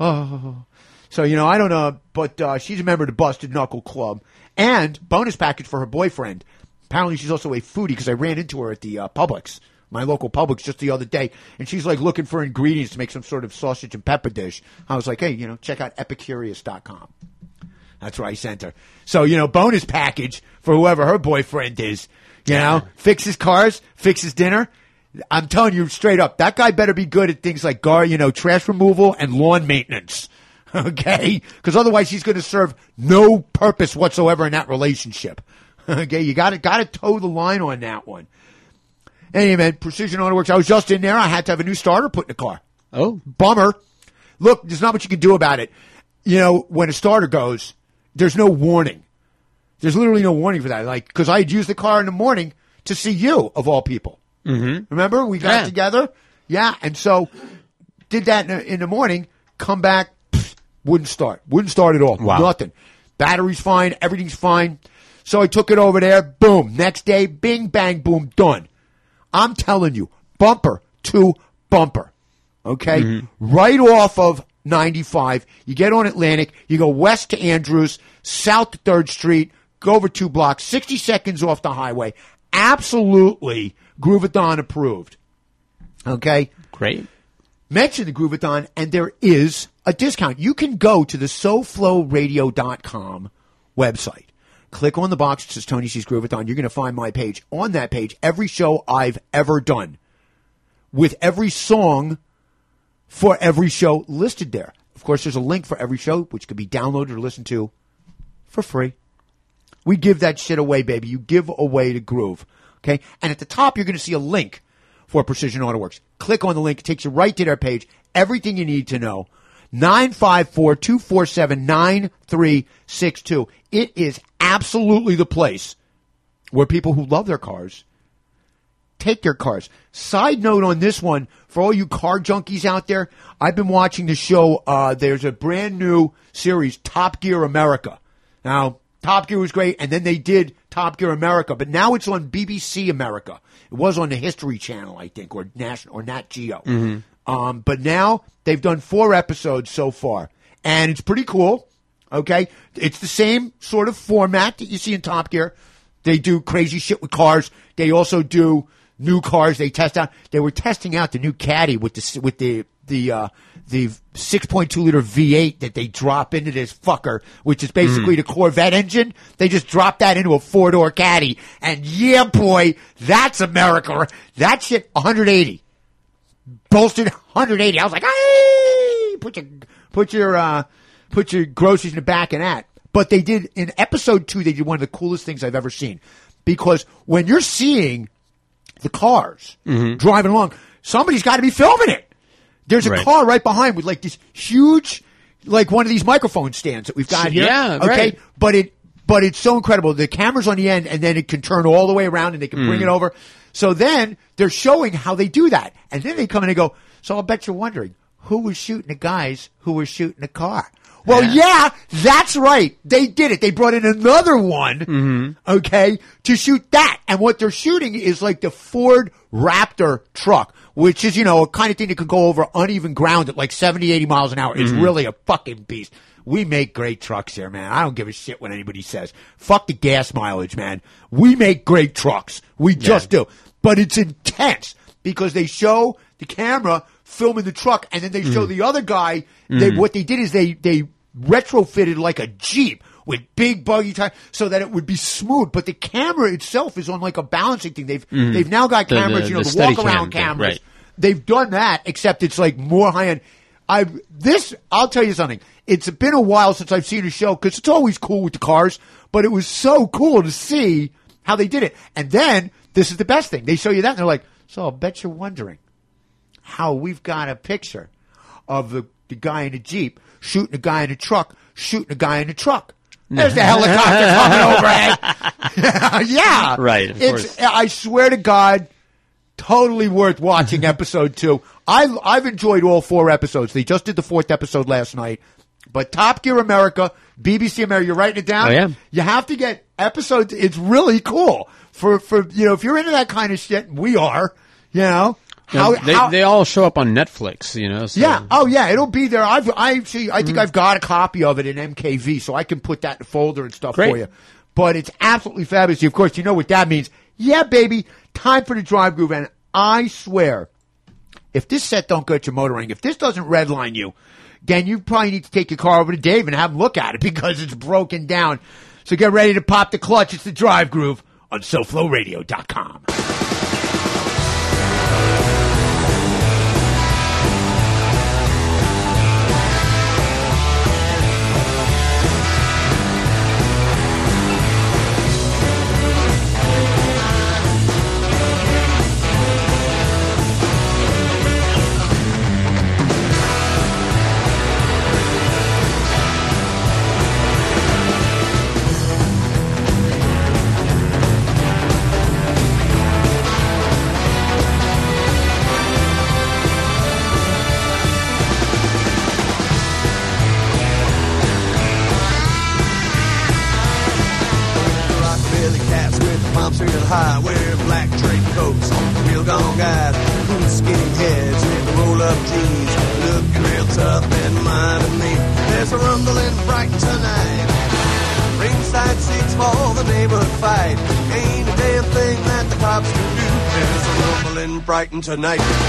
oh. So you know I don't know, but uh, she's a member of the Busted Knuckle Club and bonus package for her boyfriend. Apparently she's also a foodie because I ran into her at the uh, Publix, my local Publix, just the other day, and she's like looking for ingredients to make some sort of sausage and pepper dish. I was like, hey, you know, check out epicurious.com. That's where I sent her. So, you know, bonus package for whoever her boyfriend is. You know, fixes cars, fixes dinner. I'm telling you straight up, that guy better be good at things like gar, you know, trash removal and lawn maintenance. Okay? Because otherwise he's going to serve no purpose whatsoever in that relationship. Okay? You got to, got to toe the line on that one. Anyway, man, Precision Auto Works. I was just in there. I had to have a new starter put in the car. Oh. Bummer. Look, there's not much you can do about it. You know, when a starter goes, there's no warning. There's literally no warning for that. Like, because I'd use the car in the morning to see you, of all people. Mm-hmm. Remember? We got Yeah. together? Yeah. And so, did that in the, in the morning, come back, pfft, wouldn't start. Wouldn't start at all. Wow. Nothing. Battery's fine. Everything's fine. So I took it over there. Boom. Next day, bing, bang, boom, done. I'm telling you, bumper to bumper. Okay? Mm-hmm. Right off of 95. You get on Atlantic. You go west to Andrews, south to 3rd Street, go over two blocks, 60 seconds off the highway. Absolutely Groovathon approved. Okay? Great. Mention the Groovathon, and there is a discount. You can go to the SoFloRadio.com website. Click on the box that says Tony C's Groovathon. You're going to find my page. On that page, every show I've ever done with every song for every show listed there. Of course, there's a link for every show, which could be downloaded or listened to for free. We give that shit away, baby. You give away the groove. Okay? And at the top, you're going to see a link for Precision Auto Works. Click on the link. It takes you right to their page. Everything you need to know. 954 247 9362. It is absolutely the place where people who love their cars take their cars. Side note on this one, for all you car junkies out there, I've been watching the show. Uh, there's a brand new series, Top Gear America. Now, Top Gear was great, and then they did Top Gear America, but now it's on BBC America. It was on the History Channel, I think, or National or Nat Geo. Mhm. Um, but now they've done four episodes so far, and it's pretty cool. Okay, it's the same sort of format that you see in Top Gear. They do crazy shit with cars. They also do new cars. They test out. They were testing out the new Caddy with the with the the uh, the 6.2 liter V8 that they drop into this fucker, which is basically Mm. the Corvette engine. They just drop that into a four door Caddy, and yeah, boy, that's America. That shit 180 bolstered 180. I was like, hey, put your put your uh, put your groceries in the back of that. But they did in episode two. They did one of the coolest things I've ever seen because when you're seeing the cars driving along, somebody's got to be filming it. There's a Right. car right behind with like this huge, like one of these microphone stands that we've got here. Yeah, okay, right. but it but it's so incredible. The camera's on the end, and then it can turn all the way around, and they can bring Mm. it over. So then they're showing how they do that, and then they come in and go. So I'll bet you're wondering who was shooting the guys who were shooting the car. Well, yeah, that's right. They did it. They brought in another one, Mm-hmm. okay, to shoot that. And what they're shooting is like the Ford Raptor truck, which is, you know, a kind of thing that could go over uneven ground at like 70, 80 miles an hour. It's Mhm. really a fucking beast. We make great trucks here, man. I don't give a shit what anybody says. Fuck the gas mileage, man. We make great trucks. We just do. But it's intense because they show the camera filming the truck and then they show Mm. the other guy. They, Mm. what they did is they, they retrofitted like a Jeep with big buggy tires so that it would be smooth. But the camera itself is on like a balancing thing. They've, Mhm. they've now got cameras, the- you know, the the, walk around thing, cameras. right. They've done that, except it's like more high end. I this I'll tell you something. It's been a while since I've seen a show because it's always cool with the cars, but it was so cool to see how they did it. And then this is the best thing. They show you that and they're like, "So I'll bet you're wondering how we've got a picture of the, the guy in a jeep shooting a guy in a truck, shooting a guy in a truck." There's the helicopter coming overhead. yeah, Right, of it's, I swear to God, totally worth watching episode two. I, I've enjoyed all four episodes. They just did the fourth episode last night. But Top Gear America, BBC America, you're writing it down? Oh, I am. You have to get episodes. It's really cool. For, for, you know, if you're into that kind of shit, we are, you know. How, they, how, they all show up on Netflix, you know. So. yeah. Oh, yeah. It'll be there. I've, I see. I Mm-hmm. think I've got a copy of it in MKV, so I can put that in a folder and stuff for you. But it's absolutely fabulous. Of course, you know what that means. Yeah, baby. Time for the drive groove, and I swear, if this set don't get your motoring, if this doesn't redline you, then you probably need to take your car over to Dave and have him look at it because it's broken down. So get ready to pop the clutch. It's the drive groove on SoFloRadio.com. tonight.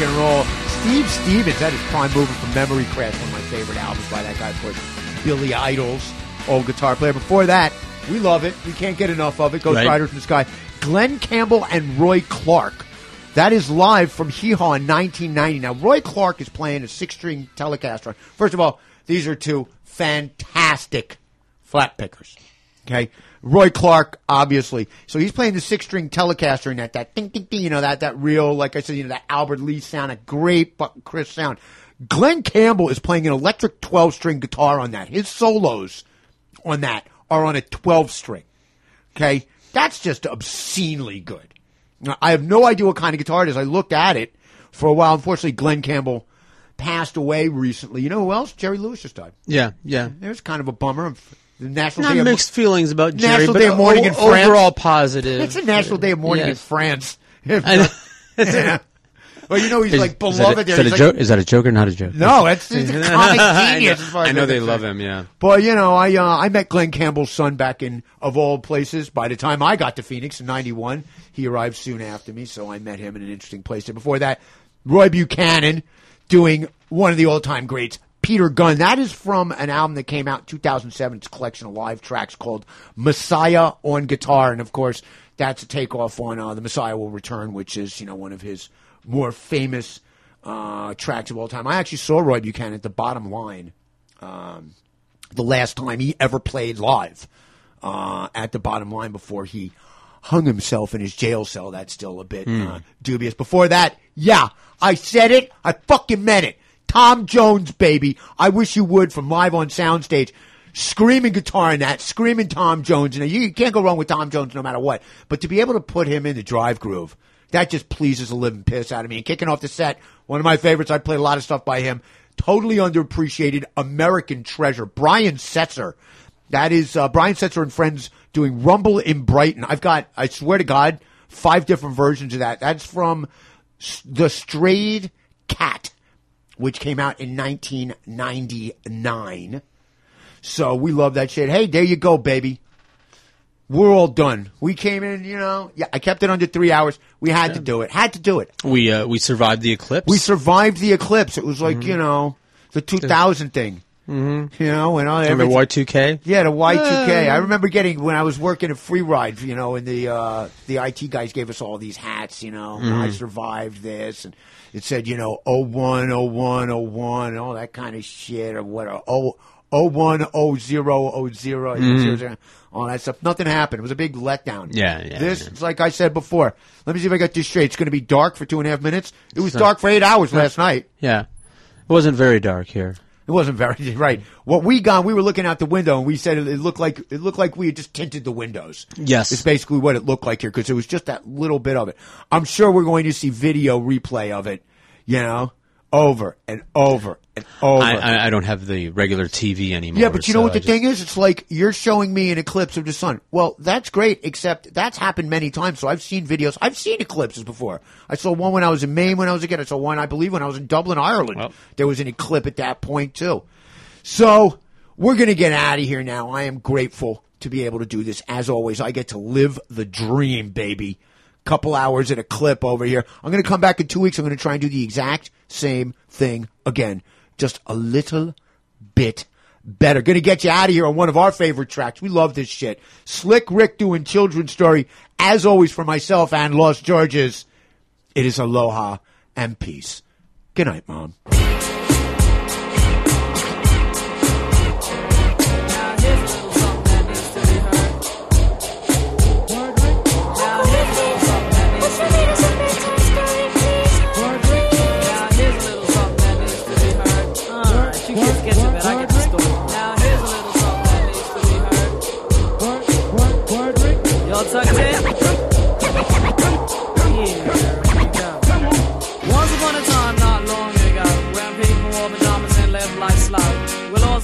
Rock and roll. Steve Stevens, that is prime mover from Memory Crash, one of my favorite albums by that guy, of course. Billy Idol's old guitar player. Before that, we love it. We can't get enough of it. Ghost Right. Riders in the Sky. Glen Campbell and Roy Clark. That is live from Hee Haw in 1990. Now, Roy Clark is playing a six string Telecaster. First of all, these are two fantastic flat pickers. Okay. Roy Clark, obviously. So he's playing the six string Telecaster and that, that ding, ding, ding, you know, that, that real, like I said, you know, that Albert Lee sound, a great fucking crisp sound. Glen Campbell is playing an electric 12 string guitar on that. His solos on that are on a 12 string. Okay. That's just obscenely good. Now, I have no idea what kind of guitar it is. I looked at it for a while. Unfortunately, Glen Campbell passed away recently. You know who else? Jerry Lewis just died. Yeah, yeah. There's kind of a bummer. The National Not Day of mixed feelings about Jerry, National but Day of Mourning in o- France. overall positive. It's a National Day of Mourning in France. Yeah. Well, you know he's Is- like is beloved that a- there. Is that, a He's joke? is that a joke or not a joke? No, it's, he's a comic I genius. know- as far as I know I'm they love him. Yeah. But you know, I uh, I met Glen Campbell's son back in of all places. By the time I got to Phoenix in '91, he arrived soon after me, so I met him in an interesting place. And before that, Roy Buchanan doing one of the all-time greats, Peter Gunn. That is from an album that came out in 2007. It's a collection of live tracks called Messiah on guitar, and of course, that's a takeoff on uh, the Messiah Will Return, which is you know one of his more famous uh, tracks of all time. I actually saw Roy Buchanan at the bottom line um, the last time he ever played live uh, at the bottom line before he hung himself in his jail cell. That's still a bit Hmm. uh, dubious. Before that, yeah, I said it. I fucking meant it. Tom Jones, baby. I wish you would from live on soundstage. Screaming guitar in that, screaming Tom Jones. And you can't go wrong with Tom Jones no matter what. But to be able to put him in the drive groove, that just pleases the living piss out of me. And kicking off the set, one of my favorites. I played a lot of stuff by him. Totally underappreciated American treasure, Brian Setzer. That is uh, Brian Setzer and friends doing Rumble in Brighton. I've got, I swear to God, five different versions of that. That's from The Strayed Cat, which came out in 1999. So we love that shit. Hey, there you go, baby. We're all done. We came in, you know. Yeah, I kept it under three hours. We had to do it. Had to do it. We uh, we survived the eclipse. We survived the eclipse. It was like you know the 2000 thing. Mm-hmm. You know, and all Remember Y two K? yeah, the Y2K. Uh, remember getting when I was working at Free Ride, you know, and the uh, the IT guys gave us all these hats, you know. and I survived this, and it said, you know, 01, 01, 01, and all that kind of shit, or what, or oh, 01, 00, 00. 00, all that stuff. Nothing happened. It was a big letdown. Yeah, yeah, This, it's like I said before. Let me see if I got this straight. It's going to be dark for two and a half minutes. It was So- dark for eight hours last night. Yeah, it wasn't very dark here. It wasn't very right. What we got, we were looking out the window and we said it, it looked like it looked like we had just tinted the windows. Yes. it's basically what it looked like here because it was just that little bit of it. I'm sure we're going to see video replay of it. You know, over and over and over. I, I, I don't have the regular TV anymore. Yeah, but you know so what I the thing is? It's like you're showing me an eclipse of the sun. Well, that's great, except that's happened many times. So I've seen videos. I've seen eclipses before. I saw one when I was in Maine when I was a kid. I saw one, I believe, when I was in Dublin, Ireland. There was an eclipse at that point too. So we're going to get out of here now. I am grateful to be able to do this. As always, I get to live the dream, baby. Couple hours at a clip over here. I'm going to come back in two weeks. I'm going to try and do the exact same thing again. Just a little bit better. Going to get you out of here on one of our favorite tracks. We love this shit. Slick Rick doing children's story. As always, for myself and Lost Georges, it is aloha and peace. Good night, Mom.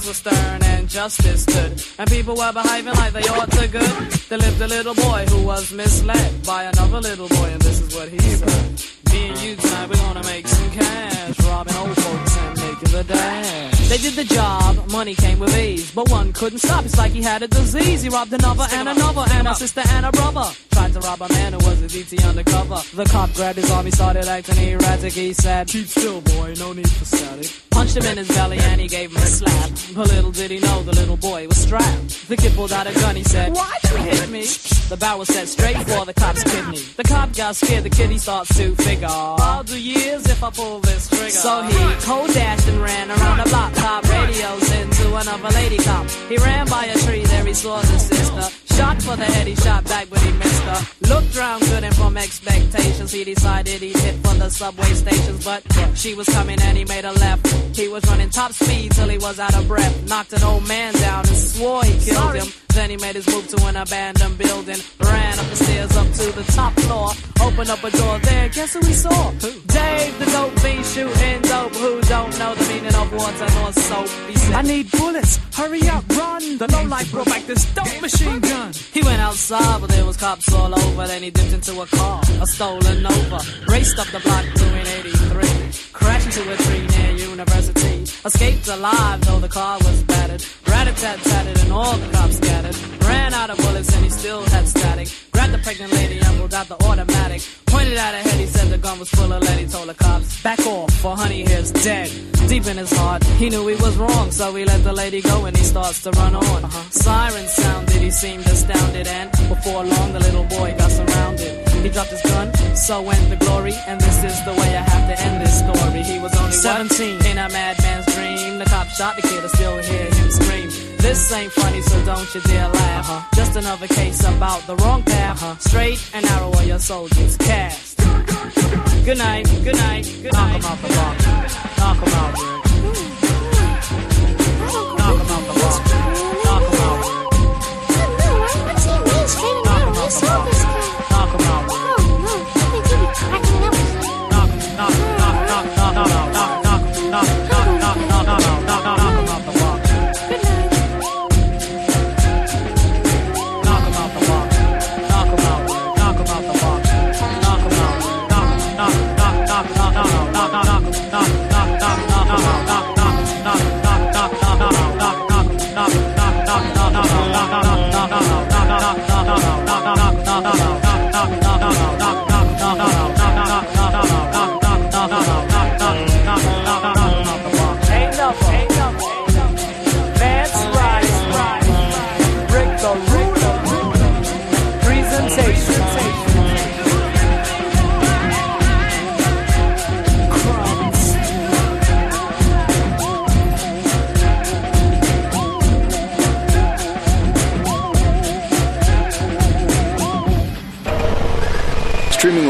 Were stern and justice stood, and people were behaving like they ought to good. There lived a little boy who was misled by another little boy, and this is what he said. Me and you tonight, we're gonna make some cash, robbing old folks and making the. They did the job, money came with ease, but one couldn't stop. It's like he had a disease. He robbed another and another and a sister and a brother. Tried to rob a man who was a DT undercover. The cop grabbed his arm, he started acting erratic. He said, "Keep still, boy, no need for static." Punched him in his belly and he gave him a slap. But little did he know the little boy was strapped. The kid pulled out a gun, he said, "Why'd you hit me?" The barrel set straight for the cop's kidney. The cop got scared. The kid he starts to figure, "I'll do years if I pull this trigger." So he cold dashed and ran around the block, cop radios into another lady cop. He ran by a tree, there he saw his sister. Shot for the head, he shot back, but he missed her. Looked round, couldn't from expectations. He decided he'd hit for the subway stations, but she was coming and he made a left. He was running top speed till he was out of breath. Knocked an old man down and swore he killed Sorry. him. Then he made his move to an abandoned building. Ran up the stairs up to the top floor. Open up a door there, guess who we saw? Who? Dave the dope fiend shooting dope. Who don't know the meaning of once and on soap? He said, I need bullets, hurry up, run. The lowlife brought back this dope machine gun. He went outside, but there was cops all over. Then he dipped into a car, a stolen Nova. Raced up the block doing 83. Crashed into a tree near you university. Escaped alive, though the car was battered. Rat-a-tat-tatted and all the cops scattered. Ran out of bullets and he still had static. Grabbed the pregnant lady and pulled out the automatic. Pointed at her head, he said the gun was full of lead. He told the cops, back off, for honey here's dead. Deep in his heart, he knew he was wrong, so he let the lady go and he starts to run on. Uh-huh. Sirens sounded, he seemed astounded, and before long the little boy got surrounded. He dropped his gun, so went the glory, and this is the way I have to end this story. He was only 17 what? in a madman's dream. The cop shot the kid, I still hear him scream. This ain't funny, so don't you dare laugh. Uh -huh. Just another case about the wrong path. Uh -huh. Straight and narrow are your soldiers cast. good night, good night, good night. Knock him out the block. Knock him out,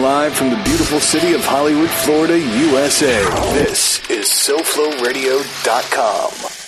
live from the beautiful city of Hollywood, Florida, USA. This is SoFloRadio.com.